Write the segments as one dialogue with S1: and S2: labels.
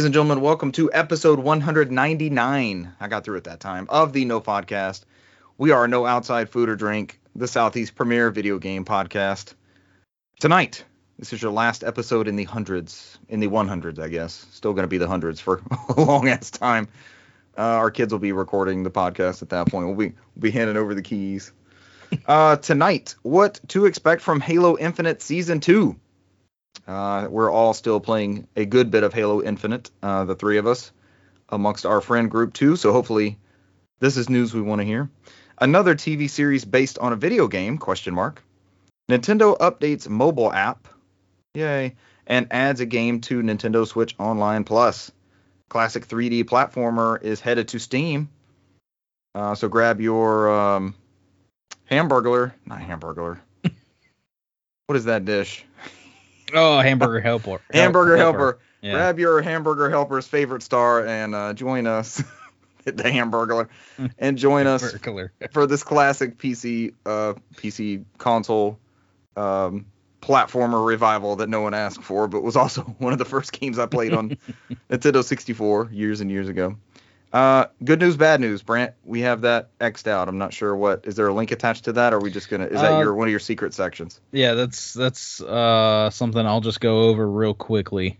S1: Ladies and gentlemen, welcome to episode 199. I got through it that time of the No Podcast. We are No Outside Food or Drink, the Southeast premier video game podcast. Tonight, this is your last episode in the hundreds, in the 100s, I guess. Still going to be the hundreds for a long ass time. Uh, our kids will be recording the podcast at that point. We'll be, we'll be handing over the keys. Uh, tonight, what to expect from Halo Infinite Season 2? Uh, we're all still playing a good bit of Halo Infinite, uh, the three of us, amongst our friend group too. So hopefully, this is news we want to hear. Another TV series based on a video game? Question mark. Nintendo updates mobile app. Yay! And adds a game to Nintendo Switch Online Plus. Classic 3D platformer is headed to Steam. Uh, so grab your um, Hamburglar, not Hamburglar. what is that dish?
S2: Oh, hamburger helper.
S1: hamburger helper.
S2: helper. Yeah.
S1: Grab your hamburger helper's favorite star and uh, join us at the Hamburglar and join us for this classic PC uh, PC console um, platformer revival that no one asked for, but was also one of the first games I played on Nintendo 64 years and years ago. Uh, good news, bad news, Brant. We have that xed out. I'm not sure what. Is there a link attached to that? Or are we just gonna? Is that
S2: Uh,
S1: your one of your secret sections?
S2: Yeah, that's that's uh something I'll just go over real quickly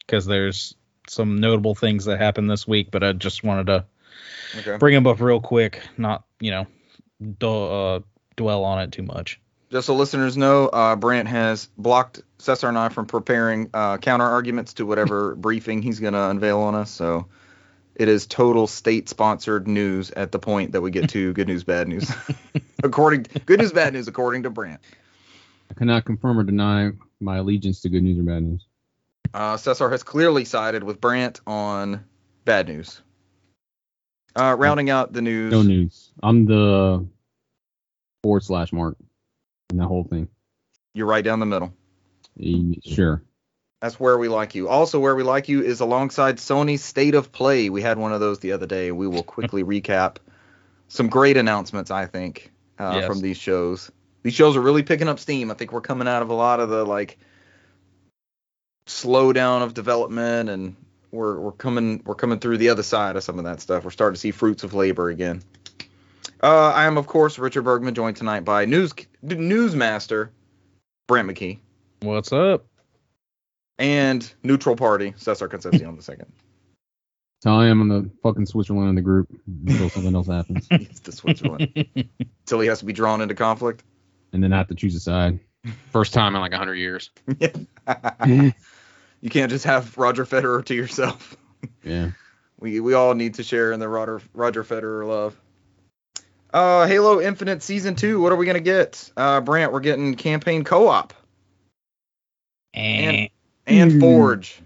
S2: because there's some notable things that happened this week, but I just wanted to
S1: Okay.
S2: bring them up real quick, not you know, d- uh, dwell on it too much.
S1: Just so listeners know, uh, Brant has blocked Cesar and I from preparing uh, counter arguments to whatever briefing he's going to unveil on us. So it is total state sponsored news at the point that we get to good news, bad news. according to, good news, bad news, according to Brant.
S3: I cannot confirm or deny my allegiance to good news or bad news.
S1: Uh, Cesar has clearly sided with Brant on bad news. Uh, rounding out the news.
S3: No news. I'm the forward slash mark in that whole thing.
S1: You're right down the middle.
S3: Sure.
S1: That's where we like you. Also, where we like you is alongside Sony's State of Play. We had one of those the other day. We will quickly recap some great announcements, I think, uh,
S2: Yes.
S1: from these shows. These shows are really picking up steam. I think we're coming out of a lot of the like slowdown of development, and we're we're coming we're coming through the other side of some of that stuff. We're starting to see fruits of labor again. Uh, I am, of course, Richard Bergman, joined tonight by news newsmaster Brant McKee
S2: What's up?
S1: And neutral party Cesar Concepcion the second.
S3: So I am on the fucking Switzerland in the group until something else happens.
S1: It's the Switzerland until he has to be drawn into conflict.
S3: And then I have to choose a side.
S4: First time in like 100 years.
S1: you can't just have Roger Federer to yourself.
S3: yeah.
S1: We we all need to share in the Roger Roger Federer love. Uh, Halo Infinite Season Two. What are we gonna get? Uh, Brant, we're getting campaign co-op
S2: Eh,
S1: and
S3: Hmm.
S1: Forge.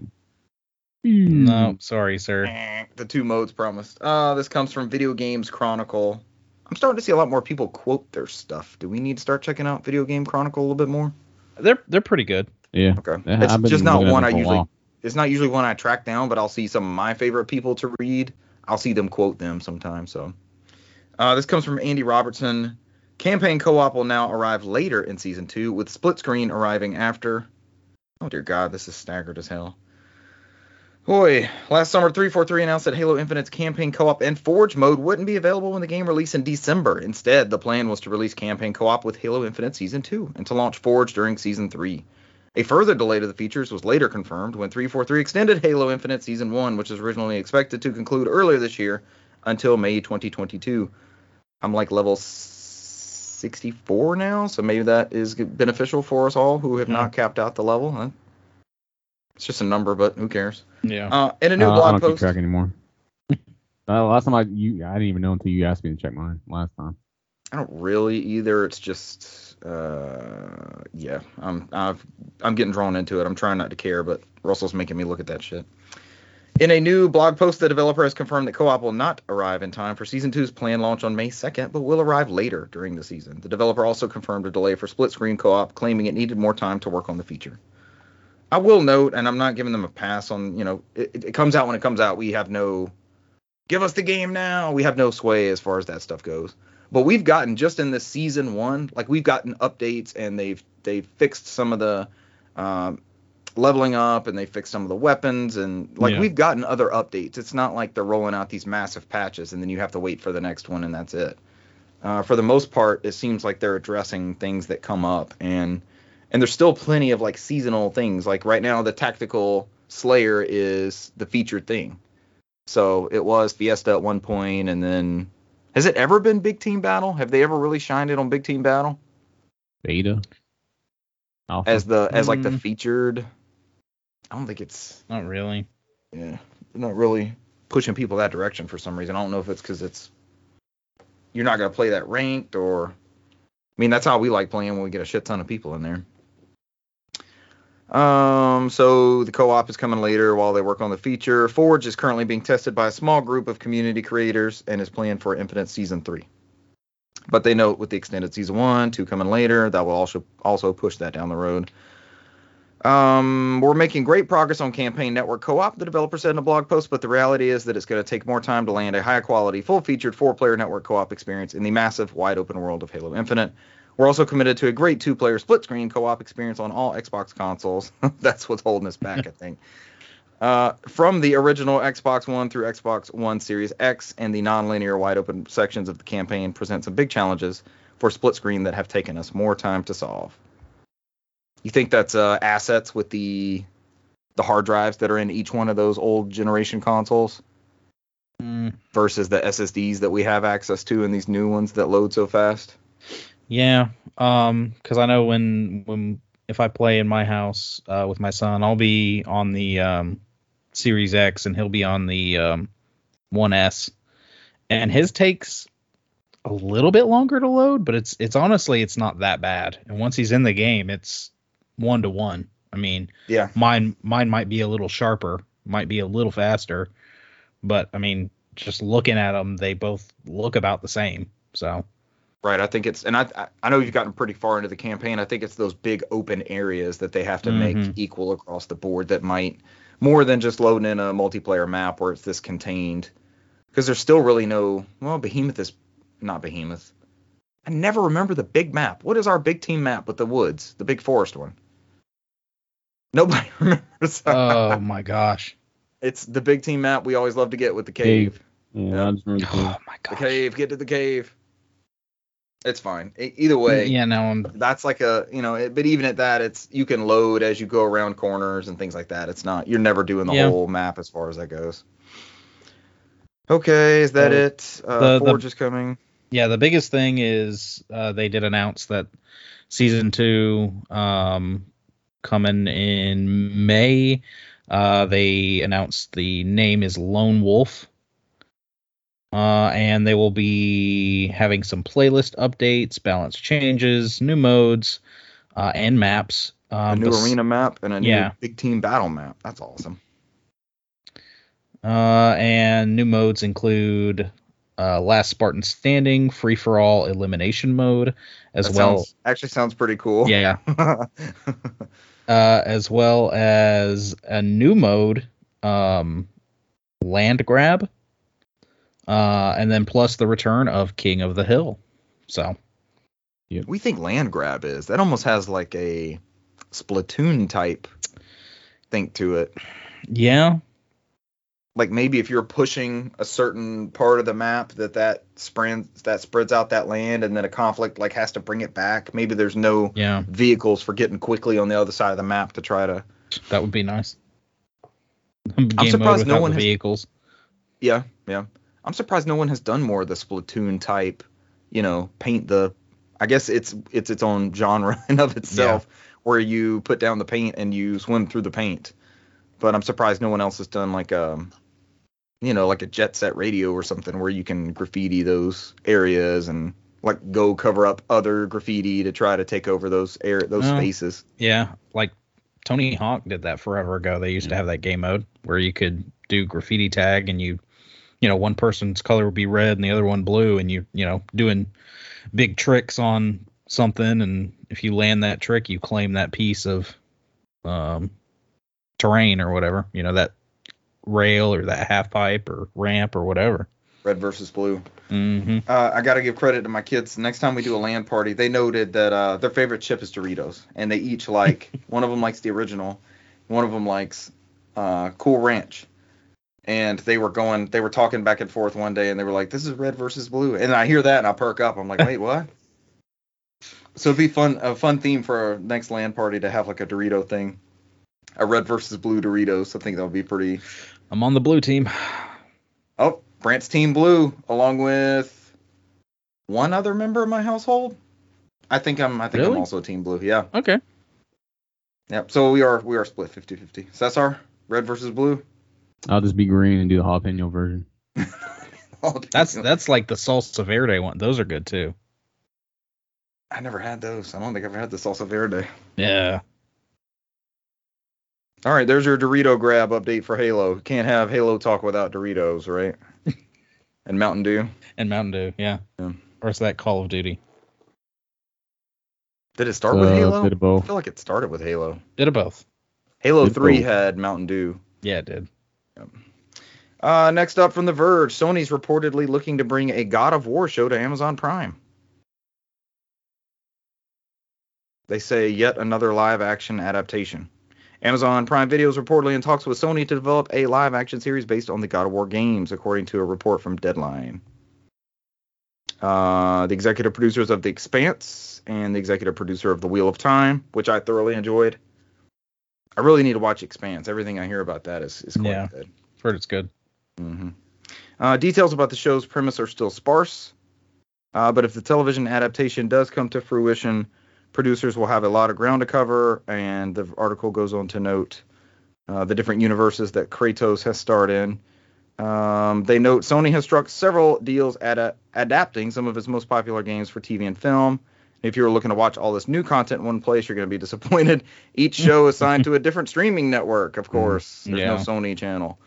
S2: no, sorry, sir.
S1: Eh, The two modes promised. Uh, this comes from Video Games Chronicle. I'm starting to see a lot more people quote their stuff. Do we need to start checking out Video Game Chronicle a little bit more?
S2: They're they're pretty good.
S3: Yeah.
S1: Okay.
S3: Yeah,
S1: it's just not one I usually.
S3: while.
S1: It's not usually one I track down, but I'll see some of my favorite people to read. I'll see them quote them sometimes. So, uh, this comes from Andy Robinson. Campaign co-op will now arrive later in season two, with split screen arriving after. Oh dear God, this is staggered as hell. Boy, last summer 343 announced that Halo Infinite's campaign co-op and Forge mode wouldn't be available when the game released in December. Instead, the plan was to release campaign co-op with Halo Infinite Season 2 and to launch Forge during Season 3. A further delay to the features was later confirmed when 343 extended Halo Infinite Season 1, which was originally expected to conclude earlier this year, until May 2022. I'm like level 64 now, so maybe that is beneficial for us all who have not capped out the level. Huh? It's just a number, but who cares?
S2: Yeah.
S1: Uh, in a new
S3: Uh, I don't keep track anymore. Uh, last time I you I didn't even know until you asked me to check mine last time.
S1: I don't really either. It's just, uh, yeah, I'm I've, I'm getting drawn into it. I'm trying not to care, but Russell's making me look at that shit. In a new blog post, the developer has confirmed that co-op will not arrive in time for season two's planned launch on May 2nd, but will arrive later during the season. The developer also confirmed a delay for split-screen co-op, claiming it needed more time to work on the feature. I will note, and I'm not giving them a pass on, you know, it, it- comes out when it comes out. We have no, give us the game now. We have no sway as far as that stuff goes. But we've gotten just in this season one, like we've gotten updates and they've they've fixed some of the um, leveling up and they fixed some of the weapons and like
S2: Yeah.
S1: we've gotten other updates. It's not like they're rolling out these massive patches and then you have to wait for the next one and that's it. Uh, for the most part, it seems like they're addressing things that come up and and there's still plenty of like seasonal things. Like right now, the tactical Slayer is the featured thing. So it was Fiesta at one point, and then has it ever been Big Team Battle? Have they ever really shined it on Big Team Battle
S3: Beta. Alpha.
S1: as the as like the
S2: Mm.
S1: featured? I don't think it's
S2: Not really.
S1: yeah, not really pushing people that direction for some reason. I don't know if it's because it's you're not gonna play that ranked or I mean that's how we like playing when we get a shit ton of people in there. Um, so the co-op is coming later while they work on the feature. Forge is currently being tested by a small group of community creators and is planned for Infinite Season 3. But they note with the extended Season 1, 2 coming later, that will also also push that down the road. Um, we're making great progress on Campaign Network Co-op, the developer said in a blog post, but the reality is that it's going to take more time to land a high-quality, full-featured four-player network co-op experience in the massive, wide-open world of Halo Infinite. We're also committed to a great two-player split-screen co-op experience on all Xbox consoles. That's what's holding us back, I think. Uh, from the original Xbox One through Xbox One Series X and the non-linear wide-open sections of the campaign present some big challenges for split screen that have taken us more time to solve. You think that's uh, assets with the the hard drives that are in each one of those old generation consoles
S2: Mm,
S1: versus the SSDs that we have access to in these new ones that load so fast?
S2: yeah. Um, because I know when when if I play in my house uh, with my son, I'll be on the um, Series X and he'll be on the um, One S, and his takes a little bit longer to load, but it's it's honestly it's not that bad. And once he's in the game, it's one to one. I mean,
S1: Yeah.
S2: mine mine might be a little sharper, might be a little faster, but I mean, just looking at them, they both look about the same. So
S1: Right. I think it's, and I I- know you've gotten pretty far into the campaign. I think it's those big open areas that they have to make
S2: Mhm.
S1: equal across the board that might more than just loading in a multiplayer map where it's this contained. Because there's still really no, well, Behemoth is not Behemoth. I never remember the big map. What is our big team map with the woods, the big forest one? Nobody remembers.
S2: oh my gosh.
S1: it's the big team map we always love to get with the
S3: Cave.
S1: cave.
S3: Yeah,
S1: Yeah.
S3: I just remember the
S2: Oh
S3: cave.
S2: my
S1: The cave, get to the cave. It's fine. Either way.
S2: Yeah, no, I'm
S1: that's like a you know it, but even at that it's you can load as you go around corners and things like that it's not you're never doing the
S2: Yeah.
S1: whole map as far as that goes okay is that
S2: So,
S1: it uh
S2: the- the-
S1: forge is coming
S2: yeah, the biggest thing is uh, they did announce that season two um, coming in May. Uh, they announced the name is Lone Wolf. Uh, and they will be having some playlist updates, balance changes, new modes, uh, and maps.
S1: a
S2: Um,
S1: new
S2: bes-
S1: arena map and a new
S2: yeah.
S1: big team battle map that's awesome
S2: Uh, and new modes include uh, Last Spartan Standing, Free for All Elimination Mode, as
S1: That
S2: well.
S1: sounds, actually sounds pretty cool
S2: Yeah, uh, as well as a new mode, um, Land Grab, uh, and then plus the return of King of the Hill. So
S1: we think land grab is. That almost has like a splatoon type think to it.
S2: Yeah,
S1: like maybe if you're pushing a certain part of the map that that spreads that spreads out that land and then a conflict like has to bring it back maybe there's no
S2: yeah,
S1: vehicles for getting quickly on the other side of the map to try to
S2: that would be nice. Game
S1: i'm
S2: surprised
S1: no one has-
S2: vehicles.
S1: yeah yeah i'm surprised no one has done more of the splatoon type you know paint the i guess it's it's its own genre in of itself where you put down the paint and you swim through the paint but i'm surprised no one else has done like um you know like a jet set radio or something where you can graffiti those areas and like go cover up other graffiti to try to take over those air those spaces.
S2: Yeah, like Tony Hawk did that forever ago. They used to have that game mode where you could do graffiti tag and you you know, one person's color would be red and the other one blue and you, you know, doing big tricks on something. And if you land that trick, you claim that piece of um terrain or whatever, you know, that rail or that half pipe or ramp or whatever.
S1: red versus blue
S2: Mhm.
S1: Uh, I got to give credit to my kids. Next time we do a LAN party, they noted that uh, their favorite chip is Doritos, and they each like one of them likes the original, One of them likes uh, Cool Ranch, and they were going, they were talking back and forth one day, and they were like, "This is red versus blue," and I hear that and I perk up. I'm like, "Wait, what?" so it'd be fun, a fun theme for our next LAN party to have like a Dorito thing, a red versus blue Doritos. I think that would be pretty.
S2: I'm on the blue team.
S1: Oh, Brant's team blue, along with one other member of my household. I think I'm. I think I'm
S2: Really?
S1: also team blue. Yeah.
S2: Okay.
S1: Yep. So we are we are split 50-50. Cesar, red versus blue.
S3: I'll just be green and do the jalapeno version.
S1: Oh,
S2: That's that's like the salsa verde one. Those are good too.
S1: I never had those. I don't think I've ever had the salsa verde.
S2: Yeah.
S1: All right, there's your Dorito grab update for Halo. Can't have Halo talk without Doritos, right? and Mountain Dew.
S2: And Mountain Dew, yeah.
S1: Yeah.
S2: Or is that Call of Duty?
S1: Did it start with
S3: Uh,
S1: Halo?
S3: bit of
S1: I feel like it started with Halo.
S2: Did it both?
S1: Halo
S3: Did
S1: 3
S3: both.
S1: had Mountain Dew.
S2: Yeah, it did.
S1: Uh, next up from The Verge, Sony's reportedly looking to bring a God of War show to Amazon Prime. They say yet another live action adaptation. Amazon Prime Video is reportedly in talks with Sony to develop a live action series based on the God of War games, according to a report from Deadline. Uh, the executive producers of The Expanse and the executive producer of The Wheel of Time, which I thoroughly enjoyed. I really need to watch Expanse. Everything I hear about that is, is quite
S2: Yeah.
S1: good.
S2: I've heard it's good.
S1: hmm Uh, details about the show's premise are still sparse, uh, but if the television adaptation does come to fruition, producers will have a lot of ground to cover. And the article goes on to note uh, the different universes that Kratos has starred in. Um, they note Sony has struck several deals at adapting some of its most popular games for TV and film. If you're looking to watch all this new content in one place, you're going to be disappointed. Each show is signed to a different streaming network, of course. There's no Sony channel.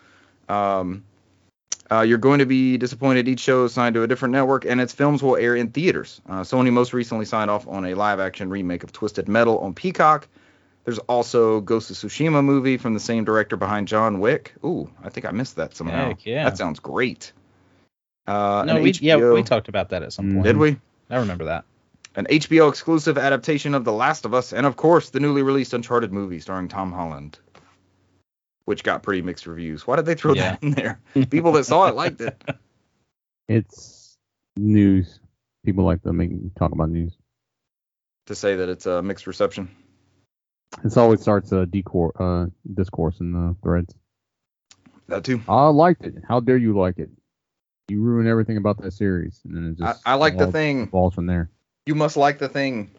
S1: Um, uh, you're going to be disappointed. Each show is signed to a different network, and its films will air in theaters. Uh, Sony most recently signed off on a live-action remake of Twisted Metal on Peacock. There's also Ghost of Tsushima movie from the same director behind John Wick. Ooh, I think I missed that somehow.
S2: Heck yeah.
S1: That sounds great. Uh,
S2: no,
S1: an
S2: we, yeah, we talked about that at some
S3: Mm.
S2: point.
S1: Did we?
S2: I remember that.
S1: An HBO exclusive adaptation of The Last of Us, and of course the newly released Uncharted movie starring Tom Holland, which got pretty mixed reviews. Why did they throw
S2: Yeah.
S1: that in there? People that saw it liked it.
S3: It's news. People like to make talk about news.
S1: To say that it's a mixed reception.
S3: This always starts a decor, uh, discourse in the threads.
S1: That too.
S3: I liked it. How dare you like it? You ruin everything about that series, and then it
S1: I,
S3: just
S1: I like the thing.
S3: falls from there.
S1: You must like the thing.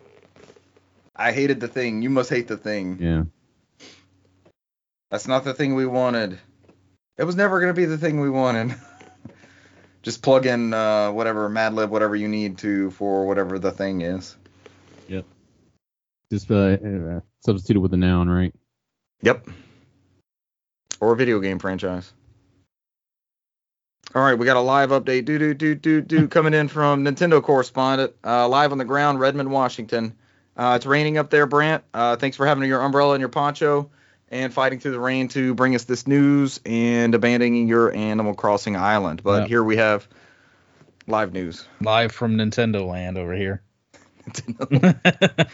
S1: I hated the thing. You must hate the thing.
S3: Yeah.
S1: That's not the thing we wanted. It was never gonna be the thing we wanted. Just plug in uh, whatever Madlib, whatever you need to for whatever the thing is. Yep.
S3: Just uh, uh, substitute it with a noun, right?
S1: Yep. Or a video game franchise. All right, we got a live update. Do do do do do coming in from Nintendo correspondent. Uh, live on the ground, Redmond, Washington. Uh, it's raining up there, Brant. Uh, thanks for having your umbrella and your poncho and fighting through the rain to bring us this news and abandoning your Animal Crossing island. But
S2: Yep.
S1: here we have live news.
S2: Live from Nintendo Land over here.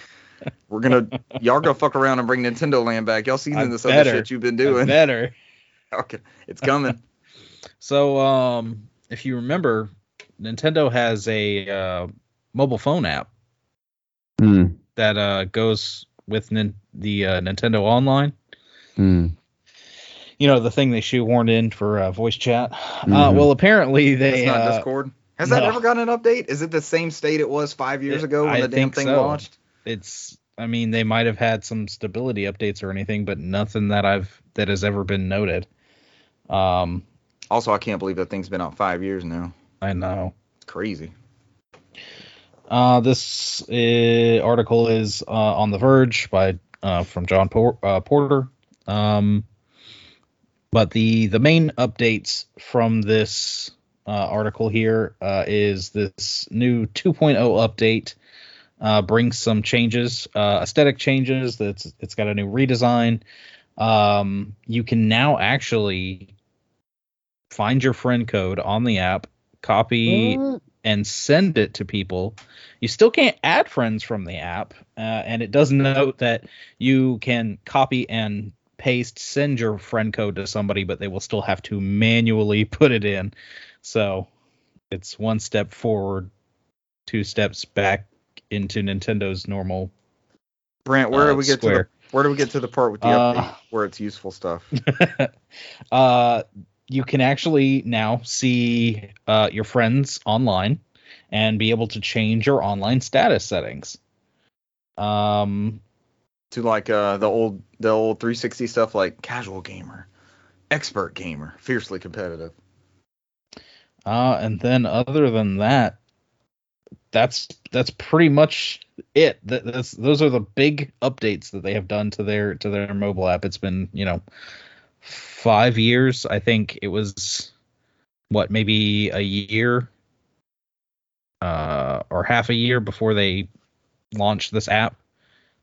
S1: We're gonna y'all go fuck around and bring Nintendo Land back. Y'all seen
S2: I
S1: this other shit you've been
S2: I
S1: doing.
S2: Better.
S1: Okay, it's coming.
S2: So, um, if you remember, Nintendo has a uh, mobile phone app
S3: Hmm.
S2: that uh, goes with nin- the uh, Nintendo Online.
S3: Hmm.
S2: You know, the thing they shoehorned in for uh, voice chat. Uh,
S3: Mhm.
S2: well, apparently they.
S1: It's not
S2: uh,
S1: Discord. Has that
S2: no.
S1: ever gotten an update? Is it the same state it was five years
S2: It-
S1: ago when
S2: I
S1: the damn thing
S2: so.
S1: launched?
S2: it's. I mean, they might have had some stability updates or anything, but nothing that I've that has ever been noted. Um,
S1: Also, I can't believe that thing's been out five years now.
S2: I know.
S1: It's crazy.
S2: Uh, this uh, article is uh, on The Verge by uh, from Jon Por- uh, Porter. Um, but the the main updates from this uh, article here uh, is this new 2.0 update uh, brings some changes, uh, aesthetic changes. That's it's got a new redesign. Um, you can now actually find your friend code on the app, copy
S3: What?
S2: and send it to people. You still can't add friends from the app, uh, and it does note that you can copy and paste, send your friend code to somebody, but they will still have to manually put it in. So it's one step forward, two steps back into Nintendo's normal.
S1: Brant, where
S2: Uh,
S1: do we get to the where do we get to the part with the
S2: Uh,
S1: update where it's useful stuff?
S2: uh, you can actually now see uh, your friends online and be able to change your online status settings. Um,
S1: to like uh the old the old 360 stuff like casual gamer, expert gamer, fiercely competitive.
S2: Uh, and then other than that, that's that's pretty much it. That, that's those are the big updates that they have done to their to their mobile app. It's been you know five years. I think it was what maybe a year uh, or half a year before they launched this app,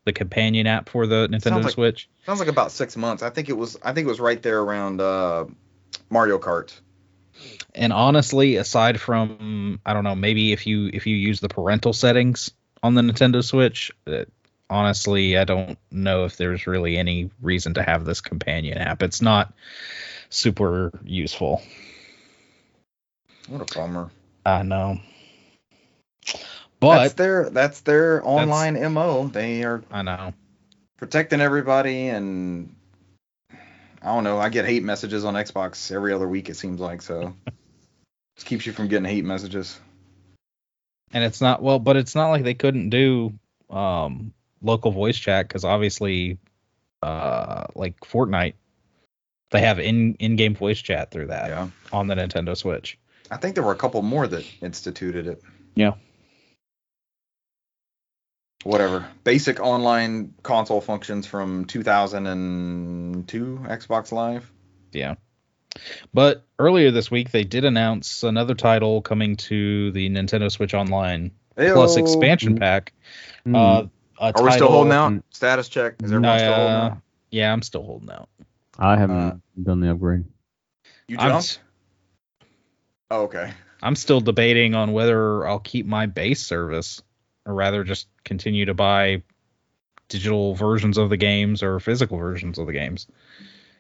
S2: the companion app for the Nintendo
S1: Sounds like-
S2: Switch.
S1: Sounds like about six months. I think it was I think it was right there around uh Mario Kart.
S2: and honestly aside from i don't know maybe if you if you use the parental settings on the nintendo switch uh, honestly i don't know if there's really any reason to have this companion app it's not super useful
S1: What a bummer.
S2: i know
S1: that's
S2: but
S1: their that's their online mo. They are
S2: i know
S1: protecting everybody and I don't know. I get hate messages on Xbox every other week. It seems like so. Just keeps you from getting hate messages.
S2: and it's not well but it's not like they couldn't do um local voice chat because obviously uh like fortnite they have in in-game voice chat through that
S1: Yeah.
S2: on the nintendo switch
S1: I think there were a couple more that instituted it.
S2: Yeah.
S1: Whatever. Basic online console functions from 2002 Xbox Live.
S2: Yeah. But earlier this week, they did announce another title coming to the Nintendo Switch Online Plus expansion pack.
S3: Hmm.
S2: Uh, a
S1: Are we still holding out?
S3: Mm.
S1: Status check. Is everyone still holding
S2: Uh,
S1: out?
S2: yeah, I'm still holding out.
S3: I haven't
S1: uh,
S3: done the upgrade.
S1: You
S2: I'm,
S1: jumped? Oh, okay.
S2: I'm still debating on whether I'll keep my base service or rather just continue to buy digital versions of the games or physical versions of the games.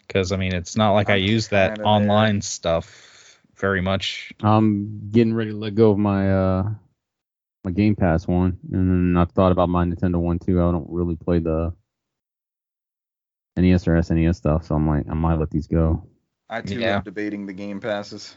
S2: Because I mean, it's not like i
S1: I'm
S2: use that
S1: kinda there.
S2: online stuff very much.
S3: I'm getting ready to let go of my uh my Game Pass one, and then I thought about my Nintendo one too. I don't really play the NES or SNES stuff, so I'm like, I might let these go.
S1: I too
S2: Yeah.
S1: am debating the game passes.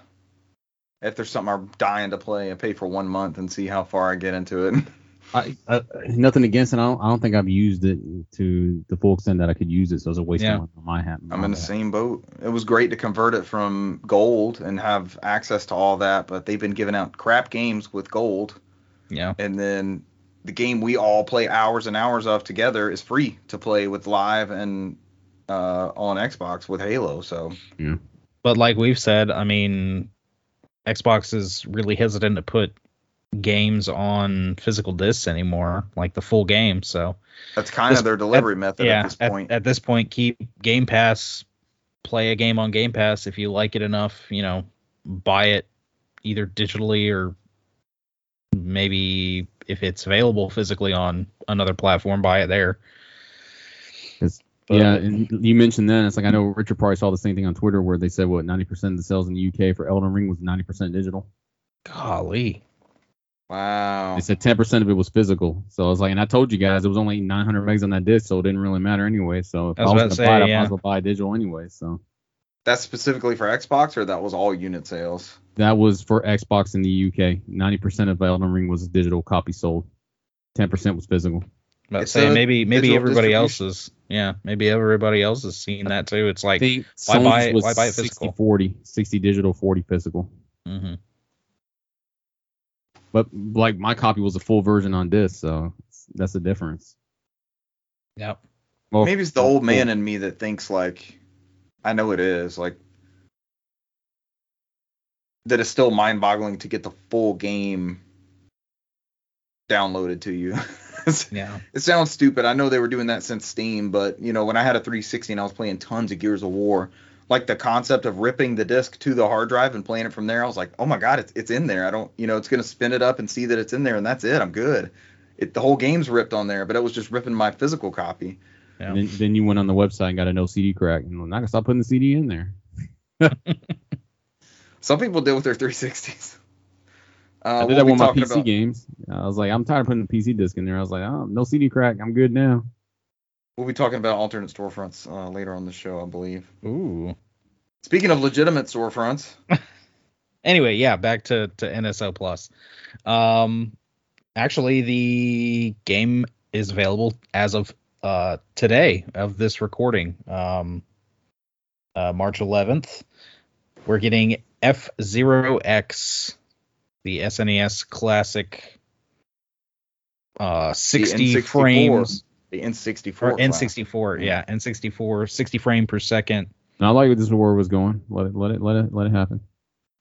S1: If there's something I'm dying to play, I pay for one month and see how far I get into it.
S3: I, I nothing against it. I don't, I don't think I've used it to the full extent that I could use it, so it's a waste
S2: Yeah.
S3: of money my hat.
S1: I'm in the same boat. It was great to convert it from gold and have access to all that, but they've been giving out crap games with gold,
S2: Yeah.
S1: and then the game we all play hours and hours of together is free to play with live and uh, on Xbox with Halo. So Yeah.
S2: But like we've said, I mean, Xbox is really hesitant to put games on physical discs anymore, like the full game. So
S1: that's kind
S2: This-
S1: of their delivery method
S2: yeah,
S1: at this
S2: at,
S1: point.
S2: at this point, keep Game Pass, play a game on Game Pass if you like it enough. You know, buy it either digitally or maybe if it's available physically on another platform, buy it there. But-
S3: yeah, and you mentioned that. It's like I know Richard probably saw the same thing on Twitter where they said what 90% of the sales in the UK for Elden Ring was 90% digital.
S2: Golly.
S1: Wow.
S3: They said 10% of it was physical. So I was like, and I told you guys it was only 900 megs on that disc, so it didn't really matter anyway. So if
S2: I
S3: I
S2: was
S3: was,
S2: about to
S3: gonna buy it,
S2: say,
S3: I
S2: yeah.
S3: might as well buy digital anyway. So
S1: That's specifically for Xbox, or that was all unit sales?
S3: that was for Xbox in the UK. 90% of Elden Ring was digital copy sold. 10% was physical.
S2: But
S1: It's
S2: saying maybe maybe everybody else is yeah maybe everybody else is seeing that too. It's like why buy it- why buy it
S3: 60
S2: physical?
S3: 40, 60 digital, 40 physical.
S2: mhm.
S3: But like my copy was a full version on disc, so that's the difference.
S2: Yep.
S3: Well,
S1: Maybe it's the old man in me that thinks like, I know it is like that it's still mind-boggling to get the full game downloaded to you.
S2: Yeah.
S1: it sounds stupid. I know they were doing that since Steam, but you know when I had a 360 and I was playing tons of Gears of War, like the concept of ripping the disc to the hard drive and playing it from there, I was like, oh my god, it's it's in there. I don't, you know, it's gonna spin it up and see that it's in there, and that's it. I'm good. It the whole game's ripped on there, but it was just ripping my physical copy.
S2: Yeah.
S3: And then, then you went on the website and got a no CD crack. And I'm not gonna stop putting the CD in there.
S1: Some people did with their 360s. Uh,
S3: I
S1: we'll
S3: did that with my PC
S1: about-
S3: games. I was like, I'm tired of putting the PC disc in there. I was like, oh, no CD crack. I'm good now.
S1: We'll be talking about alternate storefronts uh, later on the show, I believe.
S2: Ooh.
S1: Speaking of legitimate storefronts,
S2: Anyway, yeah, back to to NSO Plus. Um, actually, the game is available as of uh today of this recording. Um, uh, March 11th. We're getting F Zero X, the SNES classic. Uh, 60
S1: N64.
S2: frames
S1: the N64.
S2: or. N64, yeah, N64, 60 frame per second.
S3: And I like where this war was going. Let it, let it, let it, let it happen.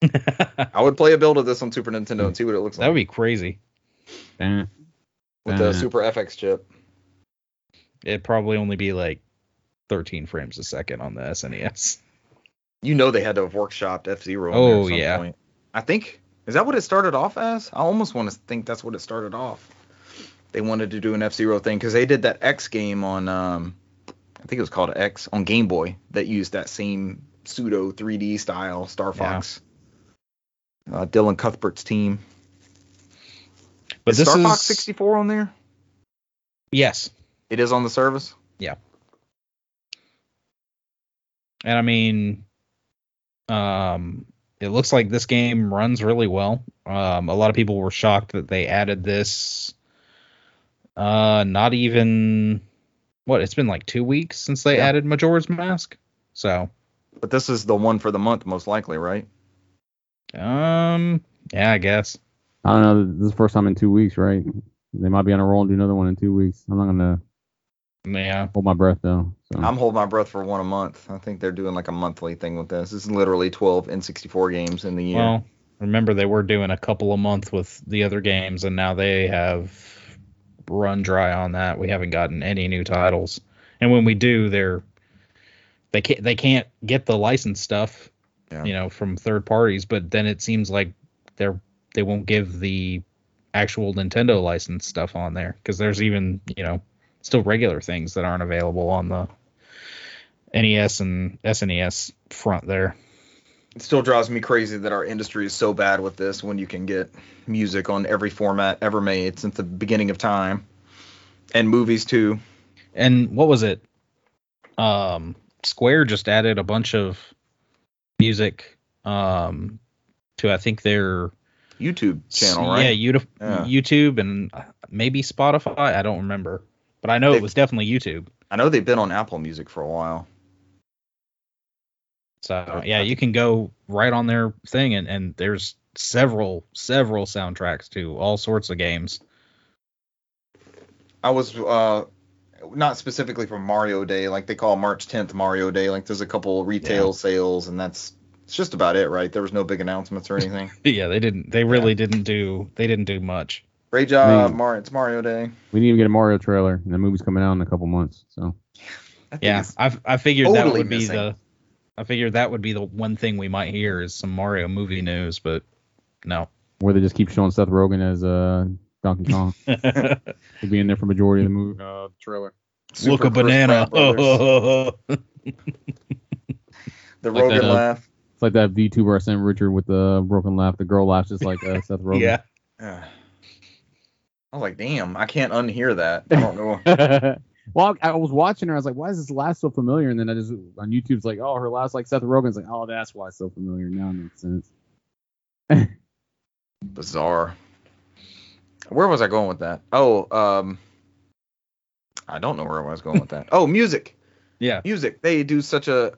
S1: I would play a build of this on Super Nintendo and see what it looks like.
S2: That would be crazy.
S1: With the Super FX chip.
S2: It'd probably only be like 13 frames a second on the SNES.
S1: You know they had to have workshopped F Zero.
S2: Oh,
S1: at some
S2: yeah.
S1: Point. I think is that what it started off as? I almost want to think that's what it started off. They wanted to do an F Zero thing because they did that X game on, um, I think it was called X on Game Boy that used that same pseudo 3D style Star
S2: Yeah.
S1: Fox. Uh, Dylan Cuthbert's team.
S2: But
S1: is
S2: this
S1: Star
S2: is
S1: Fox 64 on there?
S2: yes,
S1: It is on the service. Yeah.
S2: And I mean, um, it looks like this game runs really well. Um, a lot of people were shocked that they added this. Uh, not even what it's been like two weeks since they
S1: Yeah.
S2: added Majora's Mask. So,
S1: But this is the one for the month, most likely, right?
S2: um, yeah, I guess.
S3: I don't know. This is the first time in two weeks, right? They might be on a roll and do another one in two weeks. I'm not gonna
S2: Yeah,
S3: hold my breath though. So
S1: I'm holding my breath for one a month. I think they're doing like a monthly thing with this. This is literally 12 N64 games in the year.
S2: Well, remember they were doing a couple a month with the other games, and now they have run dry on that. We haven't gotten any new titles, and when we do, they're they can't they can't get the license stuff,
S1: Yeah.
S2: you know, from third parties. But then it seems like they're they won't give the actual Nintendo license stuff on there because there's even you know still regular things that aren't available on the NES and SNES front there.
S1: It still drives me crazy that our industry is so bad with this when you can get music on every format ever made since the beginning of time. And movies too.
S2: and what was it um square just added a bunch of music um to i think their
S1: YouTube channel,
S2: yeah,
S1: right?
S2: YouTube,
S1: Yeah.
S2: youtube and uh, maybe spotify i don't remember but i know
S1: They-
S2: it was definitely youtube
S1: I know they've been on Apple Music for a while.
S2: So yeah you can go right on their thing and and there's several several soundtracks to all sorts of games
S1: I was uh not specifically for Mario Day, like they call March 10th Mario Day. Like there's a couple retail sales and that's it's just about it, right? There was no big announcements or anything.
S2: yeah they didn't they really didn't do they didn't do much
S1: Great job,
S3: Man.
S1: Mar. It's Mario Day.
S3: we didn't even get a Mario trailer, and the movie's coming out in a couple months. So
S2: Yeah,
S1: it's-
S2: I I figured that
S1: totally
S2: would be
S1: missing.
S2: the I figured that would be the one thing we might hear is some Mario movie news, but no.
S3: where they just keep showing Seth Rogen as uh, Donkey Kong. He'll be in there for majority of the movie uh, trailer.
S2: Look
S1: Super
S2: a
S1: Chris
S2: banana.
S1: Pratt brothers. the
S3: Like
S1: Rogen
S3: that, uh,
S1: laugh.
S3: It's like that VTuber I sent Richard with the broken laugh. The girl laughs just like uh, Seth Rogen.
S2: yeah.
S1: Yeah. I was like, damn, I can't unhear that. I don't know.
S3: Well, I, was watching her. I was like, why is this laugh so familiar? And then I just on YouTube's like, oh, her laugh's like Seth Rogen's. Like, oh, that's why it's so familiar. Now it makes sense.
S1: Bizarre. Where was I going with that? Oh, um, I don't know where I was going with that. Oh, music.
S2: Yeah.
S1: music they do such a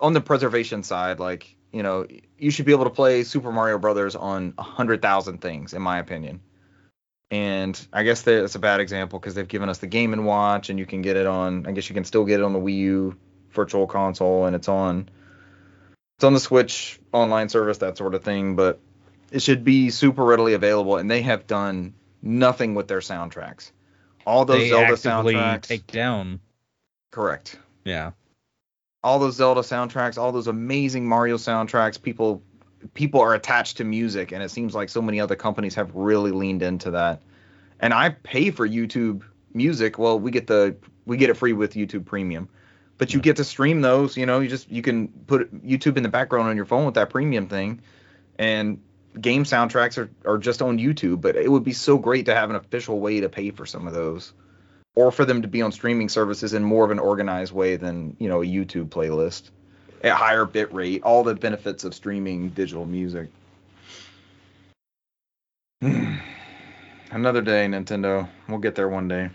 S1: on the preservation side like you know you should be able to play super mario brothers on a hundred thousand things in my opinion and i guess that's a bad example because they've given us the game and watch and you can get it on i guess you can still get it on the wii u virtual console and it's on it's on the switch online service that sort of thing but it should be super readily available and they have done nothing with their soundtracks all those
S2: They
S1: zelda soundtracks
S2: take down.
S1: correct
S2: Yeah.
S1: all those Zelda soundtracks, all those amazing Mario soundtracks, people people are attached to music and it seems like so many other companies have really leaned into that. And I pay for YouTube music, well, we get the we get it free with YouTube Premium. But you get to stream those, you know, you just you can put YouTube in the background on your phone with that premium thing and game soundtracks are, are just on YouTube, but it would be so great to have an official way to pay for some of those. Or for them to be on streaming services in more of an organized way than, you know, a YouTube playlist. At higher bit rate, all the benefits of streaming digital music. Another day, Nintendo. We'll get there one day.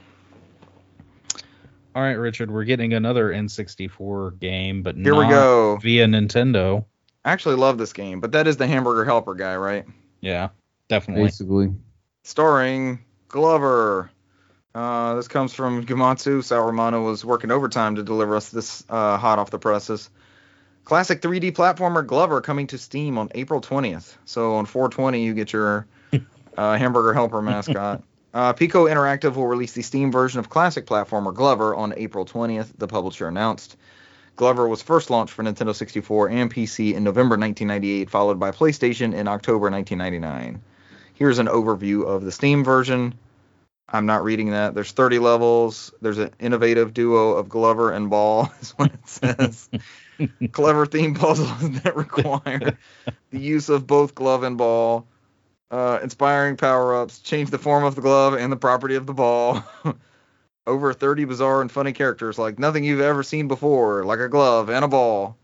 S2: All right, Richard, we're getting another N64 game, but
S1: Here we
S2: not
S1: go.
S2: via Nintendo.
S1: I actually love this game, but that is the Hamburger Helper guy, right?
S2: Yeah, definitely.
S3: Basically,
S1: Starring Glover. Uh, this comes from Gematsu. Sal Romano was working overtime to deliver us this uh, hot off the presses. Classic 3D platformer Glover coming to Steam on April 20th. So on 420, you get your uh, Hamburger Helper mascot. Uh, Piko Interactive will release the Steam version of classic platformer Glover on April 20th, the publisher announced. Glover was first launched for Nintendo 64 and PC in November 1998, followed by PlayStation in October 1999. Here's an overview of the Steam version. I'm not reading that. There's 30 levels. There's an innovative duo of Glover and Ball, is what it says. Clever theme puzzles that require the use of both glove and ball. Uh, inspiring power ups, change the form of the glove and the property of the ball. Over 30 bizarre and funny characters like nothing you've ever seen before, like a glove and a ball.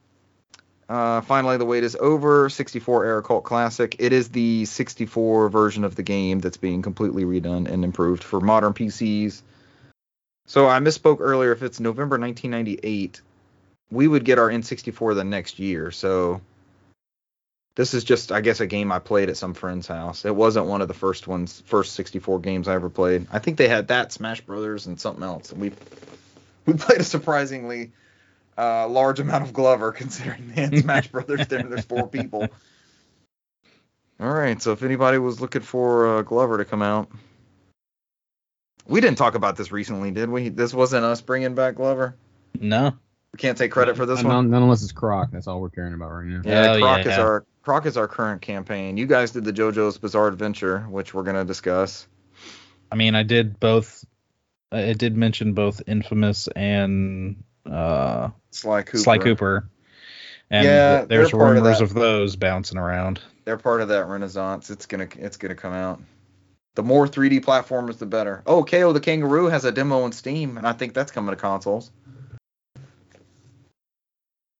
S1: Uh, finally, the wait is over. 64 Era Cult Classic. It is the 64 version of the game that's being completely redone and improved for modern PCs. So I misspoke earlier. If it's November 1998, we would get our N64 the next year. So this is just, I guess, a game I played at some friend's house. It wasn't one of the first ones, first 64 games I ever played. I think they had that, Smash Brothers, and something else. And we we played a surprisingly uh, large amount of Glover, considering they had Smash Brothers there. There's four people. All right, so if anybody was looking for uh, Glover to come out, we didn't talk about this recently, did we? This wasn't us bringing back Glover.
S2: No.
S1: We can't take credit for this
S3: not,
S1: one.
S3: not unless it's Croc. That's all we're caring about right now.
S1: Yeah,
S2: Oh,
S1: Croc is
S2: yeah.
S1: our Croc is our current campaign. You guys did the JoJo's Bizarre Adventure, which we're gonna discuss.
S2: I mean, I did both. I did mention both Infamous and uh,
S1: Sly Cooper.
S2: Sly Cooper. And
S1: Yeah,
S2: there's
S1: they're of
S2: rumors
S1: that.
S2: of those bouncing around.
S1: They're part of that renaissance. It's gonna it's gonna come out. The more 3D platformers, the better. Oh, Kao the Kangaroo has a demo on Steam, and I think that's coming to consoles.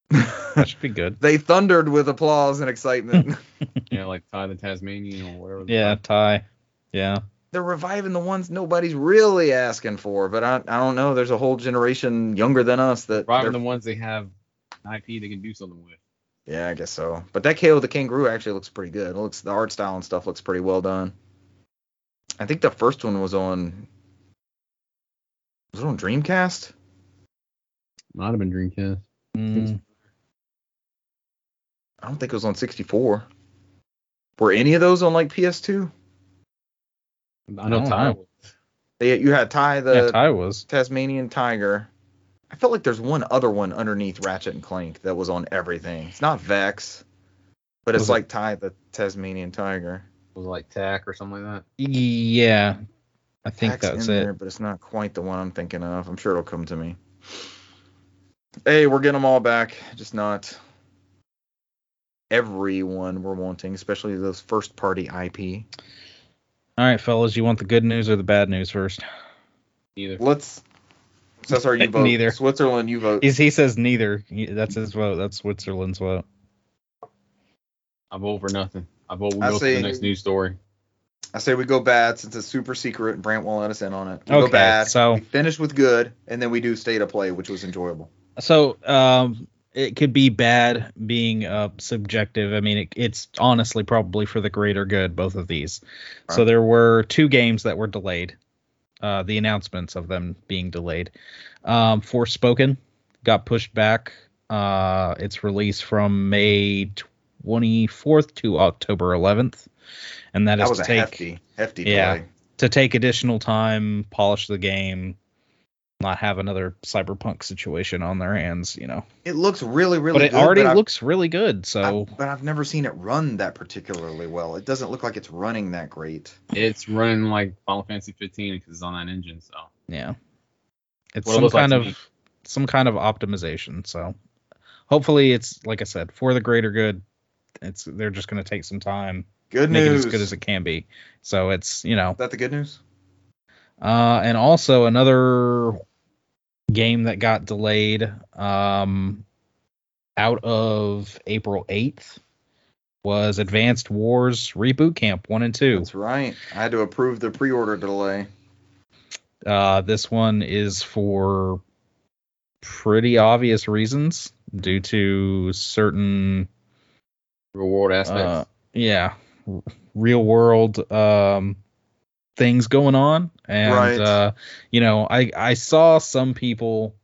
S2: That should be good.
S1: they thundered with applause and excitement.
S3: Yeah, like Ty the Tasmanian or whatever.
S2: Yeah. Ty. Yeah.
S1: They're reviving the ones nobody's really asking for, but I, I don't know. There's a whole generation younger than us that.
S3: Probably
S1: they're-
S3: the ones they have IP they can do something with.
S1: Yeah, I guess so. But that Kao the Kangaroo actually looks pretty good. It looks the art style and stuff looks pretty well done. I think the first one was on was it on Dreamcast?
S3: Might have been Dreamcast.
S2: Mm,
S1: I don't think it was on 64. Were any of those on like PS2?
S3: I know
S2: I
S3: Ty.
S2: know.
S3: was.
S1: They you had Ty the
S2: yeah, Ty was.
S1: Tasmanian Tiger. I felt like there's one other one underneath Ratchet and Clank that was on everything. It's not Vexx, but it's
S2: Was it-
S1: like Ty the Tasmanian Tiger.
S3: Was it like Tack or something like that?
S2: Yeah. I think
S1: Pack's
S2: that's
S1: in
S2: it.
S1: there, but it's not quite the one I'm thinking of. I'm sure it'll come to me. Hey, we're getting them all back, just not everyone we're wanting, especially those first party IP.
S2: All right, fellas, you want the good news or the bad news first?
S3: Either.
S1: Let's. Cesar, you vote.
S2: Neither.
S1: Switzerland, you vote.
S2: He's, he says neither. He, that's his vote. That's Switzerland's vote.
S3: I vote for nothing. I vote we
S1: I
S3: go to
S1: say-
S3: the next news story.
S1: I say we go bad since it's super secret. and Brant won't let us in on it. We
S2: Okay,
S1: go bad.
S2: so-
S1: we finish with good, and then we do state of play, which was enjoyable.
S2: So um, it could be bad being uh, subjective. I mean, it, it's honestly probably for the greater good, both of these. So there were two games that were delayed. Uh, the announcements of them being delayed. Um, Forspoken got pushed back. Uh, its release from May 24th to October 11th, and that
S1: That
S2: is to
S1: a
S2: take
S1: hefty, hefty
S2: Yeah.
S1: delay.
S2: to take additional time, polish the game, not have another cyberpunk situation on their hands. You know
S1: It looks really, really
S2: but it
S1: good.
S2: already
S1: I've-
S2: looks really good. So
S1: I've- but I've never seen it run that particularly well. It doesn't look like it's running that great.
S3: It's running like Final Fantasy 15 because it's on that engine. So
S2: Yeah. It's
S4: What
S2: some
S4: looks like
S2: kind
S4: to
S2: of
S4: me.
S2: some kind of optimization. So hopefully it's like I said, for the greater good. It's they're just gonna take some time,
S1: Good
S2: make
S1: news.
S2: it as good as it can be. So it's you know
S1: Is that the good news?
S2: Uh, and also another game that got delayed um, out of April 8th was Advanced Wars Reboot Camp 1 and 2.
S1: That's right. I had to approve the pre-order delay.
S2: Uh, this one is for pretty obvious reasons due to certain
S4: Reward aspects.
S2: uh, yeah, r- real world um, things going on, and
S1: Right.
S2: uh, you know, I I saw some people,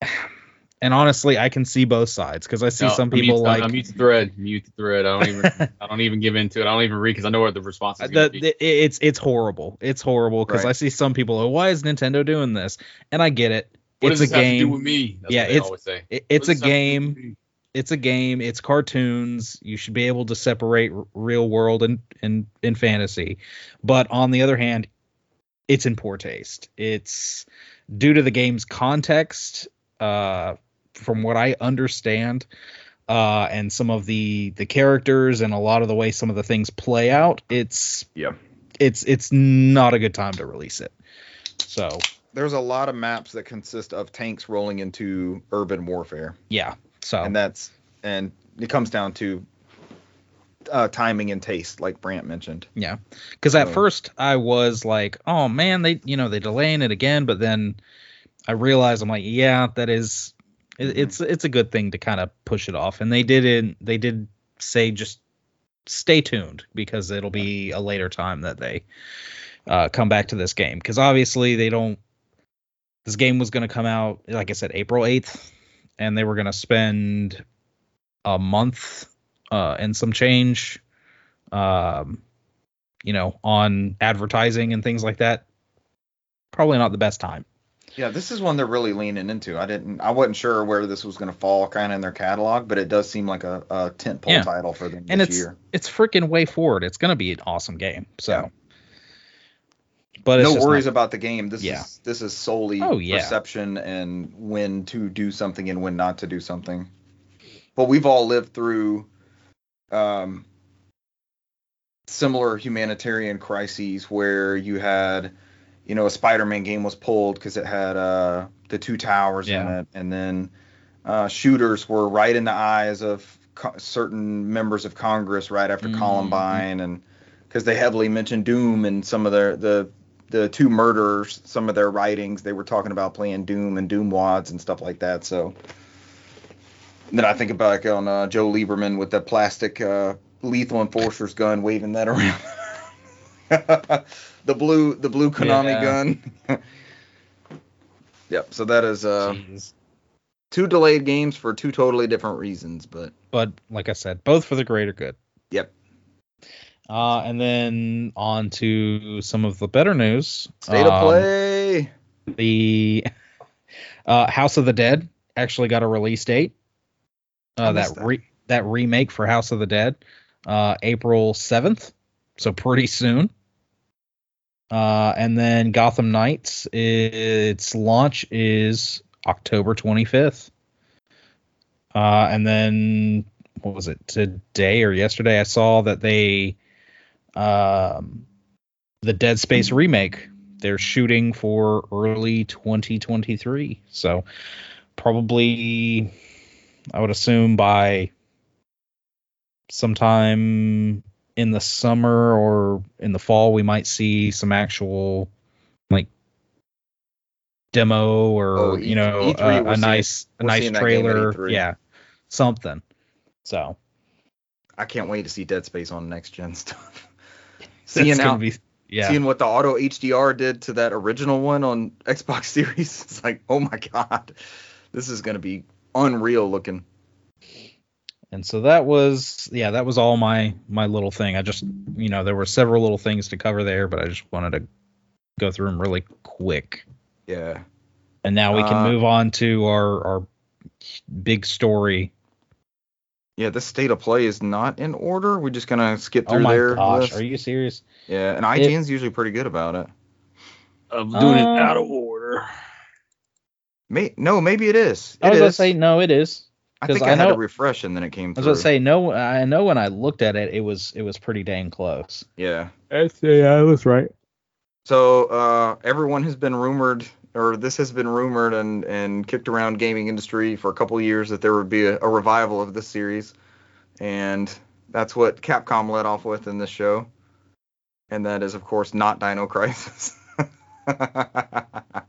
S2: and honestly, I can see both sides because I see
S4: No,
S2: some
S4: I mute-
S2: people like
S4: I mute the thread. Mute the thread. I don't even. I don't even give into it. I don't even read because I know what the response is.
S2: the,
S4: be.
S2: the- it's it's horrible. It's horrible because
S1: Right.
S2: I see some people. Oh, why is Nintendo doing this? And I get it.
S4: What
S2: it's
S4: does
S2: a
S4: this have to do
S2: game.
S4: with me? That's
S2: Yeah,
S4: what
S2: it's-
S4: always say.
S2: It- it's a
S4: does this have to do with
S2: game. It's a game. It's cartoons. You should be able to separate r- real world and and and fantasy. But on the other hand, it's in poor taste. It's due to the game's context. Uh, from what I understand, uh, and some of the the characters and a lot of the way some of the things play out, it's
S1: Yeah.
S2: it's it's not a good time to release it. So
S1: There's a lot of maps that consist of tanks rolling into urban warfare,
S2: yeah, so
S1: and that's and it comes down to uh, timing and taste, like Brant mentioned.
S2: Yeah, because at
S1: So-
S2: first I was like, "Oh man, they you know they delaying it again," but then I realized I'm like, "Yeah, that is, it,
S1: Mhm.
S2: it's it's a good thing to kind of push it off." And they didn't. They did say just stay tuned because it'll be a later time that they uh, come back to this game because obviously they don't. This game was going to come out, like I said, April eighth, and they were going to spend a month uh, and some change um, you know, on advertising and things like that. Probably not the best time.
S1: Yeah, this is one they're really leaning into. I didn't, I wasn't sure where this was going to fall, kind of in their catalog, but it does seem like a, a tentpole
S2: Yeah.
S1: title for them
S2: And
S1: this
S2: it's
S1: year.
S2: it's freaking way forward. It's gonna be an awesome game. So,
S1: Yeah.
S2: But
S1: no worries
S2: not-
S1: about the game. This
S2: Yeah.
S1: is this is solely
S2: Oh, yeah.
S1: perception and when to do something and when not to do something. But we've all lived through um, similar humanitarian crises where you had, you know, a Spider-Man game was pulled because it had uh, the two towers in it, and then uh, shooters were right in the eyes of co- certain members of Congress right after
S2: Mhm.
S1: Columbine, and because they heavily mentioned Doom and some of their the the two murderers, some of their writings, they were talking about playing Doom and Doom wads and stuff like that. So then I think about like on uh, Joe Lieberman with the plastic uh, lethal enforcer's gun, waving that around. the blue the blue Konami
S2: Yeah.
S1: gun. yep. So that is uh,
S2: Jeez.
S1: two delayed games for two totally different reasons, but
S2: But like I said, both for the greater good.
S1: Yep.
S2: Uh, and then on to some of the better news.
S1: state
S2: Um,
S1: of play.
S2: The uh, House of the Dead actually got a release date. Uh, that
S1: that.
S2: re- that remake for House of the Dead, uh, April seventh, so pretty soon. Uh, and then Gotham Knights, its launch is October twenty fifth. Uh, and then what was it today or yesterday? I saw that they, um, the Dead Space remake they're shooting for early 2023 so probably i would assume by sometime in the summer or in the fall we might see some actual like demo or
S1: Oh,
S2: you know
S1: E3
S2: a,
S1: we're
S2: a
S1: seeing-
S2: nice a nice
S1: seeing that game at
S2: trailer.
S1: E3.
S2: yeah something. So.
S1: I can't wait to see Dead Space on next gen stuff. Seeing
S2: gonna be yeah
S1: seeing what the auto HDR did to that original one on Xbox Series, it's like, oh my god, this is gonna be unreal looking.
S2: and so that was yeah that was all my my little thing i just you know there were several little things to cover there but i just wanted to go through them really quick
S1: Yeah.
S2: and now we can
S1: Uh,
S2: move on to our our big story
S1: Yeah, this state of play is not in order. We're just gonna skip through
S2: oh
S1: through
S2: my
S1: their
S2: gosh
S1: list.
S2: are you serious
S1: Yeah, and IGN's usually pretty good about it.
S3: of doing
S2: Uh,
S3: it out of order.
S1: May, no, maybe it is.
S2: I
S1: It
S2: was gonna say no, it is.
S1: I
S2: 'cause
S1: think
S2: I
S1: I, had to
S2: know-
S1: refresh and then it came
S2: I was gonna say no. I know when I looked at it, it was it was pretty dang close.
S1: Yeah.
S5: That's, yeah, that's right.
S1: So uh, everyone has been rumored, or this has been rumored and, and kicked around gaming industry for a couple years that there would be a, a revival of this series, and that's what Capcom led off with in this show, and that is of course not Dino Crisis.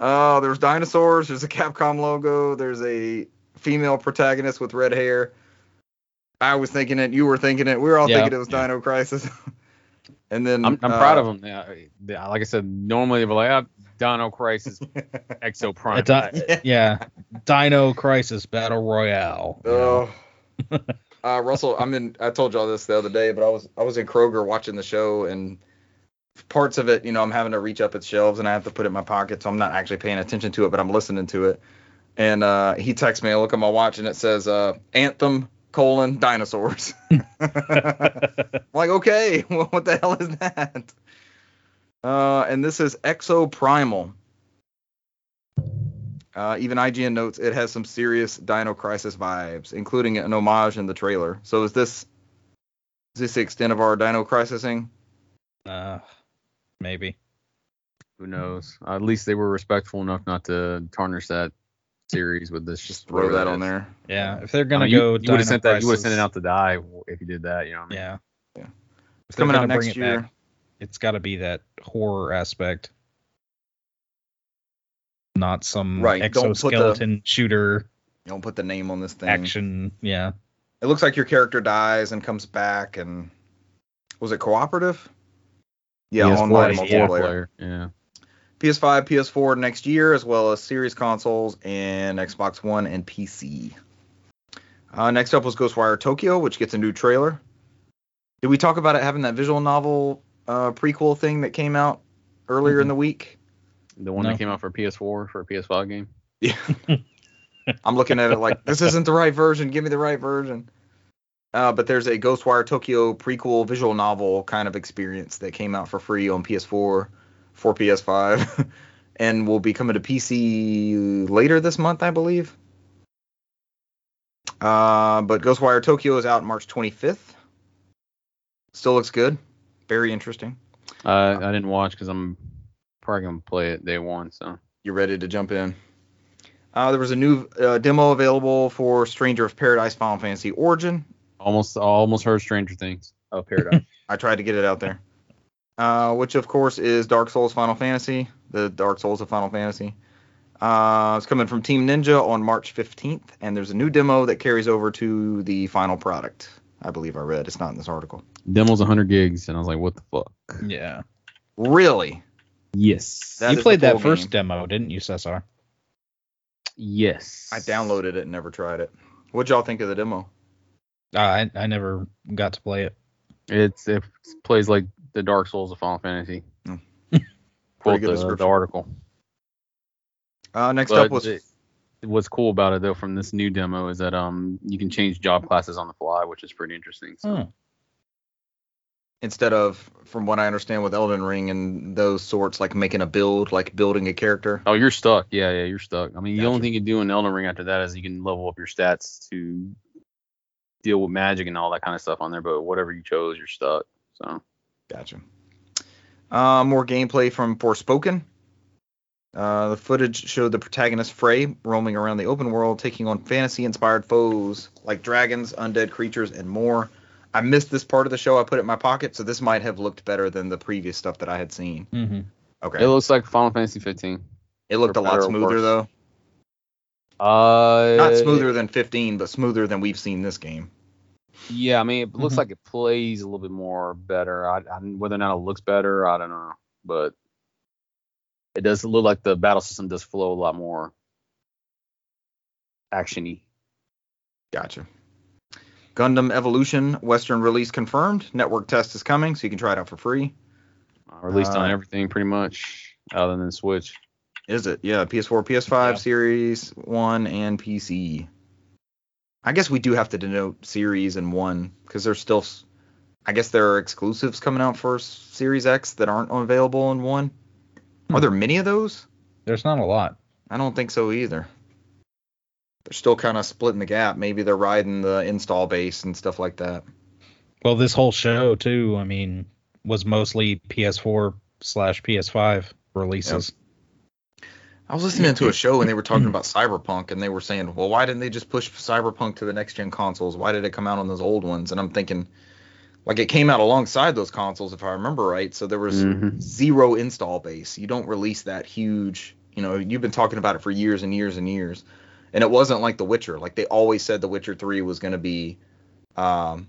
S1: Oh, there's dinosaurs. There's a Capcom logo. There's a female protagonist with red hair. I was thinking it. You were thinking it. We were all
S2: Yeah.
S1: thinking it was Dino Crisis. and then
S3: I'm, I'm
S1: uh,
S3: proud of them. Yeah, like I said, normally they were like, oh, Dino Crisis, Exo Prime.
S2: Di- yeah, Dino Crisis Battle Royale. you know.
S1: Oh. uh, Russell, I'm in. I told y'all this the other day, but I was I was in Kroger watching the show, and parts of it, you know, I'm having to reach up its shelves and I have to put it in my pocket, so I'm not actually paying attention to it, but I'm listening to it. And uh, he texts me, I look at my watch, and it says uh, Anthem colon dinosaurs. I'm like, okay, well, what the hell is that? Uh, and this is Exo Primal. Uh, even IGN notes it has some serious Dino Crisis vibes, including an homage in the trailer. So is this is this the extent of our Dino Crisising?
S2: Uh, maybe.
S3: Who knows? at least they were respectful enough not to tarnish that series with this.
S1: Just throw that on there.
S2: Yeah, if they're gonna
S3: mean,
S2: go,
S3: you would
S2: Dino
S3: have sent that. You would have sent it out to die if you did that. You know. What I mean?
S2: Yeah.
S1: Yeah. It's coming out next year.
S2: back, it's got to be that horror aspect, not some
S1: Right, don't the-
S2: exoskeleton shooter
S1: Don't put the name on this thing.
S2: action. Yeah.
S1: It looks like your character dies and comes back, and was it cooperative? Yeah,
S3: PS4
S1: online
S3: is
S1: multiplayer.
S3: player. Yeah.
S1: PS5, PS4 next year, as well as series consoles and Xbox One and PC. Uh, next up was Ghostwire Tokyo, which gets a new trailer. Did we talk about it having that visual novel uh, prequel thing that came out earlier in the week?
S3: The one
S2: No.
S3: that came out for PS4 for a PS5 game.
S1: Yeah. I'm looking at it like this isn't the right version. Give me the right version. Uh, but there's a Ghostwire Tokyo prequel visual novel kind of experience that came out for free on PS4, for PS5, and will be coming to PC later this month, I believe. Uh, but Ghostwire Tokyo is out March 25th. Still looks good. Very interesting.
S3: Uh, I didn't watch because I'm probably gonna play it day one. So
S1: You're ready to jump in. Uh, there was a new uh, demo available for Stranger of Paradise Final Fantasy Origin.
S3: almost almost heard Stranger Things. Oh, Paradise.
S1: I tried to get it out there. Uh, which of course is Dark Souls Final Fantasy, the Dark Souls of Final Fantasy. Uh, it's coming from Team Ninja on March 15th, and there's a new demo that carries over to the final product. I believe I read. It's not in this article.
S3: Demo's 100 gigs, and I was like, what the fuck?
S2: Yeah.
S1: Really?
S5: Yes.
S1: That
S2: you played that
S1: full
S2: first
S1: game.
S2: demo, didn't you, Cesar?
S3: Yes.
S1: I downloaded it and never tried it. What'd y'all think of the demo?
S2: Uh, I I never got to play it.
S3: It's it plays like the Dark Souls of Final Fantasy.
S1: Hmm.
S3: Quote
S1: good
S3: the,
S1: description.
S3: the article.
S1: Uh, next
S3: But
S1: up was
S3: it- what's cool about it though from this new demo is that um you can change job classes on the fly, which is pretty interesting. So
S2: Oh.
S1: Instead of, from what I understand, with Elden Ring and those sorts, like making a build, like building a character.
S3: Oh, you're stuck. Yeah, yeah, you're stuck. I mean, the only thing you do in Elden Ring after that is you can level up your stats to deal with magic and all that kind of stuff on there. But whatever you chose, you're stuck. So
S1: Gotcha. Uh, more gameplay from Forspoken. Uh, the footage showed the protagonist Frey roaming around the open world, taking on fantasy-inspired foes like dragons, undead creatures, and more. I missed this part of the show. I put it in my pocket, so this might have looked better than the previous stuff that I had seen.
S2: Mm-hmm.
S1: Okay.
S3: it looks like Final Fantasy 15.
S1: It looked a lot smoother though.
S3: Uh,
S1: Not smoother than 15, but smoother than we've seen this game.
S3: Yeah, I mean, it looks
S2: Mhm.
S3: like it plays a little bit more better. I, I whether or not it looks better, I don't know, but it does look like the battle system does flow a lot more actiony.
S1: Gotcha. Gundam Evolution Western release confirmed. Network test is coming, so you can try it out for free.
S3: Uh, released on
S1: Uh,
S3: everything pretty much, other than Switch.
S1: Is it? Yeah, PS4, PS5,
S2: Yeah.
S1: Series 1, and PC. I guess we do have to denote Series and 1 because there's still, I guess there are exclusives coming out for Series X that aren't available in 1. Are there many of those?
S2: There's not a lot.
S1: I don't think so either. They're still kind of splitting the gap. Maybe they're riding the install base and stuff like that.
S2: Well, this whole show too. I mean, was mostly PS4 slash PS5 releases.
S1: I was listening to a show and they were talking about Cyberpunk and they were saying, well, why didn't they just push Cyberpunk to the next gen consoles? Why did it come out on those old ones? And I'm thinking, like it came out alongside those consoles if I remember right. So there was
S3: Mhm.
S1: zero install base. You don't release that huge. You know, you've been talking about it for years and years and years, and it wasn't like The Witcher. Like they always said, The Witcher Three was going to be um,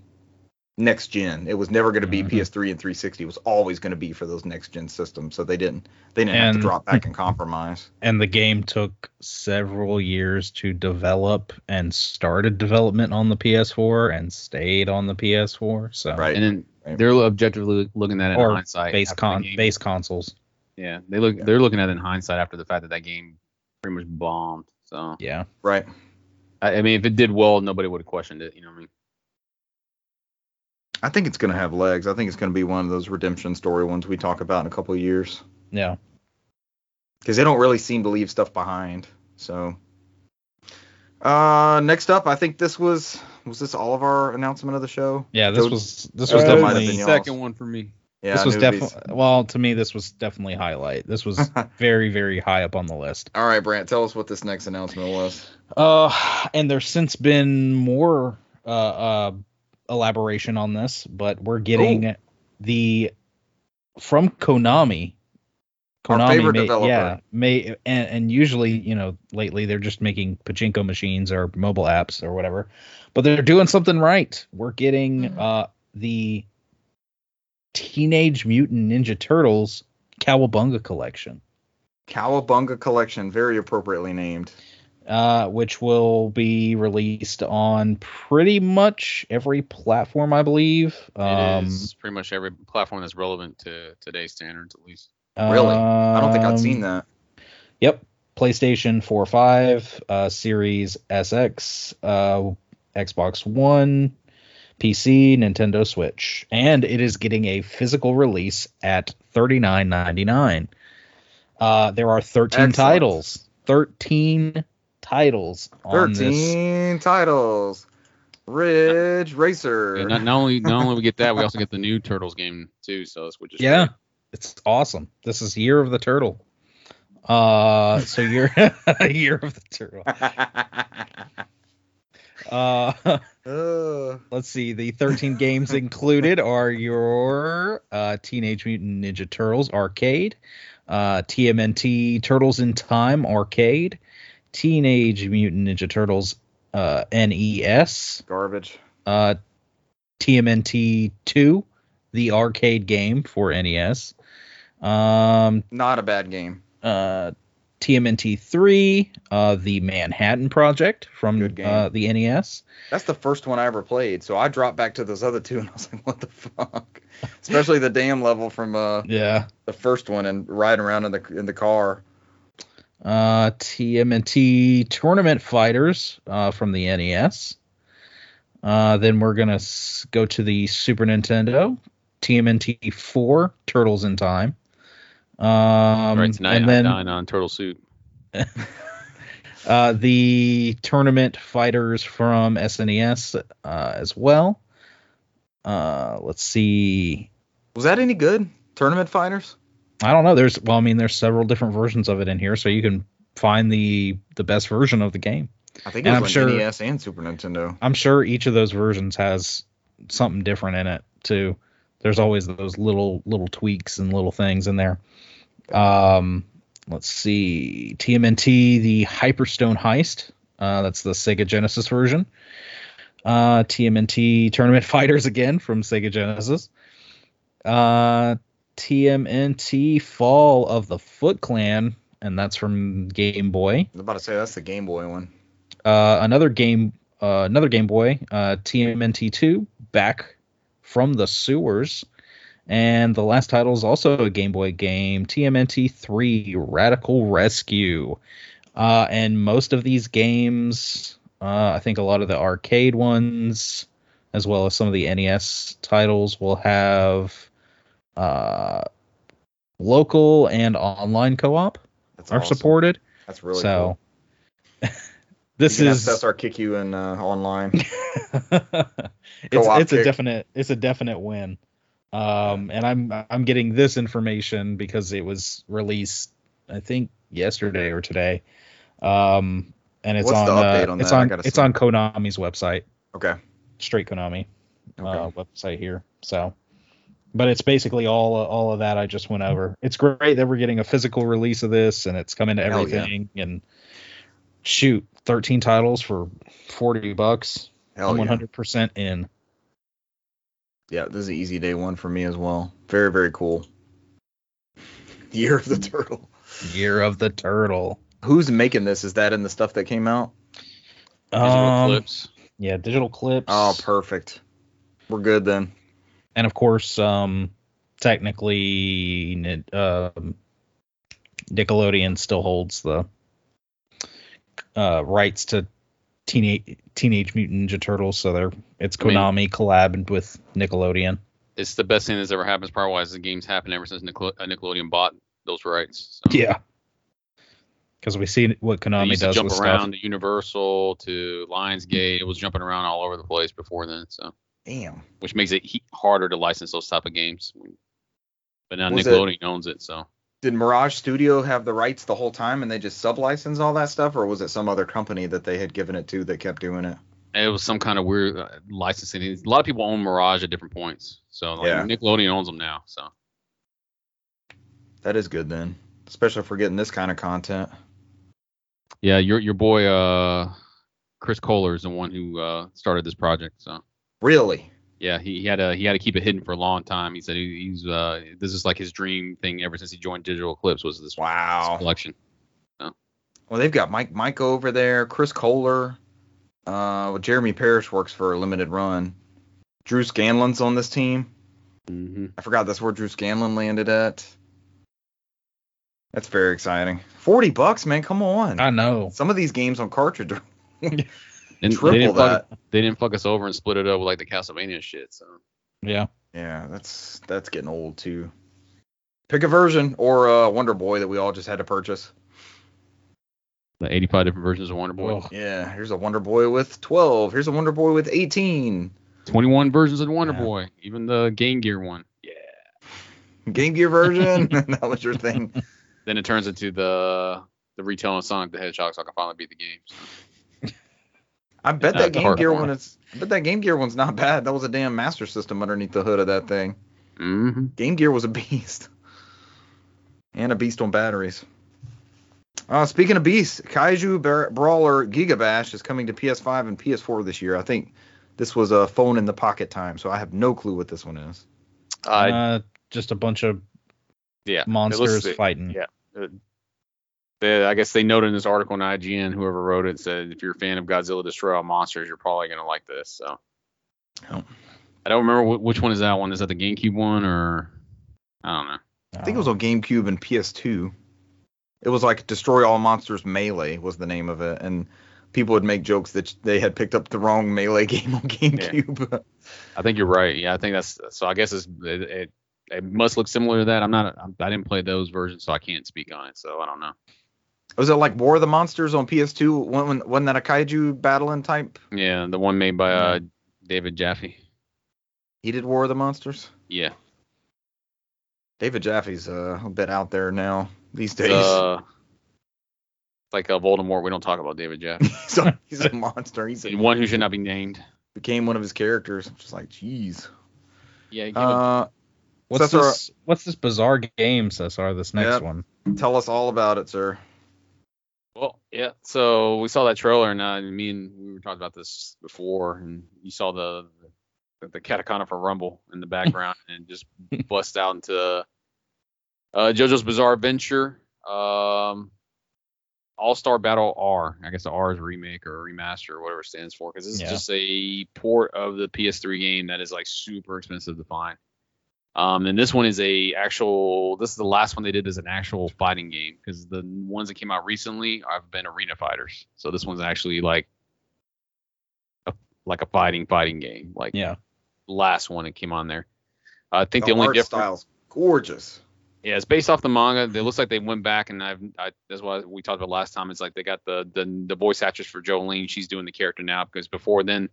S1: next gen. It was never going to be
S2: Mhm.
S1: PS3 and 360. It was always going to be for those next gen systems. So they didn't they didn't have to drop back and compromise.
S2: And the game took several years to develop and started development on the PS4 and stayed on the PS4. So
S1: Right.
S4: And then
S1: Right.
S4: they're objectively looking at it in hindsight.
S2: base con base consoles.
S4: Yeah, they look they're looking at it in hindsight after the fact that that game pretty much bombed. So
S2: Yeah.
S1: Right.
S4: I, I mean, if it did well, nobody would have questioned it. You know what I mean?
S1: I think it's going to have legs. I think it's going to be one of those redemption story ones we talk about in a couple of years
S2: Yeah.
S1: because they don't really seem to leave stuff behind. So, uh, next up, I think this was was this all of our announcement of the show?
S2: Yeah, this
S1: Joe-
S2: was this was
S1: Dirt might
S2: definitely
S1: been
S4: second one for me.
S1: Yeah,
S2: this was definitely well to me this was definitely highlight. This was very very high up on the list.
S1: All right, Brant, tell us what this next announcement was.
S2: Uh, and there's since been more uh, uh elaboration on this, but we're getting
S1: Oh.
S2: the from Konami. May-
S1: developer.
S2: yeah, may and, and usually you know lately they're just making pachinko machines or mobile apps or whatever, but they're doing something right. We're getting
S1: Mm-hmm.
S2: uh the Teenage Mutant Ninja Turtles Cowabunga collection.
S1: Cowabunga Collection, very appropriately named.
S2: uh, which will be released on pretty much every platform, I believe. Um,
S4: it is pretty much every platform that's relevant to today's standards, at least.
S1: Really? I don't think I'd
S2: um,
S1: seen that.
S2: Yep, PlayStation 4, 5, uh, Series SX, uh, Xbox One, PC, Nintendo Switch, and it is getting a physical release at $39.99. Uh, there are 13
S1: Excellent.
S2: titles. 13 titles on this.
S1: Thirteen titles. Ridge Racer.
S4: And not, not only not only we get that, we also get the new Turtles game too. So it's which is
S2: Yeah,
S4: great.
S2: it's awesome. This is Year of the Turtle. Uh, so year Year of the Turtle. Uh,
S1: Uh,
S2: let's see. The 13 games included are your uh, Teenage Mutant Ninja Turtles arcade, uh, TMNT Turtles in Time arcade, Teenage Mutant Ninja Turtles uh, NES,
S1: garbage.
S2: uh, TMNT 2, the arcade game for NES, um,
S1: Not a bad game.
S2: uh, TMNT 3, uh, the Manhattan Project from uh, the NES.
S1: That's the first one I ever played. So I dropped back to those other two and I was like, what the fuck? Especially the damn level from uh,
S2: Yeah.
S1: the first one and riding around in the in the car.
S2: Uh, TMNT Tournament Fighters uh, from the NES. Uh, then we're gonna s- go to the Super Nintendo. TMNT 4 Turtles in Time. Um,
S4: right tonight
S2: and
S4: I'm
S2: then
S4: dying on Turtle Suit.
S2: uh, the Tournament Fighters from SNES uh, as well. Uh, let's see.
S1: Was that any good? Tournament fighters?
S2: I don't know. There's well, I mean, there's several different versions of it in here, so you can find the the best version of the game.
S1: I think it
S2: And I'm sure-
S1: NES and Super Nintendo.
S2: I'm sure each of those versions has something different in it too. There's always those little little tweaks and little things in there. Um, let's see, TMNT the Hyperstone Heist. Uh, that's the Sega Genesis version. Uh, TMNT Tournament Fighters again from Sega Genesis. Uh, TMNT Fall of the Foot Clan, and that's from Game Boy
S1: I was about to say that's the Game Boy one.
S2: uh, another game, uh, another Game Boy, uh, TMNT2, back from the sewers, and the last title is also a Game Boy game, TMNT3, Radical Rescue, uh, and most of these games, uh, I think a lot of the arcade ones, as well as some of the NES titles, will have. Uh, local and online co-op
S1: That's
S2: are
S1: awesome.
S2: supported.
S1: That's really
S2: so
S1: cool.
S2: This is
S1: Cesar kick you in uh, online.
S2: it's it's a definite it's a definite win. Um, and I'm I'm getting this information because it was released I think yesterday or today. Um, and it's
S1: What's
S2: on,
S1: the update
S2: uh,
S1: on
S2: it's
S1: that?
S2: On it's
S1: see.
S2: on Konami's website,
S1: Okay.
S2: straight Konami uh, website here. So, but it's basically all all of that I just went over. It's great that we're getting a physical release of this and it's coming to
S1: Hell yeah.
S2: everything. And shoot, 13 titles for 40 bucks.
S1: Hell
S2: I'm
S1: yeah.
S2: 100% in.
S1: Yeah, this is an easy day one for me as well. Very, very cool. Year of the Turtle.
S2: Year of the Turtle.
S1: Who's making this? Is that in the stuff that came out?
S3: Digital
S2: Um,
S3: clips.
S2: Yeah, Digital Eclipse.
S1: Oh, perfect. We're good then.
S2: and of course, um, technically, Ni- um, Nickelodeon still holds the uh, rights to teenage Teenage Mutant Ninja Turtles, so they're it's
S3: I mean-
S2: Konami collabed with Nickelodeon.
S3: It's the best thing that's ever happened power wise. The game's happened ever since Nickel- uh, Nickelodeon bought those rights. So.
S2: Yeah, because we see what
S3: They
S2: Konami
S3: used to
S2: does
S3: jump
S2: with
S3: around
S2: stuff.
S3: to Universal to Lionsgate. It was jumping around all over the place before then, so
S1: Damn.
S3: which makes it he- harder to license those type of games. But now
S1: Was it-
S3: Nickelodeon owns it, so
S1: Did Mirage Studio have the rights the whole time and they just sublicense all that stuff, or was it some other company that they had given it to that kept doing it?
S3: it was some kind of weird uh, licensing. A lot of people own Mirage at different points, so like
S1: Yeah.
S3: Nickelodeon owns them now. So
S1: That is good then, especially for getting this kind of content.
S3: yeah, your your boy uh Chris Kohler is the one who uh started this project. So
S1: Really?
S3: Yeah, he, he had to he had to keep it hidden for a long time. He said he, he's uh this is like his dream thing ever since he joined Digital Eclipse was this, this
S1: Wow.
S3: collection.
S1: Well, they've got Mike Mika over there, Chris Kohler. Uh, well, Jeremy Parish works for a limited run. Drew Scanlon's on this team.
S3: hmm
S1: I forgot that's where Drew Scanlon landed at. That's very exciting. Forty bucks, man. Come on.
S2: I know.
S1: Some of these games on cartridge. are-
S3: And
S1: Triple
S3: they didn't
S1: that.
S3: Fuck, they didn't fuck us over and split it up with like the Castlevania shit. So
S2: Yeah.
S1: yeah, that's that's getting old too. Pick a version or uh, Wonder Boy that we all just had to purchase.
S3: the 85 different versions of Wonder Boy,
S2: Ugh.
S1: Yeah, here's a Wonder Boy with 12. Here's a Wonder Boy with 18.
S3: 21 versions of Wonder
S2: Yeah.
S3: Boy, even the Game Gear one. Yeah.
S1: Game Gear version. that was your thing.
S3: Then it turns into the the retelling Sonic the Hedgehog, so I can finally beat the game. So.
S1: I bet that Game Gear
S3: one.
S1: one is. I bet that Game Gear one's not bad. That was a damn Master System underneath the hood of that thing.
S3: hmm
S1: Game Gear was a beast, and a beast on batteries. Uh, speaking of beasts, Kaiju Bar- Brawler Gigabash is coming to PS5 and PS4 this year. I think this was a phone in the pocket time, so I have no clue what this one is.
S3: Uh,
S2: Uh, just a bunch of
S3: yeah.
S2: monsters fighting.
S3: yeah. They, I guess they noted in this article in IGN, whoever wrote it said, if you're a fan of Godzilla Destroy All Monsters, you're probably gonna like this. So.
S1: Oh.
S3: I don't remember wh- which one is that one. Is that the GameCube one or I don't know.
S1: I think it was on GameCube and PS2. It was like Destroy All Monsters Melee was the name of it, and people would make jokes that they had picked up the wrong Melee game on GameCube. Yeah.
S3: I think you're right. Yeah, I think that's so. I guess it's, it, it it must look similar to that. I'm not. I didn't play those versions, so I can't speak on it. So I don't know.
S1: Was it like War of the Monsters on PS2? Wasn't, wasn't that a kaiju battling type?
S3: Yeah, the one made by uh, David Jaffe.
S1: He did War of the Monsters.
S3: Yeah,
S1: David Jaffe's uh, a bit out there now these days.
S3: uh, like a Voldemort. We don't talk about David Jaffe.
S1: he's, a, he's a monster. He's a,
S3: one who should not be named.
S1: became one of his characters. I'm just like, jeez.
S3: Yeah,
S1: Uh,
S2: What's
S1: Cesar-
S2: this? What's this bizarre game, Cesar? This next
S1: Yep.
S2: one.
S1: tell us all about it, sir.
S3: Well, yeah. So we saw that trailer, and uh, me and we were talking about this before, and you saw the the, the for Rumble in the background, and just bust out into uh, JoJo's Bizarre Adventure, um, All Star Battle R. I guess the R is remake or remaster or whatever it stands for, because this
S2: Yeah.
S3: is just a port of the PS3 game that is like super expensive to find. Um, and this one is a actual. This is the last one they did as an actual fighting game because the ones that came out recently have been arena fighters. So this one's actually like a like a fighting fighting game. Like
S2: Yeah.
S3: last one that came on there. I think
S1: the
S3: the, only
S1: art
S3: difference.
S1: style's gorgeous.
S3: Yeah, it's based off the manga. It looks like they went back and I've I, that's what we talked about last time. It's like they got the the, the voice actress for Jolyne. She's doing the character now because before then,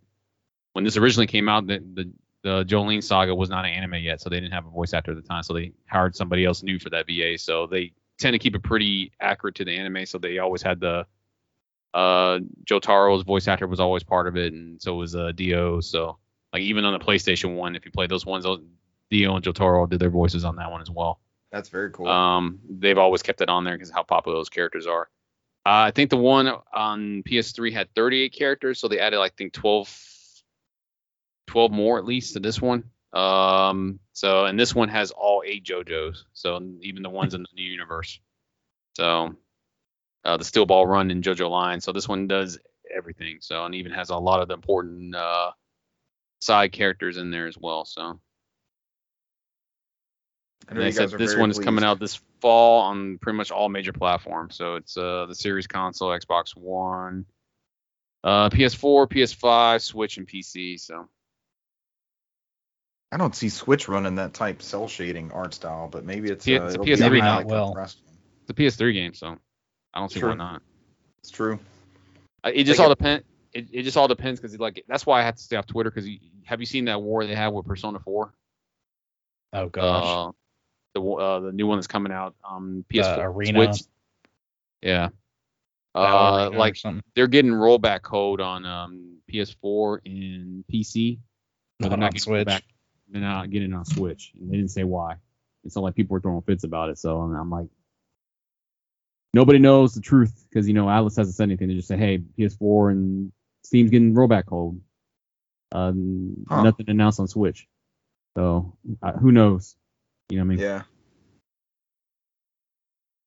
S3: when this originally came out, the, the the Jolyne saga was not an anime yet, so they didn't have a voice actor at the time. So they hired somebody else new for that VA. So they tend to keep it pretty accurate to the anime. So they always had the uh Jotaro's voice actor was always part of it, and so was uh Dio. So like even on the PlayStation One, if you play those ones, those, Dio and Jotaro did their voices on that one as well.
S1: That's very cool.
S3: Um, they've always kept it on there because how popular those characters are. Uh, I think the one on PS3 had 38 characters, so they added like I think 12, 12 more at least to this one. Um, so and this one has all eight JoJos, so even the ones in the new universe. So uh, the Steel Ball Run in JoJo line. So this one does everything. So and even has a lot of the important uh, side characters in there as well. So and they said this one is coming out this fall on pretty much all major platforms. So it's uh, the Series console, Xbox One, uh, PS4, PS5, Switch, and PC. So
S1: I don't see Switch running that type cell shading art style, but maybe it's,
S3: P-
S1: uh,
S3: it's a PS3
S1: be
S2: not
S1: like
S2: well.
S1: the
S3: it's a PS3 game, so I don't see
S1: True.
S3: why not.
S1: It's true.
S3: Uh, It just
S1: Like
S3: all
S1: it-
S3: depends. It, it just all depends because like that's why I have to stay off Twitter because have you seen that war they have with Persona 4?
S2: Oh gosh.
S3: Uh, the uh, the new one that's coming out um PS4
S2: Uh, Arena.
S3: Switch. Yeah. Uh, like
S2: something.
S3: they're getting rollback code on um, PS4 and PC. but
S2: Not
S3: they're
S2: on Switch.
S3: rollback- They're not getting on Switch. And they didn't say why. It's not like people were throwing fits about it. So and I'm like, nobody knows the truth because you know Atlus hasn't said anything. They just say, hey, PS4 and Steam's getting rollback code. Um,
S1: Huh.
S3: Nothing announced on Switch. So uh, who knows? You know what I mean?
S1: Yeah.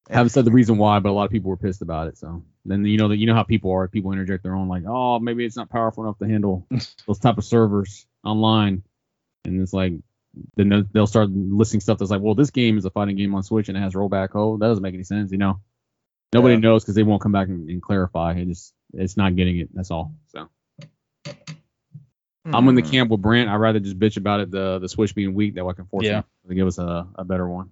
S3: I haven't said the reason why, but a lot of people were pissed about it. So then you know that you know how people are. People interject their own like, oh, maybe it's not powerful enough to handle those type of servers online, and it's like then they'll- start listing stuff that's like, well, this game is a fighting game on Switch and it has rollback Oh, That doesn't make any sense, you know. Nobody
S1: Yeah.
S3: knows because they won't come back and, and clarify. It just it's not getting it. That's all. So I'm in the
S1: Hmm.
S3: camp with Brant. I'd rather just bitch about it the the Switch being weak that way I can force
S2: Yeah.
S3: to give us a, a better one.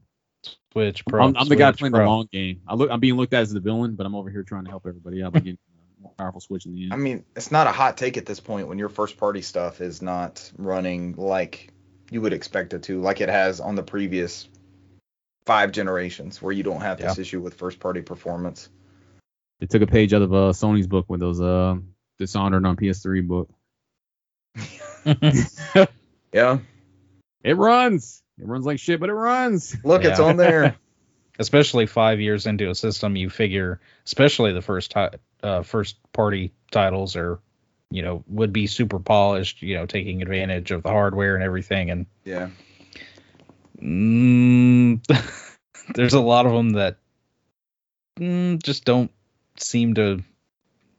S2: Switch Pro.
S3: I'm, I'm the guy playing the long game. I look, I'm being looked at as the villain, but I'm over here trying to help everybody out by getting more powerful Switch in the end.
S1: I mean, it's not a hot take at this point when your first party stuff is not running like you would expect it to, like it has on the previous five generations, where you don't have this issue with first party performance.
S3: They took a page out of uh, Sony's book with those uh, Dishonored on PS3 book.
S1: Yeah.
S3: It runs. It runs like shit, but it runs.
S1: Look, it's on there.
S2: especially five years into a system, you figure, especially the first ti- uh, first party titles are, you know, would be super polished, you know, taking advantage of the hardware and everything. And
S1: Yeah.
S2: mm, there's a lot of them that mm, just don't seem to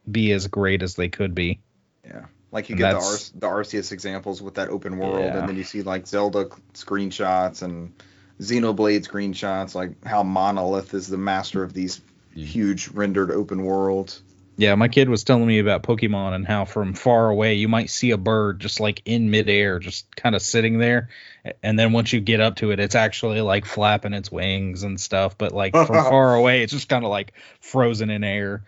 S2: be as great as they could be.
S1: Yeah. Like you
S2: And
S1: get the, Ar- the Arceus examples with that open world,
S2: Yeah.
S1: and then you see like Zelda screenshots and Xenoblade screenshots, like how Monolith is the master of these
S3: mm-hmm.
S1: huge rendered open worlds.
S2: Yeah, my kid was telling me about Pokemon and how from far away you might see a bird just like in midair, just kind of sitting there. And then once you get up to it, it's actually like flapping its wings and stuff. But like from far away, it's just kind of like frozen in air.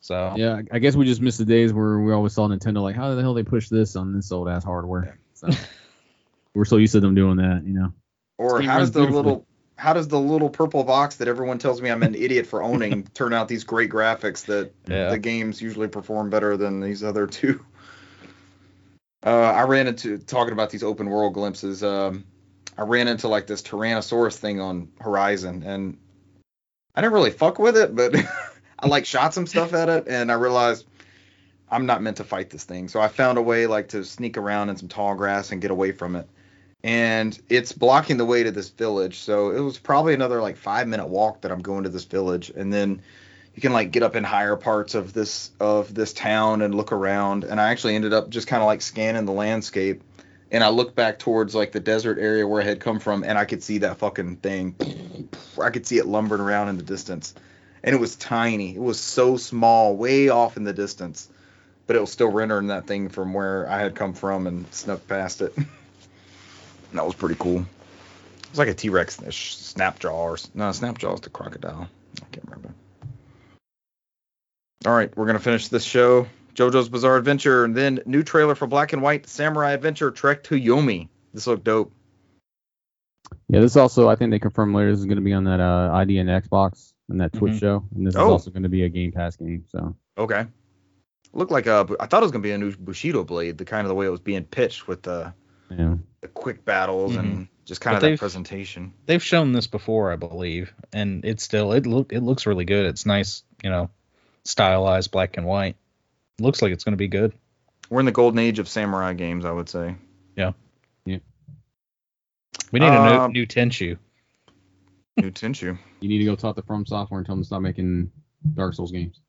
S2: So
S3: Yeah, I guess we just missed the days where we always saw Nintendo like, how the hell they push this on this old ass hardware? So we're so used to them doing that, you know.
S1: Or
S3: Steam
S1: how does the little how does the little purple box that everyone tells me I'm an idiot for owning turn out these great graphics that
S2: Yeah.
S1: the games usually perform better than these other two? Uh, I ran into talking about these open world glimpses. Um, I ran into like this Tyrannosaurus thing on Horizon, and I didn't really fuck with it, but I like shot some stuff at it, and I realized I'm not meant to fight this thing. So I found a way like to sneak around in some tall grass and get away from it and it's blocking the way to this village. So it was probably another like five minute walk that I'm going to this village, and then you can like get up in higher parts of this of this town and look around. And I actually ended up just kind of like scanning the landscape, and I looked back towards like the desert area where I had come from, and I could see that fucking thing. I could see it lumbering around in the distance, and it was tiny. It was so small, way off in the distance, but it was still rendering that thing from where I had come from and snuck past it. And that was pretty cool. It's like a T Rex Snapjaw or no Snapjaw is the crocodile. I can't remember. All right, we're gonna finish this show. JoJo's Bizarre Adventure, and then new trailer for Black and White Samurai Adventure Trek to Yomi. This looked dope.
S3: Yeah, this also I think they confirmed later this is going to be on that uh, ID and Xbox and that Twitch
S2: Mhm.
S3: show, and this
S1: Oh.
S3: is also going to be a Game Pass game. So
S1: Okay. Looked like a. I thought it was gonna be a new Bushido blade, the kind of the way it was being pitched with the,
S3: yeah,
S1: the quick battles and just kind
S2: But
S1: of that presentation.
S2: They've shown this before, I believe, and it's still it look it looks really good. It's nice, you know, stylized black and white. looks like it's going to be good.
S1: We're in the golden age of samurai games, I would say. Yeah. Yeah.
S2: We need a
S1: Um,
S2: new, new Tenchu.
S1: New Tenchu.
S3: you need to go talk to From Software and tell them to stop making Dark Souls games.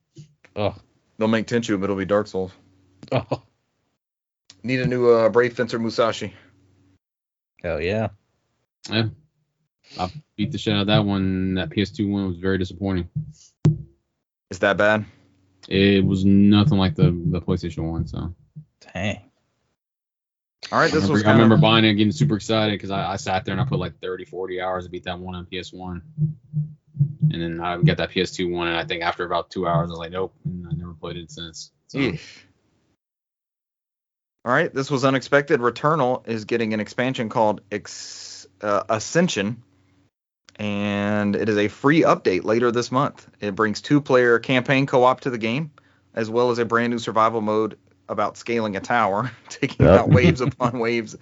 S2: Oh,
S1: They'll make Tenchu, but it'll be Dark Souls.
S2: oh,
S1: Need a new uh, Brave Fencer Musashi.
S2: hell yeah.
S3: Yeah, I beat the shit out of that one. That PS2 one was very disappointing.
S1: Is that bad?
S3: It was nothing like the the PlayStation one. So
S2: Dang.
S1: All right,
S3: I
S1: this
S3: remember,
S1: was
S3: I remember buying it, and getting super excited because I, I sat there and I put like 30, 40 hours to beat that one on PS1. And then I got that PS2 one, and I think after about two hours, I was like, nope, and I never played it since. So,
S1: Eesh. All right, this was unexpected. Returnal is getting an expansion called Ex- uh, Ascension, and it is a free update later this month. It brings two-player campaign co-op to the game, as well as a brand new survival mode about scaling a tower, taking
S3: Yep.
S1: out waves upon waves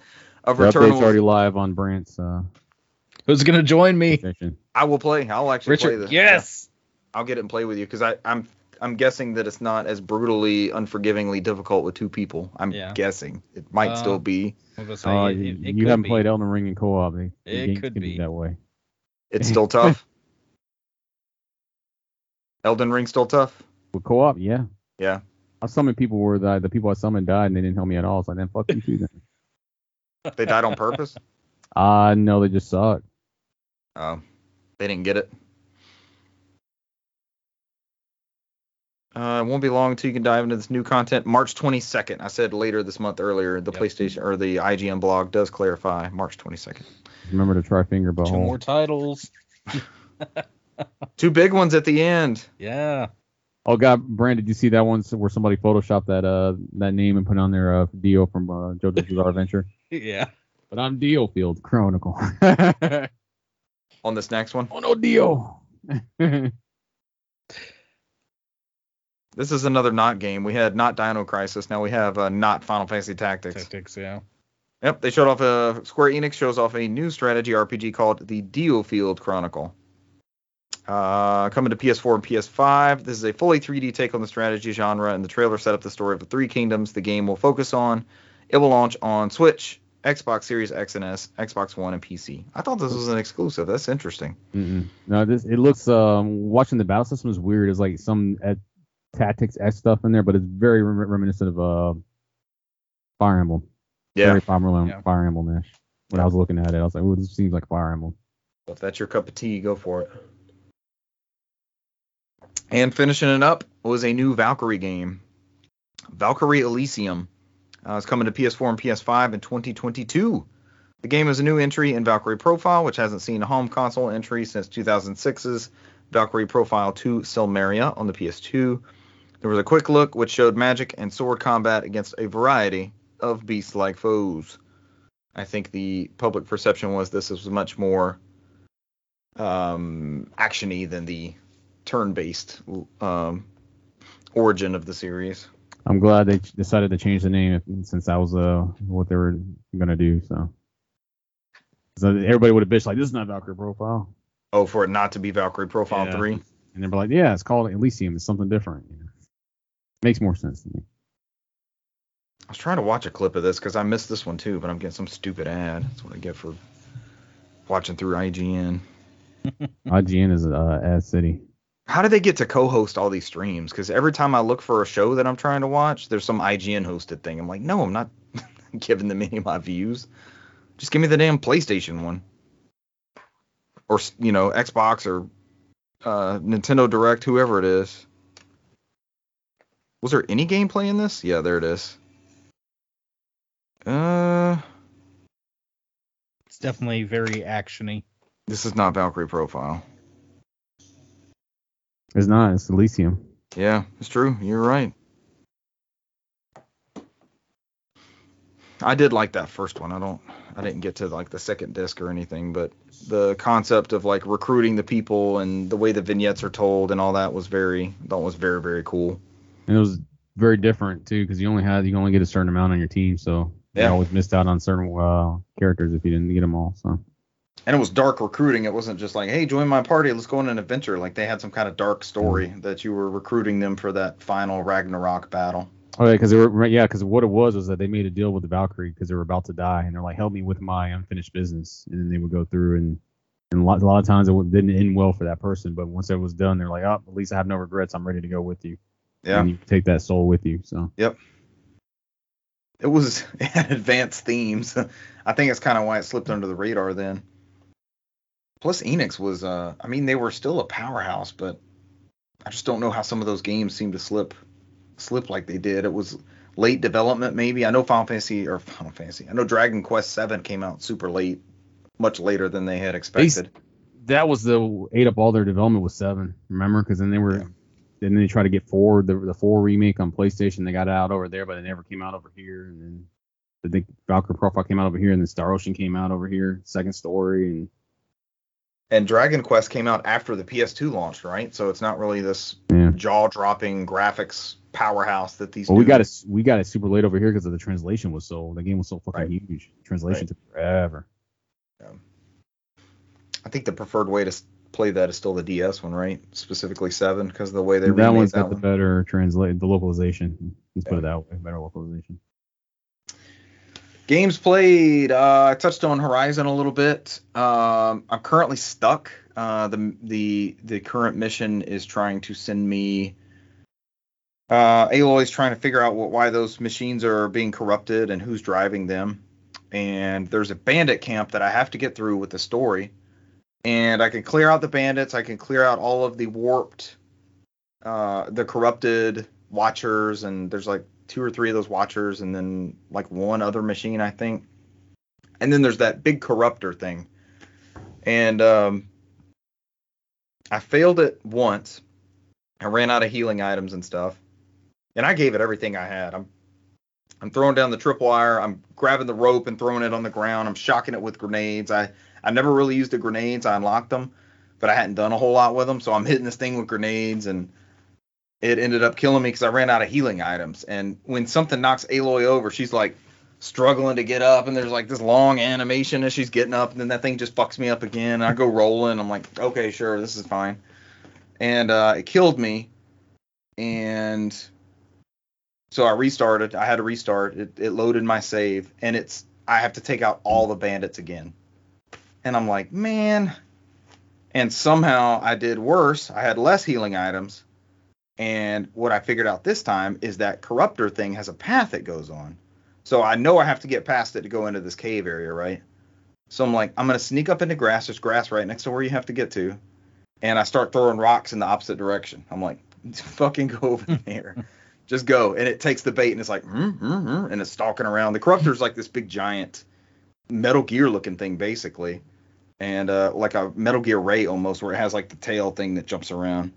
S1: of
S3: the update's already live on Brant's uh,
S2: Who's going to join me?
S3: section.
S1: I will play. I'll actually play this.
S2: yes.
S1: I'll get it and play with you because I'm I'm guessing that it's not as brutally, unforgivingly difficult with two people. I'm
S2: Yeah.
S1: guessing it might
S2: Uh,
S1: still be.
S2: I was gonna say,
S3: Oh,
S2: it-
S3: you,
S2: it- it
S3: you haven't
S2: be.
S3: played Elden Ring in co-op. They, the
S2: It
S3: games
S2: could
S3: can
S2: be.
S3: that way.
S1: It's still tough. Elden Ring still tough.
S3: With co-op, yeah.
S1: Yeah.
S3: I summoned people where the, the people I summoned died and they didn't help me at all. So I then fuck you too then.
S1: They died on purpose.
S3: Uh no, they just suck.
S1: Oh, they didn't get it. Uh, it won't be long until you can dive into this new content. March 22nd. I said later this month earlier. The
S2: Yep.
S1: PlayStation or the IGN blog does clarify March 22nd.
S3: Remember to try finger
S2: Two more titles.
S1: Two big ones at the end.
S2: Yeah.
S3: Oh God, Brant, did you see that one where somebody photoshopped that uh that name and put on their uh Dio from uh, JoJo's Bizarre Adventure?
S2: Yeah.
S3: But I'm Dio Field Chronicle.
S1: On this next one.
S3: Oh no, Dio.
S1: This is another not game. We had not Dino Crisis. Now we have uh, not Final Fantasy Tactics.
S2: Tactics, yeah.
S1: Yep, they showed off a Square Enix shows off a new strategy RPG called the Diofield Chronicle. Uh, coming to PS4 and PS5. This is a fully 3D take on the strategy genre, and the trailer set up the story of the three kingdoms the game will focus on. It will launch on Switch, Xbox Series X and S, Xbox One, and PC. I thought this was an exclusive. That's interesting.
S3: Mm-mm. No, this it looks um watching the battle system is weird. It's like some uh, tactics S stuff in there, but it's very rem- reminiscent of uh Fire Emblem.
S1: Yeah,
S3: Very Fire Emblem,
S2: Yeah.
S3: Fire Emblem-ish. When I was looking at it, I was like, "Ooh, this seems like Fire Emblem."
S1: if that's your cup of tea, go for it. And finishing it up was a new Valkyrie game, Valkyrie Elysium. Uh, it's coming to PS4 and PS5 in 2022. The game is a new entry in Valkyrie Profile, which hasn't seen a home console entry since 2006's Valkyrie Profile 2 Silmeria on the PS2. There was a quick look which showed magic and sword combat against a variety of beast-like foes. I think the public perception was this was much more um, actiony than the turn-based um, origin of the series.
S3: I'm glad they decided to change the name since that was uh what they were gonna do. So, so everybody would have bitched like, "This is not Valkyrie Profile,"
S1: Oh, for it not to be Valkyrie Profile
S3: Yeah.
S1: 3.
S3: and they're like, "Yeah, it's called Elysium. It's something different." You know? Makes more sense to me.
S1: I was trying to watch a clip of this because I missed this one too, but I'm getting some stupid ad. That's what I get for watching through IGN.
S3: IGN is uh, ad city.
S1: How do they get to co-host all these streams? Because every time I look for a show that I'm trying to watch, there's some IGN hosted thing. I'm like, no, I'm not giving them any of my views. Just give me the damn PlayStation one, or you know, Xbox or uh, Nintendo Direct, whoever it is. Was there any gameplay in this? Yeah, there it is. Uh,
S2: It's definitely very actiony.
S1: This is not Valkyrie Profile.
S3: It's not. It's Elysium.
S1: Yeah, it's true. You're right. I did like that first one. I don't I didn't get to like the second disc or anything, but the concept of like recruiting the people and the way the vignettes are told and all that was very that was very very cool.
S3: And it was very different too, because you only had you only get a certain amount on your team, so
S1: Yeah.
S3: you always missed out on certain uh, characters if you didn't get them all. So
S1: And it was dark recruiting. It wasn't just like, hey, join my party, let's go on an adventure. Like they had some kind of dark story that you were recruiting them for that final Ragnarok battle.
S3: oh yeah, because they were yeah, because what it was was that they made a deal with the Valkyrie because they were about to die, and they're like, help me with my unfinished business, and then they would go through and. And a lot, a lot of times it didn't end well for that person, but once it was done, they're like, "Oh, at least I have no regrets. I'm ready to go with you."
S1: Yeah.
S3: And you take that soul with you. So Yep.
S1: It was it had advanced themes. I think it's kind of why it slipped under the radar then. Plus Enix was uh I mean they were still a powerhouse, but I just don't know how some of those games seem to slip slip like they did. It was late development maybe. I know Final Fantasy or Final Fantasy. I know Dragon Quest 7 came out super late, much later than they had expected.
S3: that was the ate up all their development with seven. Remember? Because then they were,
S1: Yeah.
S3: Then they tried to get four, the the four remake on PlayStation. They got it out over there, but it never came out over here. And then I think Valkyrie Profile came out over here, and then Star Ocean came out over here, second story, and
S1: And Dragon Quest came out after the PS2 launched, right? So it's not really this
S3: yeah.
S1: jaw-dropping graphics powerhouse that these
S3: Well, we got it. We got it super late over here because of the translation was so. The game was so fucking
S1: Right.
S3: huge. Translation
S1: Right.
S3: took forever.
S1: I think the preferred way to play that is still the DS one, right? Specifically seven, because of the way they
S3: that one's
S1: that
S3: got the better translate, the localization. Let's put it that way. Better localization.
S1: Games played. Uh, I touched on Horizon a little bit. Um, I'm currently stuck. Uh, the the the current mission is trying to send me. Uh, Aloy's trying to figure out what, why those machines are being corrupted and who's driving them. And there's a bandit camp that I have to get through with the story. And I can clear out the bandits. I can clear out all of the warped, uh, the corrupted watchers, and there's like two or three of those watchers, and then like one other machine, I think. And then there's that big corruptor thing. And um, I failed it once. I ran out of healing items and stuff. And I gave it everything I had. I'm I'm throwing down the tripwire. I'm grabbing the rope and throwing it on the ground. I'm shocking it with grenades. I I never really used the grenades. I unlocked them, but I hadn't done a whole lot with them. So I'm hitting this thing with grenades, and it ended up killing me because I ran out of healing items. And when something knocks Aloy over, she's like struggling to get up, and there's like this long animation as she's getting up, and then that thing just fucks me up again. And I go rolling. I'm like, okay, sure, this is fine. And uh, it killed me, and so I restarted. I had to restart. It, it loaded my save, and it's I have to take out all the bandits again. And I'm like, man. And somehow I did worse. I had less healing items. And what I figured out this time is that corruptor thing has a path it goes on. So I know I have to get past it to go into this cave area, right? So I'm like, I'm gonna sneak up into grass. There's grass right next to where you have to get to. And I start throwing rocks in the opposite direction. I'm like, fucking go over there. Just go. And it takes the bait and it's like, mm, mm, mm, and it's stalking around. The corruptor's like this big giant Metal Gear looking thing, basically. And uh, like a Metal Gear Ray almost, where it has like the tail thing that jumps around.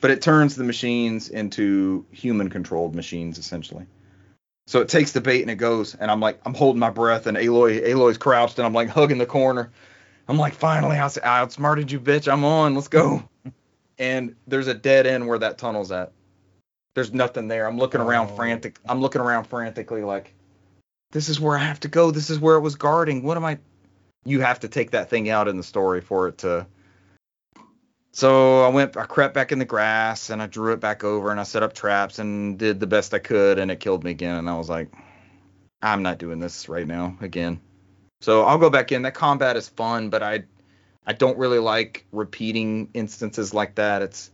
S1: But it turns the machines into human controlled machines, essentially. So it takes the bait and it goes, and I'm like, I'm holding my breath, and Aloy, Aloy's crouched, and I'm like hugging the corner. I'm like, finally, I I outsmarted you, bitch. I'm on. Let's go. and there's a dead end where that tunnel's at. There's nothing there. I'm looking around
S2: Oh.
S1: frantic. I'm looking around frantically, like, this is where I have to go. This is where it was guarding. What am I? You have to take that thing out in the story for it to. So I went, I crept back in the grass and I drew it back over and I set up traps and did the best I could and it killed me again. And I was like, I'm not doing this right now again. So I'll go back in. That combat is fun, but I, I don't really like repeating instances like that. It's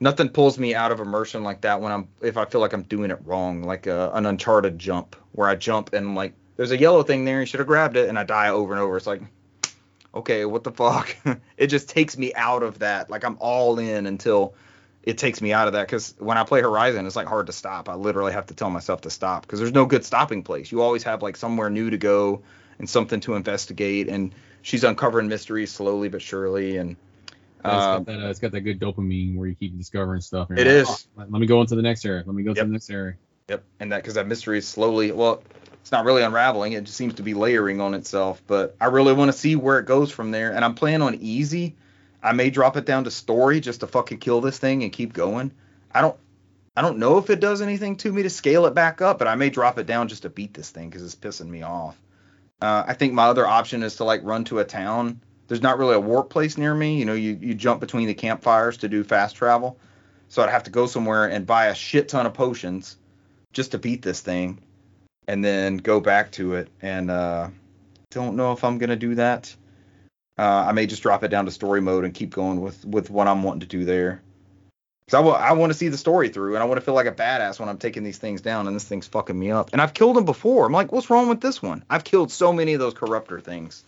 S1: nothing pulls me out of immersion like that when I'm if I feel like I'm doing it wrong, like a, an Uncharted jump where I jump and like there's a yellow thing there, you should have grabbed it, and I die over and over. It's like, okay, what the fuck? it just takes me out of that. Like I'm all in until it takes me out of that. Because when I play Horizon, it's like hard to stop. I literally have to tell myself to stop because there's no good stopping place. You always have like somewhere new to go and something to investigate. And she's uncovering mysteries slowly but surely. And
S3: it's, got that, uh, it's got that good dopamine where you keep discovering stuff.
S1: It
S3: like,
S1: is.
S3: "Oh, let me go into the next area. Let me go
S1: Yep.
S3: to the next area.
S1: Yep, and that because that mystery is slowly well, it's not really unraveling. It just seems to be layering on itself. But I really want to see where it goes from there. And I'm playing on easy. I may drop it down to story just to fucking kill this thing and keep going. I don't, I don't know if it does anything to me to scale it back up, but I may drop it down just to beat this thing because it's pissing me off. Uh, I think my other option is to like run to a town. There's not really a warp place near me. You know, you you jump between the campfires to do fast travel. So I'd have to go somewhere and buy a shit ton of potions just to beat this thing and then go back to it and uh don't know if I'm gonna do that. Uh, I may just drop it down to story mode and keep going with with what I'm wanting to do there. Cause I wa- I want to see the story through and I want to feel like a badass when I'm taking these things down and this thing's fucking me up. And I've killed them before. I'm like, what's wrong with this one? I've killed so many of those corruptor things.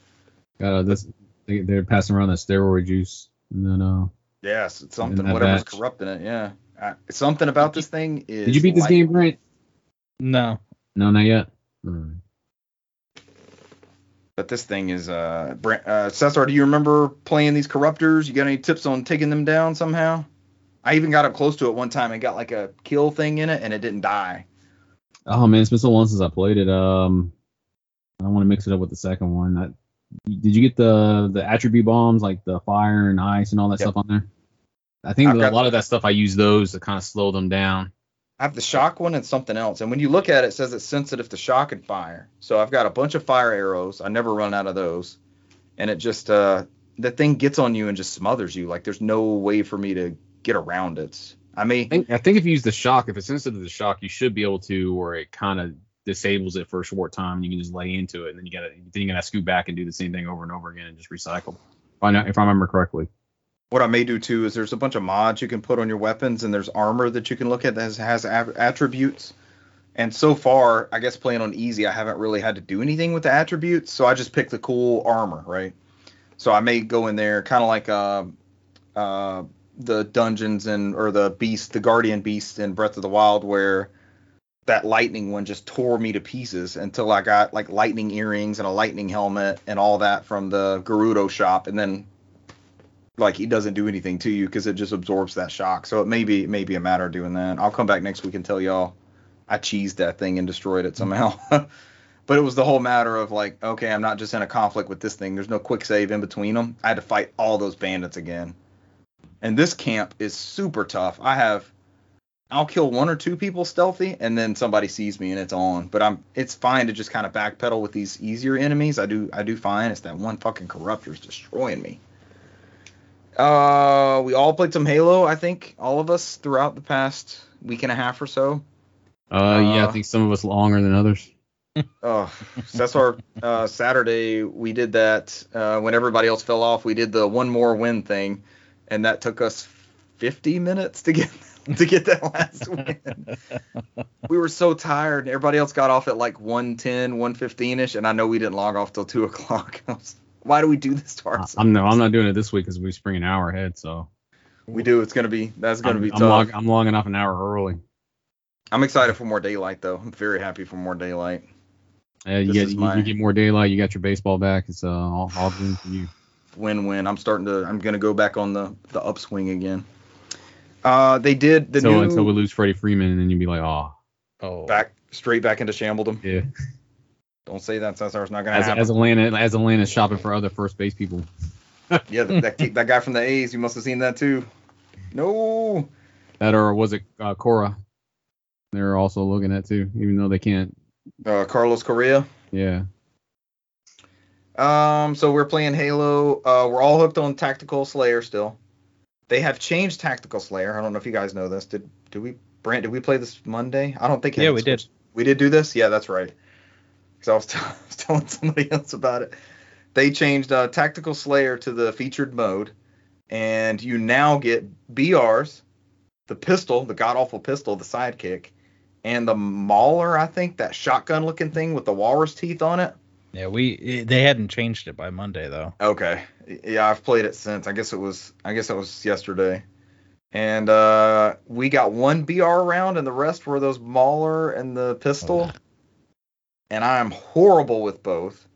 S3: Uh, this they, they're passing around that steroid juice. And then uh,
S1: Yes, it's something. Whatever's
S3: batch.
S1: corrupting it. Yeah, uh, something about this thing is.
S3: did you beat this
S1: light-
S3: game, Brant?
S2: No.
S3: No, not yet. Alright.
S1: But this thing is uh, Brant, uh Cesar, do you remember playing these corruptors? You got any tips on taking them down somehow? I even got up close to it one time and got like a kill thing in it and it didn't die.
S3: Oh man, it's been so long since I played it. Um, I don't want to mix it up with the second one. I, did you get the the attribute bombs like the fire and ice and all that
S1: Yep.
S3: stuff on there? I think
S1: I've
S3: a
S1: got-
S3: lot of that stuff I use those to kind of slow them down.
S1: I have the shock one and something else. And when you look at it, it says it's sensitive to shock and fire. So I've got a bunch of fire arrows. I never run out of those. And it just uh the thing gets on you and just smothers you. Like there's no way for me to get around it. I mean,
S3: I think, I think if you use the shock, if it's sensitive to the shock, you should be able to, or it kind of disables it for a short time, and you can just lay into it, and then you gotta then you gotta scoot back and do the same thing over and over again and just recycle. If I know, if I remember correctly.
S1: What I may do too is there's a bunch of mods you can put on your weapons, and there's armor that you can look at that has, has attributes. And so far, I guess playing on easy, I haven't really had to do anything with the attributes, so I just pick the cool armor, right? So I may go in there, kind of like uh, uh, the dungeons and or the beast, the guardian beast in Breath of the Wild, where that lightning one just tore me to pieces until I got like lightning earrings and a lightning helmet and all that from the Gerudo shop, and then like he doesn't do anything to you because it just absorbs that shock. So it may be it may be a matter of doing that. I'll come back next week and tell y'all I cheesed that thing and destroyed it somehow. but it was the whole matter of like, okay, I'm not just in a conflict with this thing. There's no quick save in between them. I had to fight all those bandits again. And this camp is super tough. I have I'll kill one or two people stealthy and then somebody sees me and it's on. But I'm it's fine to just kind of backpedal with these easier enemies. I do I do fine. It's that one fucking corruptor's destroying me. Uh, we all played some Halo, I think, all of us throughout the past week and a half or so.
S3: Uh, yeah,
S1: Uh,
S3: I think some of us longer than others.
S1: Oh, so that's our uh, Saturday. We did that uh, when everybody else fell off. We did the one more win thing, and that took us 50 minutes to get to get that last win. we were so tired. Everybody else got off at like 110, 115 ish, and I know we didn't log off till two o'clock. I was- Why do we do this to ourselves?
S3: I'm no, I'm not doing it this week because we spring an hour ahead. So
S1: we do. It's gonna be. That's gonna
S3: I'm,
S1: be
S3: I'm,
S1: tough.
S3: log, I'm long enough an hour early.
S1: I'm excited for more daylight though. I'm very happy for more daylight.
S3: Uh, you
S1: This
S3: get you,
S1: my-
S3: you get more daylight. You got your baseball back. It's uh, all, all good for you.
S1: Win-win. I'm starting to. I'm gonna go back on the the upswing again. Uh, they did the
S3: so
S1: new
S3: until we lose Freddie Freeman, and then you'd be like, oh,
S2: Oh.
S1: back straight back into Shambledom.
S3: yeah.
S1: Don't say that. Cesar's not gonna
S3: As,
S1: happen.
S3: as Atlanta, as Atlanta's shopping for other first base people.
S1: yeah, that, that that guy from the A's. You must have seen that too. No.
S3: That or was it uh, Cora? They're also looking at too, even though they can't.
S1: Uh, Carlos Correa.
S3: Yeah.
S1: Um, so we're playing Halo. Uh, we're all hooked on Tactical Slayer still. They have changed Tactical Slayer. I don't know if you guys know this. Did did we Brant? Did we play this Monday? I don't think. it
S2: Yeah,
S1: had
S2: we did.
S1: We did do this. Yeah, that's right. Because I was, t- I was telling somebody else about it. They changed uh, Tactical Slayer to the featured mode, and you now get BRs, the pistol, the god awful pistol, the sidekick, and the Mauler. I think that shotgun looking thing with the walrus teeth on it.
S2: Yeah, we they hadn't changed it by Monday though.
S1: Okay. Yeah, I've played it since. I guess it was I guess it was yesterday. And uh we got one BR round and the rest were those Mauler and the pistol. And I am horrible with both.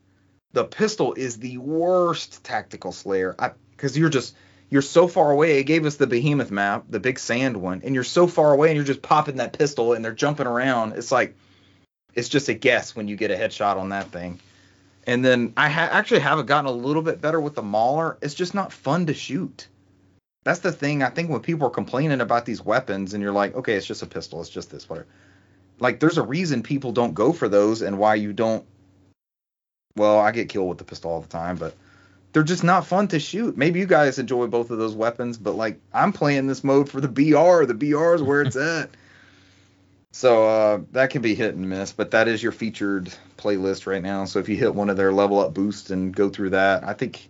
S1: the pistol is the worst tactical slayer because you're just you're so far away. It gave us the behemoth map, the big sand one, and you're so far away and you're just popping that pistol and they're jumping around. It's like it's just a guess when you get a headshot on that thing. And then I ha- actually haven't gotten a little bit better with the Mauler. It's just not fun to shoot. That's the thing. I think when people are complaining about these weapons and you're like, okay, it's just a pistol, it's just this, whatever. Like, there's a reason people don't go for those and why you don't. Well, I get killed with the pistol all the time, but they're just not fun to shoot. Maybe you guys enjoy both of those weapons, but like, I'm playing this mode for the BR. The BR is where it's at. So uh, that can be hit and miss, but that is your featured playlist right now. So if you hit one of their level up boosts and go through that, I think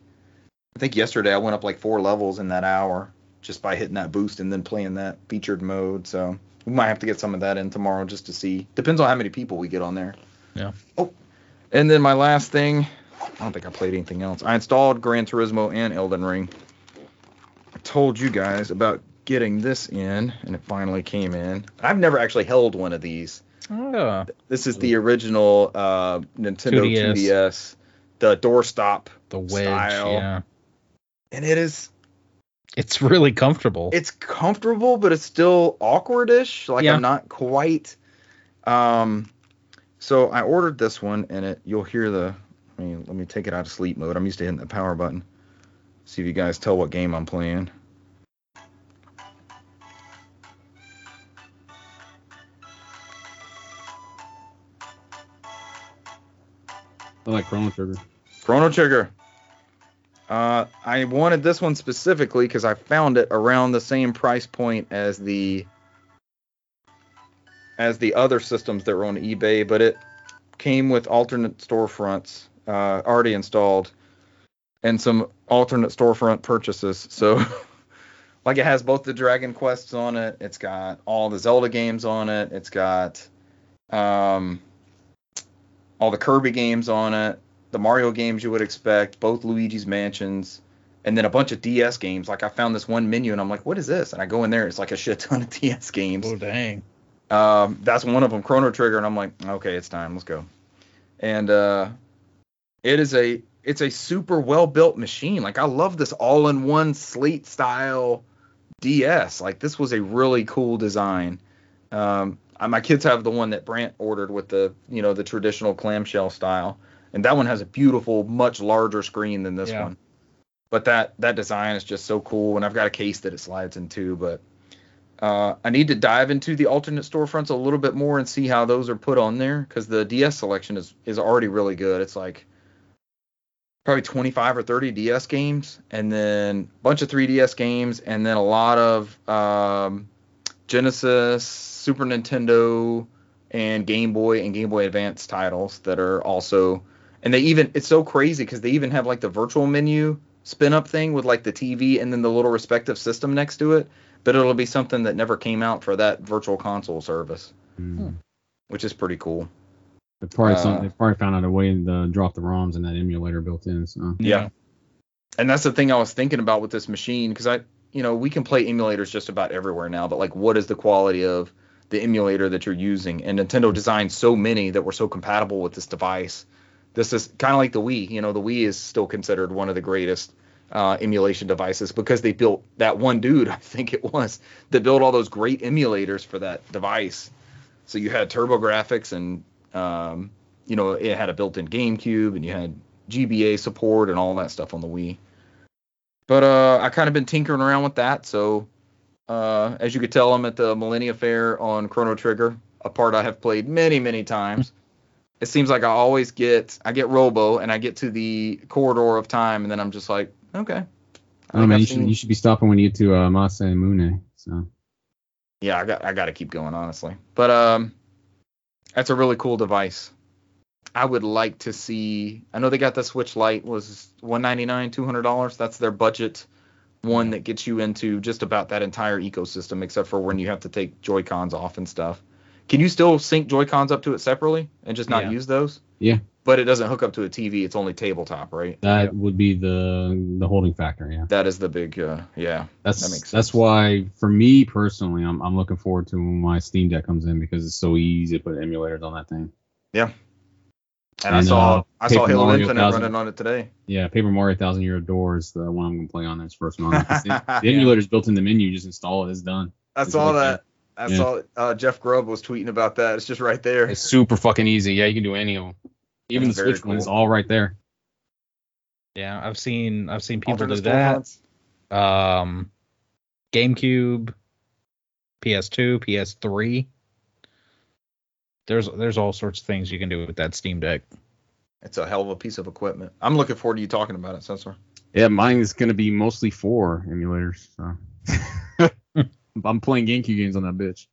S1: I think yesterday I went up like four levels in that hour just by hitting that boost and then playing that featured mode. So we might have to get some of that in tomorrow just to see. Depends on how many people we get on there.
S2: Yeah.
S1: Oh, and then my last thing, I don't think I played anything else. I installed Gran Turismo and Elden Ring. I told you guys about getting this in, and it finally came in. I've never actually held one of these.
S2: Oh,
S1: This is the original uh, Nintendo
S2: 2DS.
S1: 2DS, the doorstop,
S2: the wedge.
S1: Style.
S2: Yeah.
S1: and it is
S2: It's really comfortable.
S1: it's comfortable, but it's still awkwardish. Like
S2: Yeah.
S1: I'm not quite. Um, so I ordered this one, and it you'll hear the. I mean, let me take it out of sleep mode. I'm used to hitting the power button. See if you guys tell what game I'm playing.
S3: I like Chrono Trigger.
S1: Chrono Trigger. Uh, I wanted this one specifically because I found it around the same price point as the as the other systems that were on eBay, but it came with alternate storefronts uh, already installed and some alternate storefront purchases. So, like, it has both the Dragon Quests on it. It's got all the Zelda games on it. It's got um, all the Kirby games on it the Mario games you would expect, both Luigi's Mansions, and then a bunch of DS games. Like I found this one menu and I'm like, what is this? And I go in there, it's like a shit ton of DS games.
S2: oh dang.
S1: Um, that's one of them, Chrono Trigger, and I'm like, okay, it's time, let's go. And uh, it is a it's a super well built machine. Like I love this all in one slate style DS. Like this was a really cool design. Um, my kids have the one that Brant ordered with the you know the traditional clamshell style, and that one has a beautiful, much larger screen than this
S2: Yeah.
S1: one. But that that design is just so cool, and I've got a case that it slides into. But uh, I need to dive into the alternate storefronts a little bit more and see how those are put on there because the DS selection is is already really good. It's like probably 25 or 30 DS games, and then a bunch of 3DS games, and then a lot of um, Genesis, Super Nintendo, and Game Boy and Game Boy Advance titles that are also. And they even it's so crazy because they even have like the virtual menu spin up thing with like the TV and then the little respective system next to it. But it'll be something that never came out for that virtual console service,
S3: Mm.
S1: which is pretty cool.
S3: They probably
S1: Uh,
S3: they probably found out a way to drop the ROMs in that emulator built in. So
S1: Yeah. And that's the thing I was thinking about with this machine because I, you know, we can play emulators just about everywhere now, but like, what is the quality of the emulator that you're using? And Nintendo designed so many that were so compatible with this device. This is kind of like the Wii. You know, the Wii is still considered one of the greatest uh, emulation devices because they built that one dude, I think it was, that built all those great emulators for that device. So you had TurboGrafx and um, you know it had a built-in GameCube and you had GBA support and all that stuff on the Wii. But uh, I kind of been tinkering around with that. So uh, as you could tell, I'm at the Millennial Fair on Chrono Trigger, a part I have played many, many times. It seems like I always get I get Robo and I get to the corridor of time and then I'm just like, okay.
S3: I don't know, man. You should
S1: seen-
S3: you should be stopping when you get to uh, Masa and Mune. So
S1: yeah, I got I got to keep going honestly. But um, that's a really cool device. I would like to see. I know they got the Switch Lite was 199 200 dollars. That's their budget one that gets you into just about that entire ecosystem, except for when you have to take Joy Cons off and stuff. Can you still sync Joy Cons up to it separately and just not
S2: Yeah.
S1: use those?
S3: Yeah.
S1: But it doesn't hook up to a TV. It's only tabletop, right?
S3: that would be the the holding factor. Yeah.
S1: That is the big. Uh, yeah.
S3: That's
S1: That makes sense.
S3: that's why for me personally, I'm I'm looking forward to when my Steam Deck comes in because it's so easy to put emulators on that thing. Yeah.
S1: And, I saw
S3: uh,
S1: I saw Halo
S3: Mario
S1: Infinite
S3: 1000.
S1: running on it today.
S3: Yeah, Paper Mario Thousand Year Door is the one I'm gonna play on. The first one. on there. 'Cause the, the emulator's built in the menu. You just install it. It's done.
S1: I
S3: It's
S1: saw that. I
S3: Yeah.
S1: saw uh, Jeff Grubb was tweeting about that. It's just right there.
S3: It's super fucking easy. Yeah, you can do any of them. Even
S1: That's
S3: the Switch one is all right there.
S2: Yeah, I've seen I've seen people
S1: Alternate
S2: do that. Um, GameCube, PS2, PS3. There's there's all sorts of things you can do with that Steam Deck.
S1: It's a hell of a piece of equipment. I'm looking forward to you talking about it, Cesar.
S3: Yeah, mine is gonna be mostly for emulators. So I'm playing GameCube games on that bitch.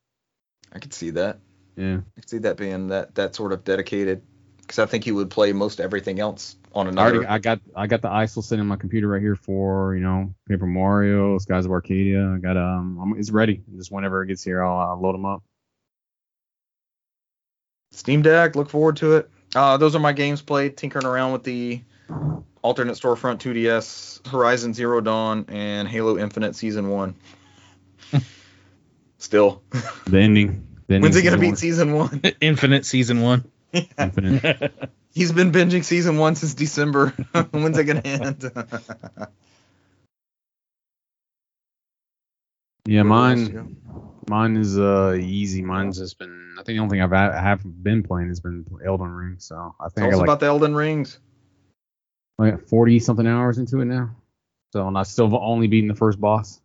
S1: I could see that.
S3: Yeah.
S1: I could see that being that that sort of dedicated. Because I think you would play most everything else on
S3: I already I got I got the ISO sitting on my computer right here for you know Paper Mario, Skies of Arcadia. I got um I'm, it's ready. Just whenever it gets here, I'll uh, load them up.
S1: Steam Deck. Look forward to it. Uh, those are my games played. Tinkering around with the alternate storefront 2DS, Horizon Zero Dawn, and Halo Infinite Season One. Still,
S3: The ending. The ending
S1: when's he gonna
S3: season
S1: beat
S3: one.
S1: Season One?
S2: Infinite Season One.
S3: Infinite.
S1: He's been binging Season One since December. when's it gonna end?
S3: Yeah,
S1: Where else you
S3: mine mine is uh easy. Mine's just been I think the only thing I've ha- have been playing has been Elden Ring. So I think
S1: Tell
S3: I
S1: us
S3: like,
S1: about the Elden Rings.
S3: like 40 something hours into it now. So and I still only beaten the first boss.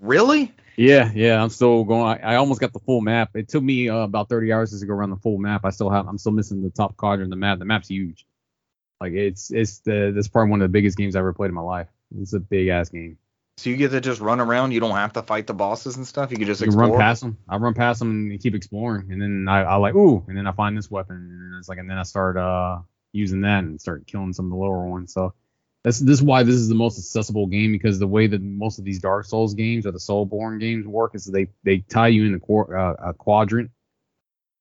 S1: Really?
S3: Yeah, yeah, I'm still going. I, I almost got the full map. It took me uh, about 30 hours just to go around the full map. I still have. I'm still missing the top quadrant in the map. The map's huge. Like it's it's the this probably one of the biggest games I ever played in my life. It's a big ass game.
S1: So you get to just run around. You don't have to fight the bosses and stuff. You can just
S3: You can run past them. I run past them and keep exploring, and then I, I like ooh, and then I find this weapon, and it's like, and then I start uh using that and start killing some of the lower ones. So that's this is why this is the most accessible game because the way that most of these Dark Souls games or the Soulborne games work is they they tie you in the qu- uh, a quadrant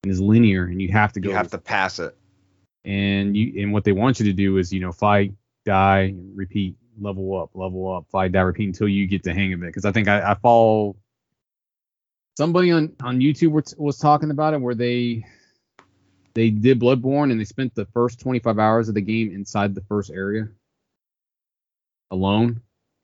S3: and is linear, and you have to go
S1: You have to pass it.
S3: and you and what they want you to do is you know fight die repeat level up level up fight die repeat until you get the hang of it because i think I, I follow somebody on on youtube was, was talking about it where they they did bloodborne and they spent the first 25 hours of the game inside the first area alone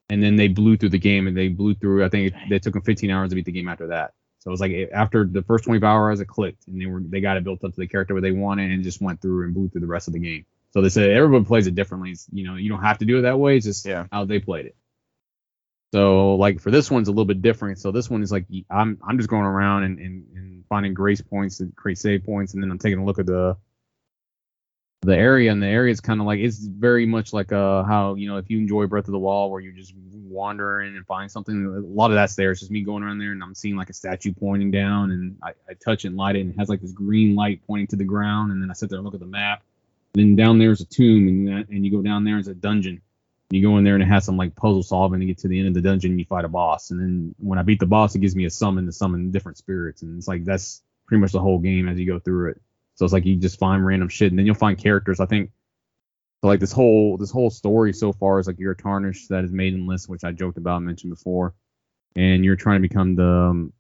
S3: and then they blew through the game and they blew through i think it, they took them 15 hours to beat the game after that so it was like eh, after the first 25 hours it clicked and they were they got it built up to the character where they wanted and just went through and blew through the rest of the game. So they said everyone plays it differently. It's, you know, you don't have to do it that way. It's just
S1: Yeah.
S3: how they played it. So like for this one's a little bit different. So this one is like I'm I'm just going around and, and, and finding grace points and create save points and then I'm taking a look at the the area and the area is kind of like it's very much like uh how you know if you enjoy Breath of the Wall where you're just wander in and find something a lot of that's there. It's just me going around there and I'm seeing like a statue pointing down and I, I touch it and light it and it has like this green light pointing to the ground and then I sit there and look at the map. And then down there's a tomb and that, and you go down there it's a dungeon. You go in there and it has some like puzzle solving to get to the end of the dungeon and you fight a boss and then when I beat the boss it gives me a summon to summon different spirits and it's like that's pretty much the whole game as you go through it so it's like you just find random shit, and then you'll find characters. I think so. Like this whole this whole story so far is like you're a tarnished that is maidenless, which I joked about and mentioned before, and you're trying to become the um,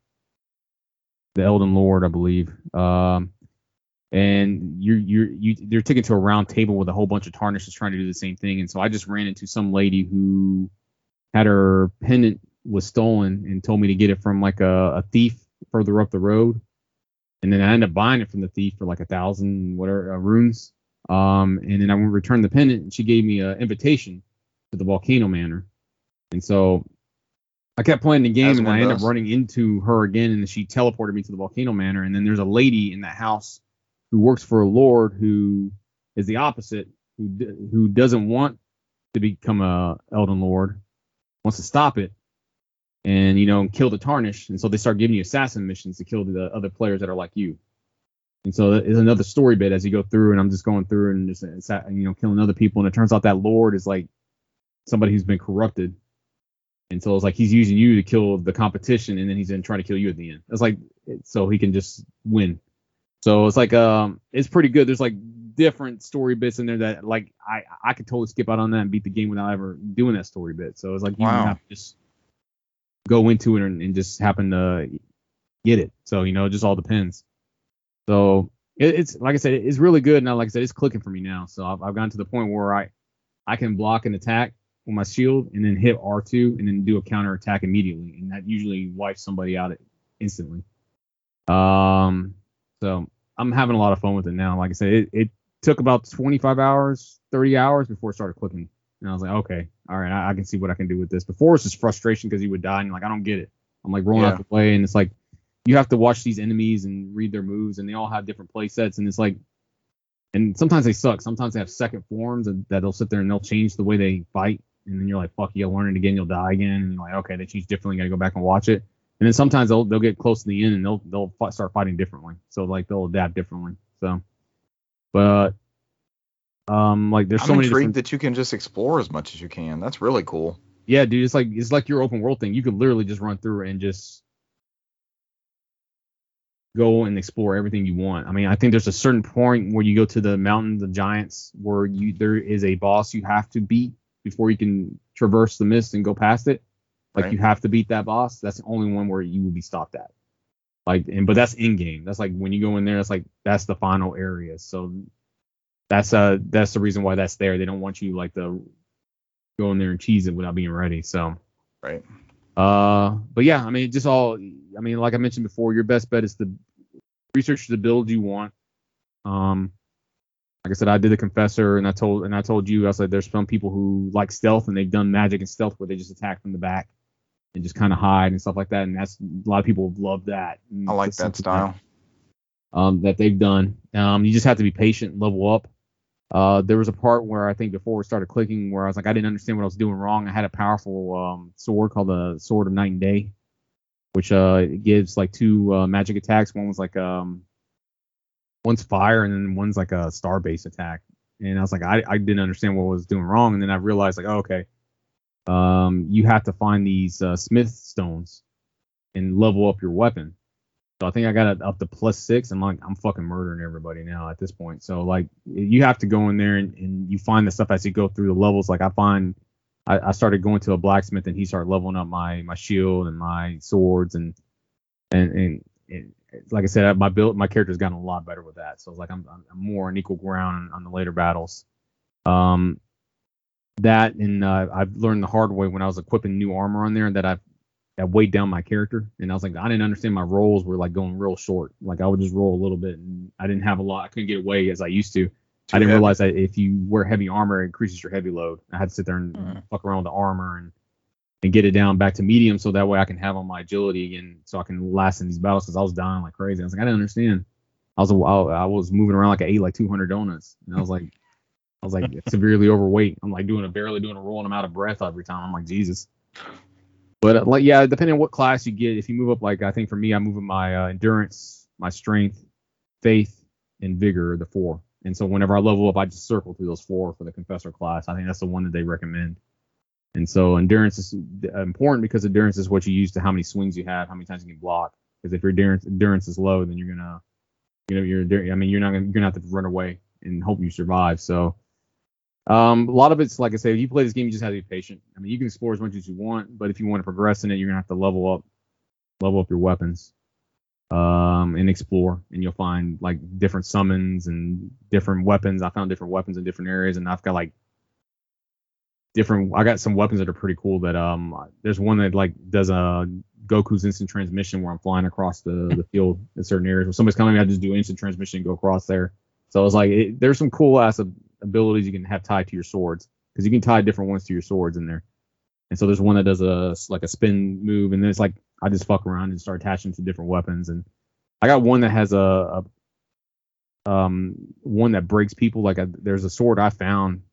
S3: the Elden Lord, I believe. Um, and you're you're you they're taken to a round table with a whole bunch of tarnishes trying to do the same thing. And so I just ran into some lady who had her pendant was stolen and told me to get it from like a, a thief further up the road and then I ended up buying it from the thief for like a thousand whatever uh, runes. Um, and then I returned the pendant, and she gave me an invitation to the Volcano Manor. And so I kept playing the game, and I ended up running into her again, and she teleported me to the Volcano Manor. And then there's a lady in that house who works for a lord who is the opposite, who d- who doesn't want to become a Elden Lord, wants to stop it, and you know kill the tarnish. And so they start giving you assassin missions to kill the other players that are like you. And so there's another story bit as you go through and i'm just going through and just assa- you know killing other people. And it turns out that lord is like somebody who's been corrupted. And so it's like he's using you to kill the competition and then he's gonna try to kill you at the end. It's like so he can just win. So it's like um it's pretty good. There's like different story bits in there that like i i could totally skip out on that and beat the game without ever doing that story bit. So it's like you
S1: Wow.
S3: have to just go into it and, and just happen to get it. So you know, it just all depends. So it, it's like I said, it's really good. Now, like I said, it's clicking for me now. So I've, I've gotten to the point where I I can block an attack with my shield and then hit R2 and then do a counter attack immediately, and that usually wipes somebody out instantly. Um, so I'm having a lot of fun with it now. Like I said, it, it took about 25 hours, 30 hours before it started clicking, and I was like, okay, all right, I, I can see what I can do with this. Before it's just frustration because you would die, and you're like, I don't get it. I'm like rolling
S1: Yeah.
S3: out the play, and it's like you have to watch these enemies and read their moves, and they all have different play sets, and it's like, and sometimes they suck. Sometimes they have second forms and that they'll sit there and they'll change the way they fight, and then you're like, fuck, you'll learn it again, you'll die again, and you're like, okay, they change differently, gotta go back and watch it. And then sometimes they'll they'll get close to the end and they'll they'll start fighting differently, so like they'll adapt differently. So, but um, like there's
S1: I'm
S3: so many
S1: intrigued
S3: different
S1: that you can just explore as much as you can. That's really cool.
S3: yeah, dude, it's like it's like your open world thing. You could literally just run through and just go and explore everything you want. I mean, I think there's a certain point where you go to the mountain, the giants, where you there is a boss you have to beat before you can traverse the mist and go past it. Like
S1: Right.
S3: you have to beat that boss. That's the only one where you will be stopped at. Like, and but that's in game. That's like when you go in there, that's like that's the final area. So that's uh that's the reason why that's there. They don't want you like to go in there and cheese it without being ready. So
S1: Right.
S3: uh, but yeah, I mean, just all. I mean, like I mentioned before, your best bet is to research the build you want. Um, like I said, I did the confessor, and I told and I told you, I said there's some people who like stealth, and they've done magic and stealth where they just attack from the back and just kind of hide and stuff like that. And that's a lot of people love that.
S1: I like that style.
S3: um, that they've done. Um, you just have to be patient, and level up. Uh, there was a part where I think before it started clicking, where I was like, I didn't understand what I was doing wrong. I had a powerful um, sword called the Sword of Night and Day, which uh, gives like two uh, magic attacks. One was like um, one's fire, and then one's like a star base attack. And I was like, I, I didn't understand what I was doing wrong. And then I realized like, oh, okay, um, you have to find these uh, smith stones and level up your weapon. So I think I got it up to plus six. I'm like, I'm fucking murdering everybody now at this point. So like, you have to go in there and, and you find the stuff as you go through the levels. Like I find, I, I started going to a blacksmith and he started leveling up my my shield and my swords and and and, and like I said, my build my character's gotten a lot better with that. So it's like I'm I'm more on equal ground on, on the later battles. Um, that and uh, I've learned the hard way when I was equipping new armor on there that I've that weighed down my character. And I was like, I didn't understand my rolls were like going real short. Like I would just roll a little bit and I didn't have a lot. I couldn't get away as I used to. I didn't
S1: heavy.
S3: realize that if you wear heavy armor, it increases your heavy load. I had to sit there and
S1: Mhm.
S3: fuck around with the armor and and get it down back to medium so that way I can have on my agility again so I can last in these battles because I was dying like crazy. I was like, I didn't understand. I was I was moving around like I ate like 200 donuts and I was like I was like severely overweight. I'm like doing a barely doing a roll and I'm out of breath every time. I'm like Jesus. But uh, like yeah, depending on what class you get, if you move up like I think for me, I move up my uh, endurance, my strength, faith, and vigor the four. And so whenever I level up, I just circle through those four for the confessor class. I think that's the one that they recommend. And so endurance is important because endurance is what you use to how many swings you have, how many times you can block. Because if your endurance endurance is low, then you're gonna, you know, you're I mean, you're not gonna you're gonna have to run away and hope you survive. So, um, a lot of it's like I say, if you play this game, you just have to be patient. I mean, you can explore as much as you want, but if you want to progress in it, you're gonna have to level up, level up your weapons, um, and explore, and you'll find like different summons and different weapons. I found different weapons in different areas, and I've got like different I got some weapons that are pretty cool that um there's one that like does a Goku's instant transmission where I'm flying across the, the field in certain areas. When somebody's coming, I just do instant transmission and go across there. So I was like, it, there's some cool ass ab- abilities you can have tied to your swords because you can tie different ones to your swords in there. And so there's one that does a like a spin move, and then it's like I just fuck around and start attaching to different weapons. And I got one that has a, a um one that breaks people. Like a, there's a sword I found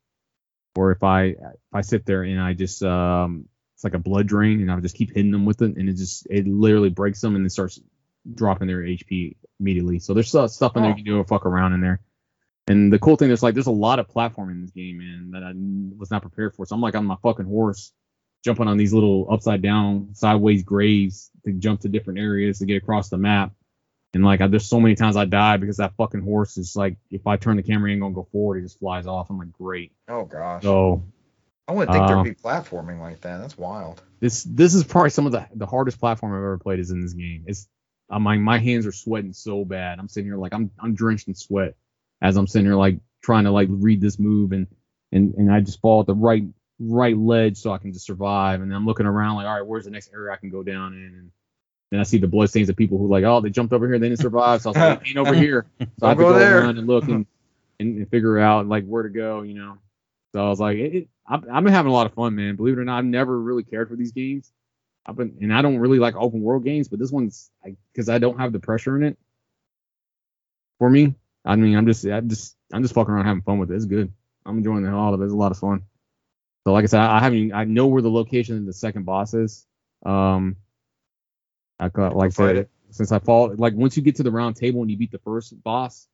S3: or if I if I sit there and I just um it's like a blood drain and I just keep hitting them with it and it just it literally breaks them and it starts dropping their HP immediately. So there's stuff in there
S1: Oh.
S3: you can do to fuck around in there. And the cool thing is like there's a lot of platforming in this game, man, that I was not prepared for. So I'm like on my fucking horse, jumping on these little upside down, sideways graves to jump to different areas to get across the map. And like I, there's so many times I die because that fucking horse is like if I turn the camera, ain't gonna go forward, it just flies off. I'm like great.
S1: Oh gosh.
S3: So
S1: I wouldn't think
S3: uh,
S1: there'd be platforming like that. That's wild.
S3: this this is probably some of the the hardest platform I've ever played is in this game. It's I'm my my hands are sweating so bad. I'm sitting here like I'm I'm drenched in sweat as I'm sitting here like trying to like read this move and and and I just fall at the right right ledge so I can just survive. And I'm looking around like, all right, where's the next area I can go down in? And then I see the bloodstains of people who like, oh, they jumped over here, they didn't survive. So I was like, ain't over here. So I have to go
S1: there.
S3: around and look and, and, and figure out like where to go, you know. So I was like, it, it, I've, I've been having a lot of fun, man. Believe it or not, I've never really cared for these games. I've been, and I don't really like open world games, but this one's because I don't have the pressure in it. For me, I mean, I'm just, I'm just, I'm just fucking around having fun with it. It's good. I'm enjoying the all of it. It's a lot of fun. So like I said, I haven't, I know where the location of the second boss is. Um, I got like I said, since I fall, like once you get to the round table and you beat the first boss,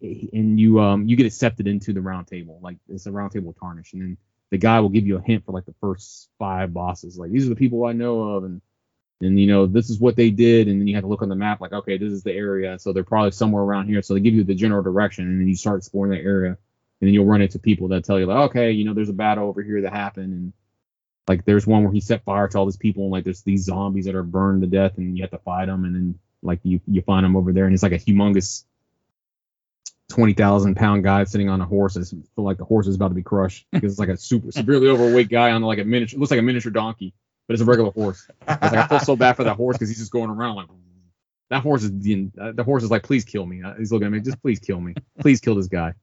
S3: and you um you get accepted into the round table, like it's a round table tarnish, and then the guy will give you a hint for like the first five bosses. Like these are the people I know of, and and you know this is what they did, and then you have to look on the map, like okay, this is the area, so they're probably somewhere around here. So they give you the general direction, and then you start exploring that area, and then you'll run into people that tell you like, okay, you know, there's a battle over here that happened, and like there's one where he set fire to all these people, and like there's these zombies that are burned to death, and you have to fight them, and then like you you find them over there, and it's like a humongous twenty thousand pound guy sitting on a horse. I feel like the horse is about to be crushed because it's like a super severely overweight guy on like a miniature. Looks like a miniature donkey, but it's a regular horse. It's like I feel so bad for that horse because he's just going around like that horse is the uh, the horse is like please kill me. Uh, He's looking at me just please kill me, please kill this guy.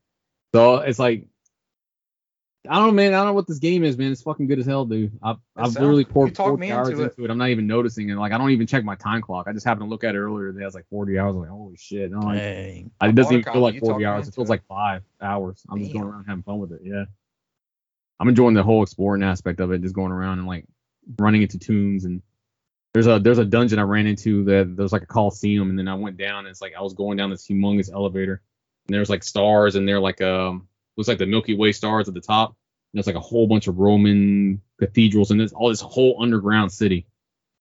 S3: So it's like I don't know, man. I don't know what this game is, man. It's fucking good as hell, dude. I've, I've
S1: sounds-
S3: literally poured
S1: you talked
S3: 40
S1: me
S3: hours
S1: into
S3: into
S1: it.
S3: it. I'm not even noticing it. Like I don't even check my time clock. I just happened to look at it earlier today. I was like 40 hours. I'm like holy shit. And I'm like,
S2: Dang.
S3: I-
S1: I
S3: it doesn't even feel like 40 hours. It feels
S1: it.
S3: like five hours. I'm just going around having fun with it. Yeah. I'm enjoying the whole exploring aspect of it, just going around and like running into tombs and there's a there's a dungeon I ran into that there's like a coliseum and then I went down and it's like I was going down this humongous elevator and there's like stars and they're like um looks like the Milky Way stars at the top and there's like a whole bunch of Roman cathedrals and there's all this whole underground city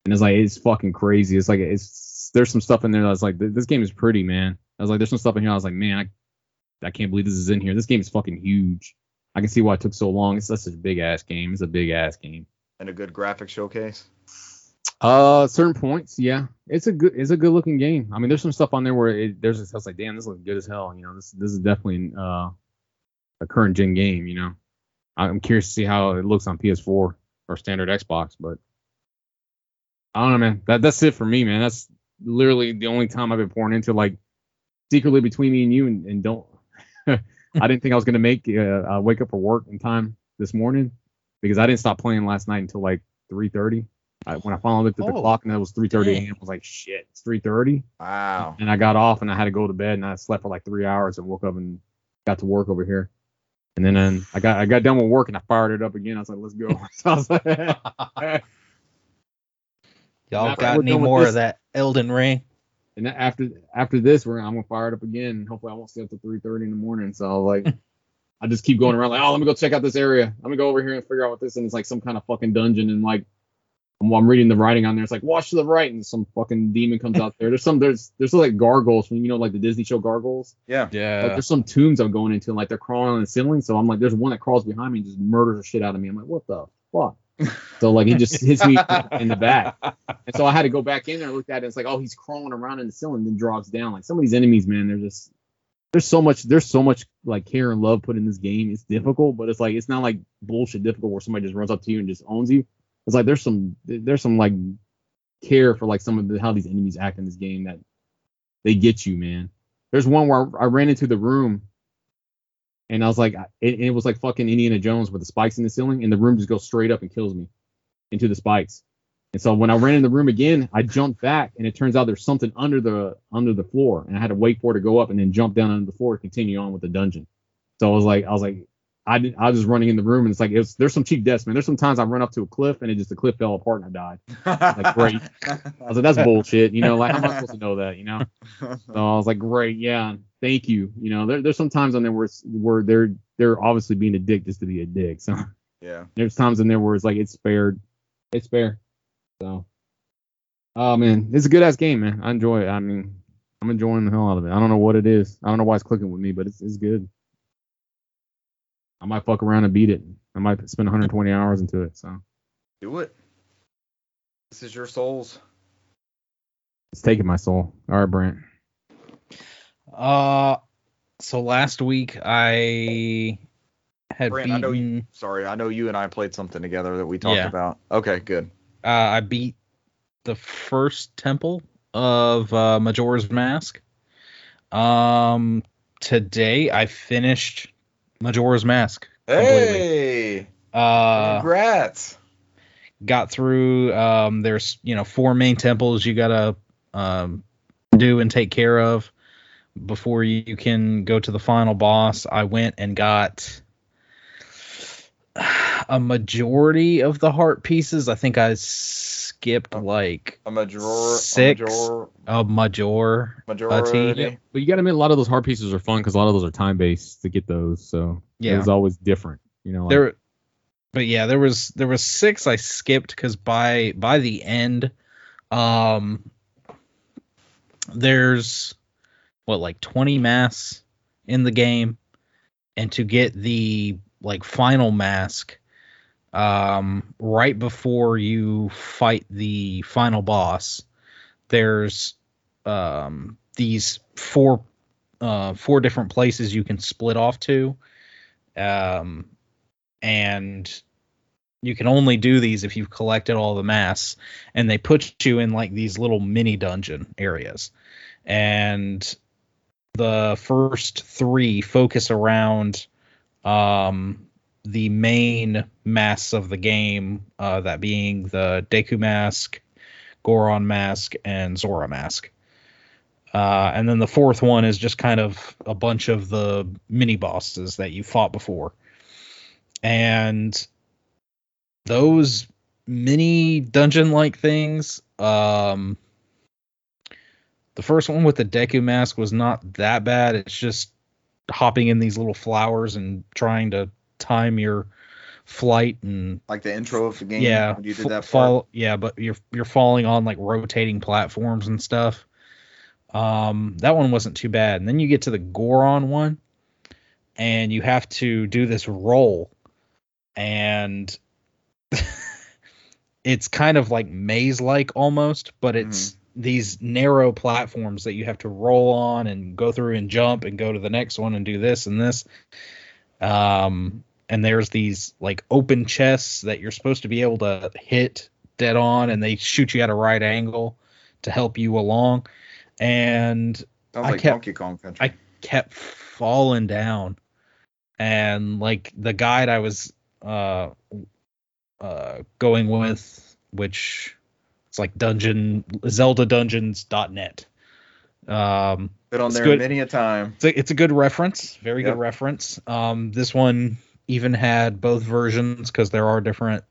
S3: and it's like it's fucking crazy. It's like it's there's some stuff in there that's like this game is pretty, man. I was like there's some stuff in here I was like man I I can't believe this is in here. This game is fucking huge. I can see why it took so long. It's such a big ass game. It's a big ass game.
S1: And a good graphic showcase.
S3: Uh, certain points, yeah. It's a good, it's a good looking game. I mean, there's some stuff on there where it, there's just, I was like, damn, this looks good as hell. You know, this this is definitely uh a current gen game. You know, I'm curious to see how it looks on PS4 or standard Xbox, but I don't know, man. That that's it for me, man. That's literally the only time I've been pouring into like secretly between me and you, and, and don't. I didn't think I was gonna make uh, wake up for work in time this morning because I didn't stop playing last night until like 3:30. I, when I finally looked at the
S2: Oh,
S3: clock and it was 3:30 a.m., I was like, shit, it's 3:30.
S1: Wow.
S3: And I got off and I had to go to bed and I slept for like three hours and woke up and got to work over here. And then, then I got I got done with work and I fired it up again. I was like, let's go. So I was like,
S2: Y'all
S3: After
S2: got
S3: we're
S2: any more
S3: this-
S2: of that Elden Ring?
S3: and after after this, we're I'm gonna fire it up again. Hopefully, I won't stay up to 3:30 in the morning. So I was like, I just keep going around like, oh, let me go check out this area. Let me go over here and figure out what this is. And it's like some kind of fucking dungeon and like. I'm, I'm reading the writing on there. It's like watch to the right, and some fucking demon comes out there. There's some there's there's like gargoyles from you know like the Disney show gargoyles.
S1: Yeah.
S3: Like,
S2: Yeah.
S3: there's some tombs I'm going into, and like they're crawling on the ceiling. So I'm like, there's one that crawls behind me and just murders the shit out of me. I'm like, what the fuck? so like he just hits me in the back, and so I had to go back in there and look at it. And It's like, oh, he's crawling around in the ceiling, and then drops down. Like some of these enemies, man, they're just there's so much there's so much like care and love put in this game. It's difficult, but it's like it's not like bullshit difficult where somebody just runs up to you and just owns you. It's like there's some there's some like care for like some of the how these enemies act in this game that they get you, man. There's one where I ran into the room and I was like, it, it was like fucking Indiana Jones with the spikes in the ceiling, and the room just goes straight up and kills me into the spikes. And so when I ran in the room again, I jumped back, and it turns out there's something under the under the floor, and I had to wait for it to go up and then jump down under the floor to continue on with the dungeon. So I was like, I was like, I didn't, I was just running in the room, and it's like, it's, there's some cheap deaths, man. There's some times I run up to a cliff, and it just the cliff fell apart and I died. Like, great. I was like, that's bullshit, you know. Like, how am I supposed to know that, you know? So I was like, great, yeah, thank you. You know, there, there's some times on there where it's, where they're they're obviously being a dick just to be a dick. So
S1: yeah.
S3: there's times in there where it's like it's spared, it's fair. So, oh man, it's a good ass game, man. I enjoy it. I mean, I'm enjoying the hell out of it. I don't know what it is. I don't know why it's clicking with me, but it's it's good. I might fuck around and beat it. I might spend 120 hours into it. So
S1: Do it. This is your souls.
S3: It's taking my soul. All right, Brant.
S2: Uh, so last week I had
S1: Brant, I know you, sorry, I know you and I played something together that we talked
S2: Yeah.
S1: about. Okay, good.
S2: Uh, I beat the first temple of uh, Majora's Mask. Um, today I finished Majora's Mask completely.
S1: Hey,
S2: Uh,
S1: congrats.
S2: got through. Um, there's you know four main temples you gotta um, do and take care of before you can go to the final boss. I went and got a majority of the heart pieces. I think I skipped like
S1: A major,
S2: Six.
S1: a major,
S2: a major.
S1: majority.
S2: Yeah.
S3: But you got to admit, a lot of those heart pieces are fun because a lot of those are time based to get those. So
S2: Yeah.
S3: it's always different. You know, like,
S2: There, but yeah, there was there was six I skipped because by by the end, um, there's what like 20 masks in the game, and to get the like final mask, um, right before you fight the final boss, there's um these four uh four different places you can split off to um and you can only do these if you've collected all the masks and they put you in like these little mini dungeon areas. And the first three focus around um the main masks of the game uh that being the deku mask goron mask and zora mask. Uh, and then the fourth one is just kind of a bunch of the mini bosses that you fought before. And those mini dungeon like things um the first one with the deku mask was not that bad. It's just hopping in these little flowers and trying to time your flight and
S1: Like the intro of the game.
S2: yeah
S1: when you did that
S2: fall yeah but you're you're falling on like rotating platforms and stuff. Um that one wasn't too bad. And then you get to the goron one and you have to do this roll. And it's kind of like maze like almost but it's these narrow platforms that you have to roll on and go through and jump and go to the next one and do this and this. Um and there's these like open chests that you're supposed to be able to hit dead on and they shoot you at a right angle to help you along. And
S1: Sounds
S2: I
S1: like
S2: kept-
S1: Donkey Kong Country.
S2: I kept falling down. And like the guide I was uh uh going with which it's like dungeon zelda dungeons.net um
S1: Been on there
S2: good.
S1: many a time.
S2: it's a, it's a good reference very
S1: Yep.
S2: good reference um this one even had both versions because there are different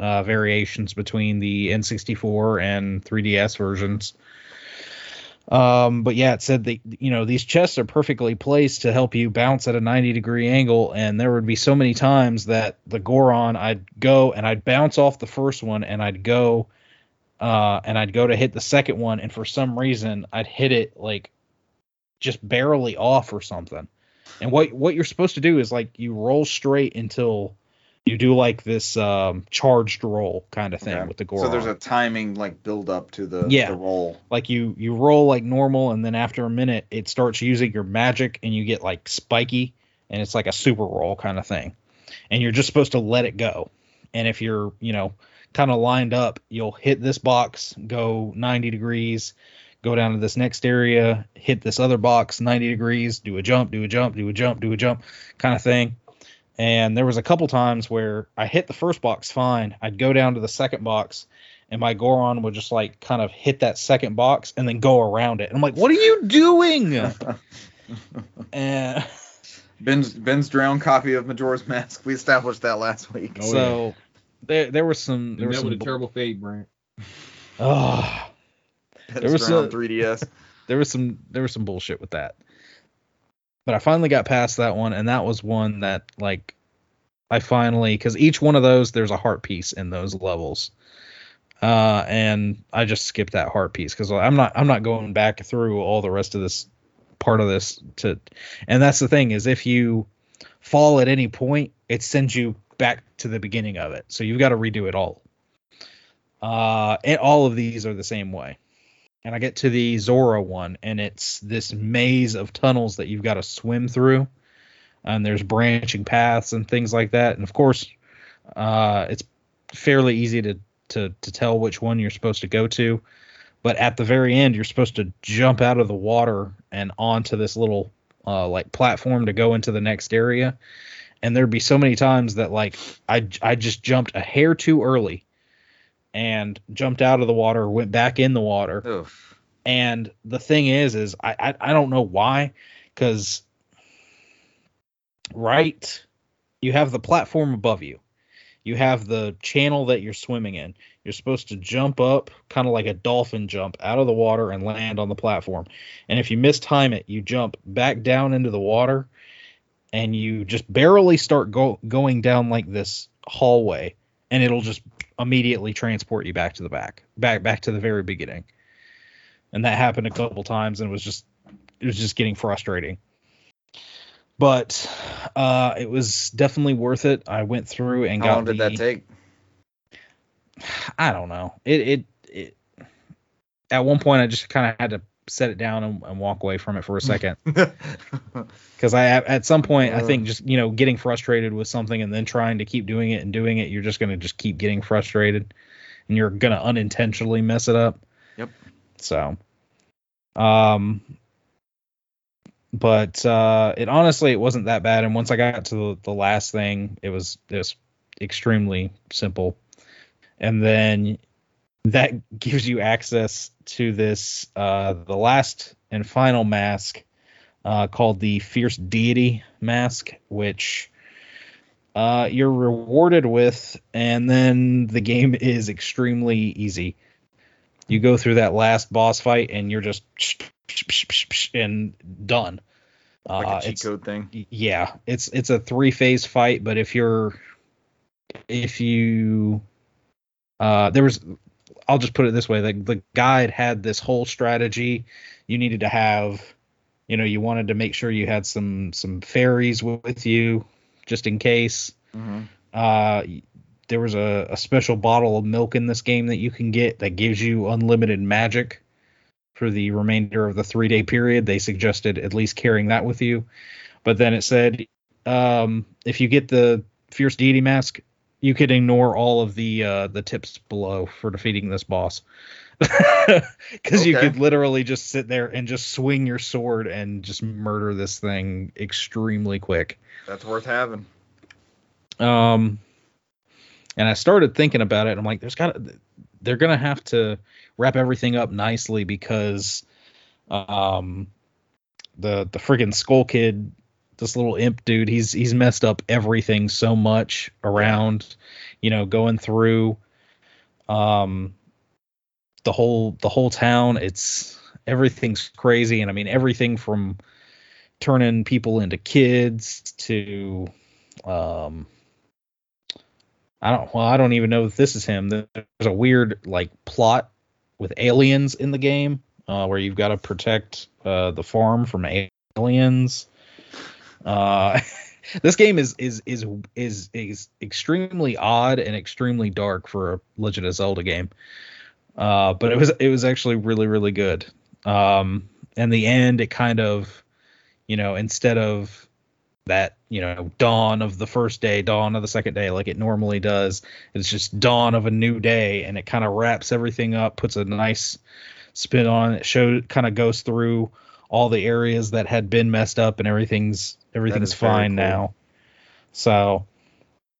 S2: uh variations between the n64 and 3ds versions um but yeah it said that you know these chests are perfectly placed to help you bounce at a 90 degree angle and there would be so many times that the goron i'd go and i'd bounce off the first one and i'd go uh and i'd go to hit the second one and for some reason i'd hit it like just barely off or something. And what what you're supposed to do is like you roll straight until you do like this um, charged roll kind of thing
S1: Okay.
S2: with the Goron.
S1: So there's a timing like build up to the,
S2: Yeah.
S1: the roll.
S2: like you you roll like normal and then after a minute it starts using your magic and you get like spiky and it's like a super roll kind of thing. And you're just supposed to let it go. And if you're, you know, kind of lined up, you'll hit this box, go 90 degrees, go down to this next area, hit this other box 90 degrees, do a jump, do a jump, do a jump, do a jump kind of thing. And there was a couple times where I hit the first box fine. I'd go down to the second box and my Goron would just like kind of hit that second box and then go around it. And I'm like, what are you doing? and
S1: Ben's Ben's drowned copy of Majora's Mask. We established that last week.
S2: So there there was some there
S3: And
S2: was
S3: that
S2: some
S3: was a terrible fate, Brant.
S2: oh,
S1: Ben's
S2: was
S1: drowned
S2: a-
S1: 3DS.
S2: there was some there was some bullshit with that. But I finally got past that one, and that was one that like I finally because each one of those there's a heart piece in those levels. Uh, and I just skipped that heart piece because I'm not I'm not going back through all the rest of this part of this to and that's the thing is if you fall at any point it sends you back to the beginning of it so you've got to redo it all uh and all of these are the same way and I get to the Zora one, and it's this maze of tunnels that you've got to swim through, and there's branching paths and things like that. And of course, uh, it's fairly easy to, to to tell which one you're supposed to go to. But at the very end, you're supposed to jump out of the water and onto this little uh, like platform to go into the next area. And there'd be so many times that like I I just jumped a hair too early and jumped out of the water, went back in the water.
S1: Oof.
S2: And the thing is, is I I, I don't know why, because right, you have the platform above you, you have the channel that you're swimming in. You're supposed to jump up, kind of like a dolphin jump, out of the water and land on the platform. And if you mistime it, you jump back down into the water, and you just barely start go- going down like this hallway, and it'll just immediately transport you back to the back, back back to the very beginning. And that happened a couple times, and it was just it was just getting frustrating. But uh, it was definitely worth it. I went through and got.
S1: How
S2: got
S1: long did
S2: the,
S1: that take?
S2: I don't know. It it it. At one point, I just kind of had to set it down and, and walk away from it for a second because I at some point I
S1: Uh.
S2: think just you know getting frustrated with something and then trying to keep doing it and doing it, you're just gonna just keep getting frustrated, and you're gonna unintentionally mess it up.
S1: Yep.
S2: So, um, but uh, it honestly it wasn't that bad. And once I got to the, the last thing, it was it was extremely simple. And then that gives you access to this uh, the last and final mask uh, called the Fierce Deity mask, which uh, you're rewarded with, and then the game is extremely easy. You go through that last boss fight, and you're just and done.
S1: like
S2: Uh,
S1: a cheat
S2: it's-
S1: code thing.
S2: yeah, it's it's a three phase fight, but if you're if you uh there was I'll just put it this way, like the guide had this whole strategy you needed to have, you know, you wanted to make sure you had some some fairies with you just in case.
S1: hmm
S2: Uh there was a, a special bottle of milk in this game that you can get that gives you unlimited magic for the remainder of the three day period. They suggested at least carrying that with you. But then it said um, if you get the Fierce Deity Mask, you could ignore all of the uh, the tips below for defeating this boss. Because you could literally just sit there and just swing your sword and just murder this thing extremely quick.
S1: That's worth having.
S2: Um, and I started thinking about it. And I'm like, there's got to, they're gonna have to wrap everything up nicely because, um, the the friggin' Skull Kid, this little imp dude, he's he's messed up everything so much around, you know, going through, um, the whole the whole town. It's everything's crazy, and I mean everything from turning people into kids to um I don't well I don't even know if this is him. There's a weird like plot with aliens in the game uh, where you've got to protect uh, the farm from aliens. Uh, this game is is is is is extremely odd and extremely dark for a Legend of Zelda game. Uh, but it was it was actually really really good. Um, and the end it kind of you know instead of that you know dawn of the first day dawn of the second day like it normally does it's just dawn of a new day and it kind of wraps everything up puts a nice spin on it show kind of goes through all the areas that had been messed up and everything's everything's fine
S1: cool.
S2: now so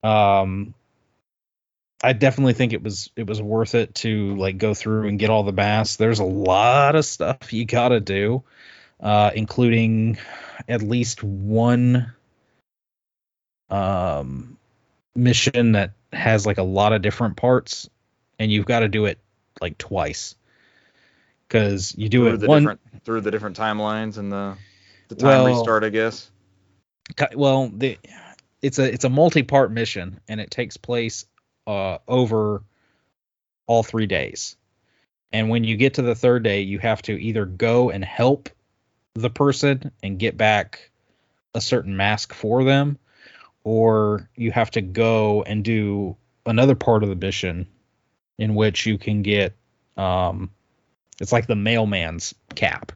S2: um I definitely think it was it was worth it to like go through and get all the masks. There's a lot of stuff you gotta do, uh, including at least one um, mission that has like a lot of different parts, and you've got to do it like twice because you do
S1: through
S2: it
S1: the
S2: one.
S1: different through the different timelines and the the time
S2: Well-
S1: restart, I guess.
S2: Well the it's a it's a multi-part mission and it takes place uh over all 3 days. And when you get to the third day, you have to either go and help the person and get back a certain mask for them or you have to go and do another part of the mission in which you can get um It's like the mailman's cap.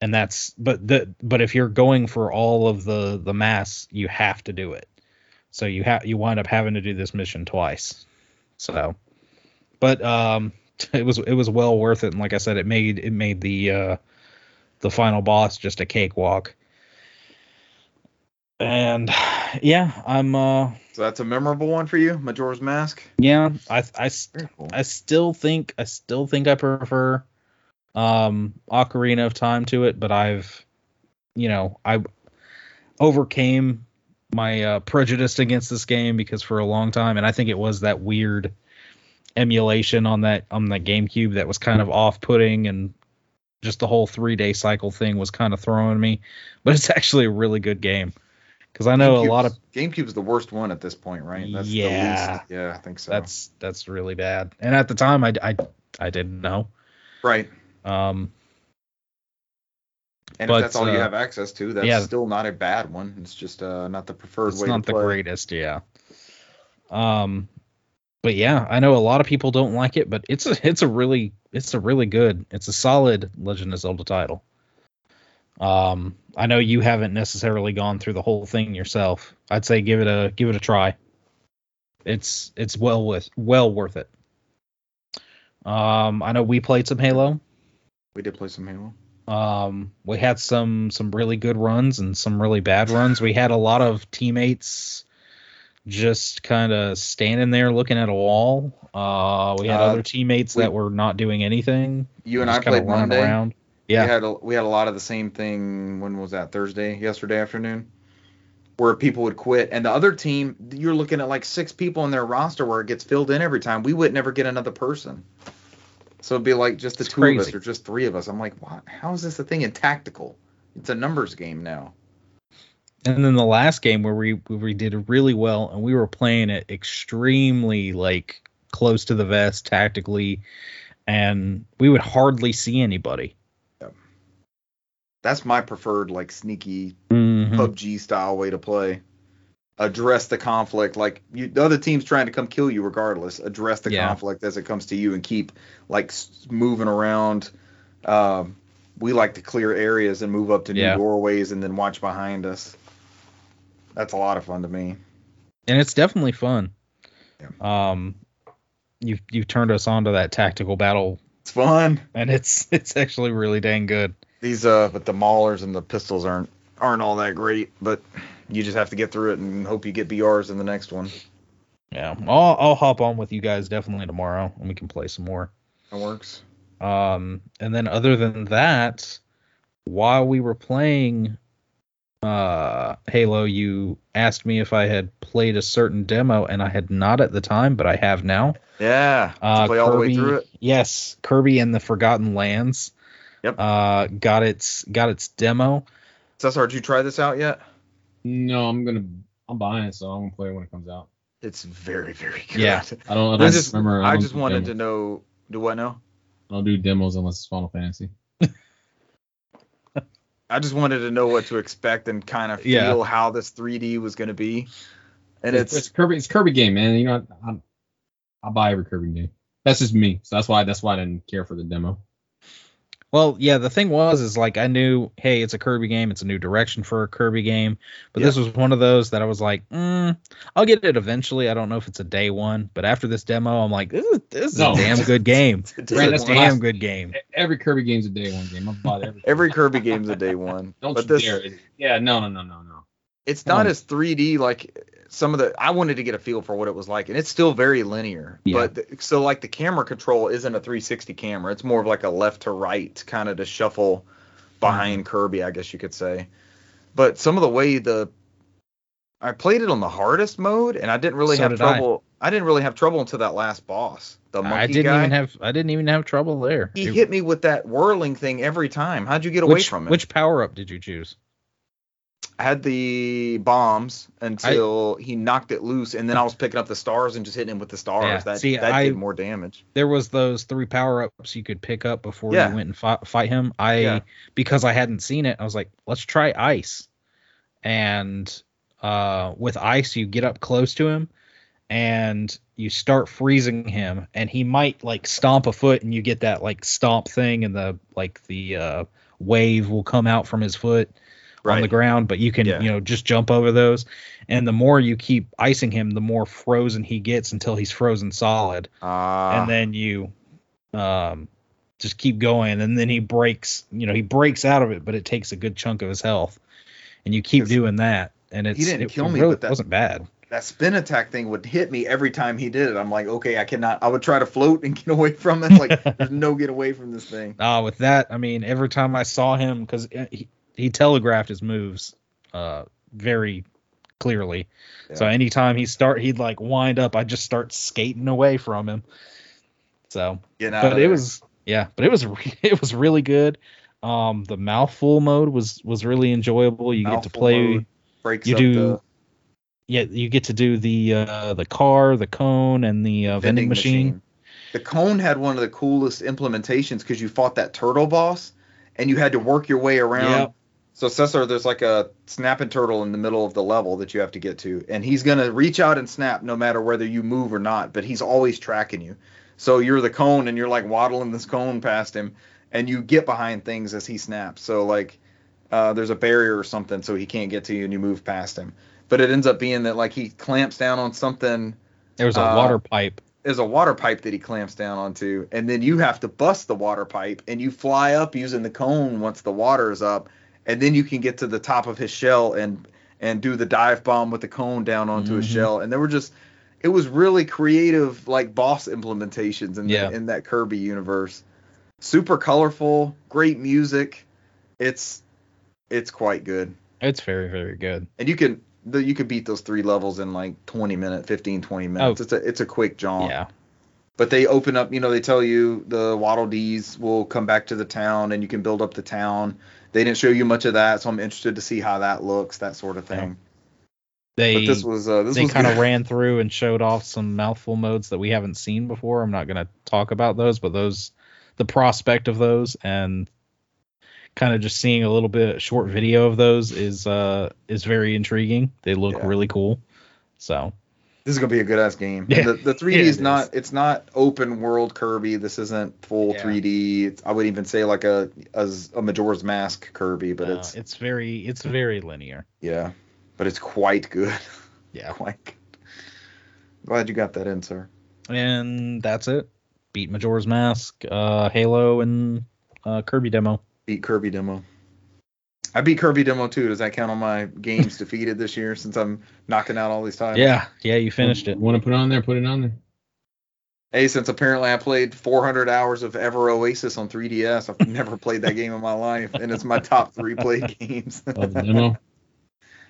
S2: And that's but the but if you're going for all of the the mass, you have to do it. So you have you wind up having to do this mission twice. So but um it was it was well worth it and like I said it made it made the uh the final boss just a cakewalk. And yeah, I'm uh
S1: So that's a memorable one for you, Majora's Mask.
S2: yeah, i
S1: Very cool.
S2: I still think I still think I prefer um Ocarina of Time to it, but I've you know, I overcame my uh, prejudice against this game because for a long time and I think it was that weird emulation on that on the GameCube that was kind of off-putting and just the whole 3-day cycle thing was kind of throwing me, but it's actually a really good game. Cuz I know a lot of
S1: GameCube's- GameCube's the worst one at this point, right? That's
S2: Yeah.
S1: The least, yeah, I think so.
S2: that's that's really bad. And at the time I I I didn't know.
S1: right.
S2: Um
S1: And
S2: But,
S1: if that's all you
S2: uh,
S1: have access to, that's
S2: yeah.
S1: still not a bad one. It's just uh, not the preferred
S2: it's
S1: way
S2: It's
S1: not
S2: the
S1: play.
S2: greatest, yeah. Um, but yeah, I know a lot of people don't like it, but it's a it's a really it's a really good it's a solid Legend of Zelda title. Um, I know you haven't necessarily gone through the whole thing yourself. I'd say give it a give it a try. It's it's well with well worth it. Um, I know we played some Halo.
S1: We did play some Halo.
S2: Um, we had some some really good runs and some really bad runs. We had a lot of teammates just kind of standing there looking at a wall. Uh, we had
S1: Uh,
S2: other teammates
S1: we-
S2: that were not doing anything.
S1: You and I played Monday.
S2: around.
S1: We
S2: Yeah,
S1: had a, we had a lot of the same thing. When was that? Thursday, yesterday afternoon, where people would quit, and the other team, you're looking at like six people in their roster where it gets filled in every time. We would never get another person. So it'd be like just the
S2: It's
S1: two of us or just three of us. I'm like, what? How is this a thing in tactical? It's a numbers game now.
S2: and then the last game where we where we did really well and we were playing it extremely like close to the vest tactically, and we would hardly see anybody.
S1: That's my preferred like sneaky
S2: Mhm.
S1: PUBG style way to play. Address the conflict like you, the other team's trying to come kill you regardless. Address the
S2: Yeah.
S1: conflict as it comes to you and keep like moving around. Um, we like to clear areas and move up to new
S2: Yeah.
S1: doorways and then watch behind us. That's a lot of fun to me.
S2: and it's definitely fun. Um, you've you've turned us on to that tactical battle,
S1: It's fun.
S2: and it's it's actually really dang good.
S1: These uh, but the maulers and the pistols aren't aren't all that great. But you just have to get through it and hope you get BRs in the next one.
S2: Yeah, I'll I'll hop on with you guys definitely tomorrow, and we can play some more.
S1: That works.
S2: Um, and then other than that, while we were playing uh Halo, you asked me if I had played a certain demo, and I had not at the time, but I have now.
S1: Yeah.
S2: Uh,
S1: play all the way
S2: Kirby-
S1: through it.
S2: Yes, Kirby and the Forgotten Lands.
S1: Yep.
S2: Uh, got its got its demo.
S1: Cesar, did you try this out yet?
S3: No, I'm gonna I'm buying it, so I'm gonna play it when it comes out.
S1: It's very, very good.
S2: Yeah.
S3: I don't. I
S1: I
S3: don't
S1: just,
S3: remember.
S1: I
S3: don't
S1: just wanted
S3: demos.
S1: to know. Do what now?
S3: I don't do demos unless it's Final Fantasy.
S1: I just wanted to know what to expect and kind of feel
S2: Yeah.
S1: how this 3D was going to be. And
S3: it's,
S1: it's,
S3: Kirby. It's Kirby game, man. You know, I, I, I buy every Kirby game. That's just me. So that's why. That's why I didn't care for the demo.
S2: Well, yeah, the thing was is like I knew, hey, it's a Kirby game, it's a new direction for a Kirby game, but this was one of those that I was like, mm, I'll get it eventually. I don't know if it's a day one, but after this demo, I'm like, this is this is
S3: No.
S2: a damn good game.
S1: it's
S3: that's
S2: a damn
S3: last-
S2: good game.
S3: Every Kirby game's a day one game. I bought every.
S1: every Kirby game's a day one.
S3: Don't
S1: but
S3: you
S1: this,
S3: dare. Yeah, no, no, no, no, no.
S1: it's
S3: Come
S1: not
S3: on.
S1: as 3D like some of the. I wanted to get a feel for what it was like, and it's still very linear.
S2: Yeah.
S1: But th- so like the camera control isn't a 360 camera. It's more of like a left to right kind of to shuffle behind Kirby, I guess you could say. But some of the way the I played it on the hardest mode, and I didn't really
S2: So
S1: have
S2: did I.
S1: trouble. I. didn't really have trouble until that last boss, the monkey
S2: I didn't
S1: guy.
S2: even have I didn't even have trouble there.
S1: he
S2: It-
S1: hit me with that whirling thing every time. How'd you get away
S2: which,
S1: from it?
S2: Which power up did you choose?
S1: I had the bombs until he knocked it loose, and then I was picking up the stars and just hitting him with the stars.
S2: Yeah,
S1: That
S2: see,
S1: that
S2: I-
S1: did more damage.
S2: There was those three power ups you could pick up before
S1: Yeah.
S2: you went and fight, fight him. I
S1: Yeah.
S2: because I hadn't seen it, I was like, let's try ice. And uh, with ice, you get up close to him, and you start freezing him and he might like stomp a foot and you get that like stomp thing and the like the uh wave will come out from his foot on the ground but you can
S1: Yeah.
S2: you know just jump over those and the more you keep icing him the more frozen he gets until he's frozen solid
S1: Ah,
S2: and then you um just keep going and then he breaks you know he breaks out of it but it takes a good chunk of his health and you keep doing that and it's he
S1: didn't
S2: it
S1: kill me,
S2: really
S1: but that-
S2: wasn't bad
S1: that spin attack thing would hit me every time he did it. I'm like, okay, I cannot. I would try to float and get away from it. Like, there's no get away from this thing.
S2: uh with that i mean every time i saw him because he, he telegraphed his moves uh very clearly so anytime he start he'd like wind up i just start skating away from him so
S1: out
S2: but it was yeah but it was re- it was really good um the mouthful mode was was really enjoyable you get to play
S1: breaks
S2: you
S1: up
S2: do
S1: the
S2: yeah you get to do the uh the car the cone and the uh, vending, machine.
S1: The cone had one of the coolest implementations because you fought that turtle boss and you had to work your way around.
S2: Yep.
S1: So Cesar, there's like a snapping turtle in the middle of the level that you have to get to, and he's gonna reach out and snap no matter whether you move or not, but he's always tracking you. So you're the cone and you're like waddling this cone past him, and you get behind things as he snaps. So like uh, there's a barrier or something, so he can't get to you, and you move past him. But it ends up being that like he clamps down on something
S2: there was a
S1: Uh,
S2: water pipe
S1: there's a water pipe that he clamps down onto, and then you have to bust the water pipe, and you fly up using the cone once the water is up, and then you can get to the top of his shell and and do the dive bomb with the cone down onto his
S2: Mhm.
S1: shell. And there were just, it was really creative, like boss implementations in
S2: Yeah.
S1: the, in that Kirby universe. Super colorful, great music. It's it's quite good,
S2: it's very very good
S1: and you can the, you could beat those three levels in like 20 minutes, 15, 20 minutes.
S2: Oh.
S1: It's a it's a quick jaunt
S2: yeah
S1: but they open up you know they tell you the waddle dees will come back to the town and you can build up the town they didn't show you much of that so i'm interested to see how that looks that sort of thing
S2: they
S1: but this was uh this
S2: they kind of ran through and showed off some mouthful modes that we haven't seen before. I'm not going to talk about those, but those, the prospect of those and kind of just seeing a little bit short video of those is uh is very intriguing. They look
S1: Yeah.
S2: really cool. So
S1: this is gonna be a good ass game
S2: Yeah.
S1: the, the 3d
S2: Yeah,
S1: is not
S2: is.
S1: it's not open world kirby this isn't full
S2: Yeah.
S1: 3d it's, i would even say like a as a majora's mask kirby but
S2: uh,
S1: it's
S2: it's very it's very linear.
S1: yeah but it's quite good
S2: Yeah.
S1: quite good glad you got that in sir
S2: And that's it. Beat Majora's Mask, uh Halo and uh Kirby demo.
S1: beat Kirby demo. I beat Kirby demo too. Does that count on my games defeated this year since I'm knocking out all these titles?
S2: Yeah, yeah, you finished it.
S3: Want to put it on there? Put it on there.
S1: Hey, since apparently I played 400 hours of Ever Oasis on 3DS, I've never played that game in my life, and it's my top three played games.
S3: Of the demo.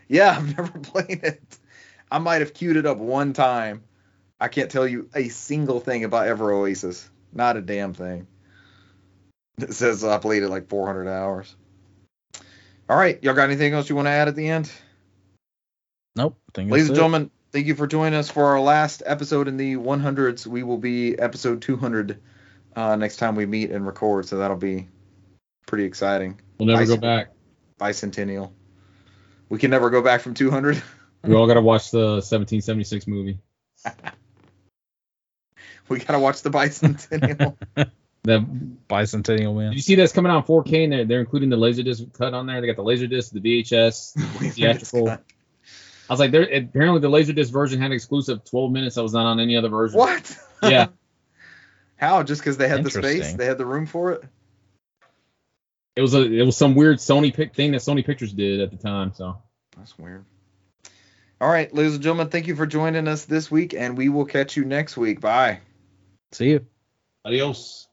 S1: yeah, I've never played it. I might have queued it up one time. I can't tell you a single thing about Ever Oasis. Not a damn thing. It says I played it like 400 hours. All right, y'all got anything else you want to add at the end?
S2: Nope. I think
S1: Ladies and
S2: it.
S1: gentlemen, thank you for joining us for our last episode in the 100s. We will be episode 200 uh, next time we meet and record, so that'll be pretty exciting.
S3: We'll never go back.
S1: Bicentennial. We can never go back from 200.
S3: We all got to watch the 1776 movie.
S1: We gotta watch the bicentennial.
S3: That
S2: Bicentennial
S3: Did
S2: man.
S3: you see that's coming out in 4K and they're, they're including the laserdisc cut on there? They got the laserdisc, the VHS. Theatrical. I was like, there apparently the laserdisc version had exclusive 12 minutes that was not on any other version.
S1: what?
S3: Yeah.
S1: How? Just because they had the space? They had the room for it?
S3: It was a it was some weird Sony pic thing that Sony Pictures did at the time. So
S1: That's weird. All right, ladies and gentlemen, thank you for joining us this week, and we will catch you next week. Bye.
S2: See you.
S3: adios.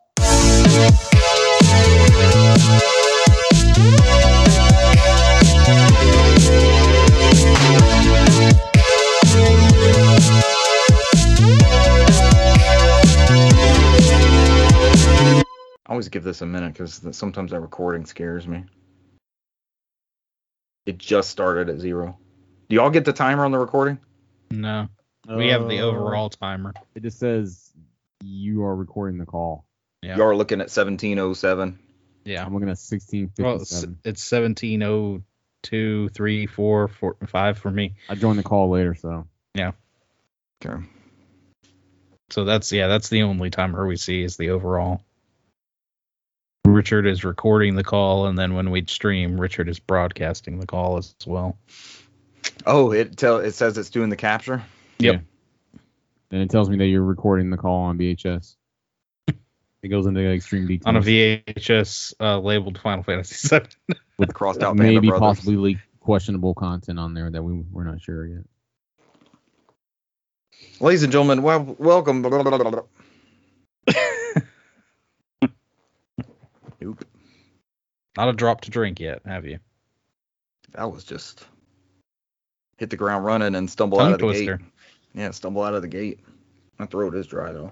S1: I always give this a minute because sometimes that recording scares me. It just started at zero. Do y'all get the timer on the recording?
S2: No. We have the
S3: Uh,
S2: overall timer.
S3: It just says you are recording the call.
S2: Yeah.
S1: Y'all are looking at 1707.
S2: Yeah.
S3: I'm looking at
S2: Well, it's,
S3: 1657.
S2: it's 1702, 3, 4, 4, 5 for me.
S3: I joined the call later, so Yeah.
S1: Okay.
S2: So that's yeah, that's the only timer we see is the overall. Richard is recording the call, and then when we stream, Richard is broadcasting the call as well.
S1: Oh, it tell it says it's doing the capture.
S2: Yep.
S3: And it tells me that you're recording the call on VHS. It goes into extreme detail.
S2: On a VHS uh, labeled Final Fantasy VII.
S1: with crossed out Band of
S3: maybe
S1: Brothers.
S3: possibly leak questionable content on there that we we're not sure yet.
S1: Ladies and gentlemen, well, welcome. Nope.
S2: Not a drop to drink yet, have you?
S1: That was just hit the ground running and stumble out
S2: Tongue
S1: of the
S2: twister.
S1: gate. Yeah, stumble out of the gate. My throat is dry though.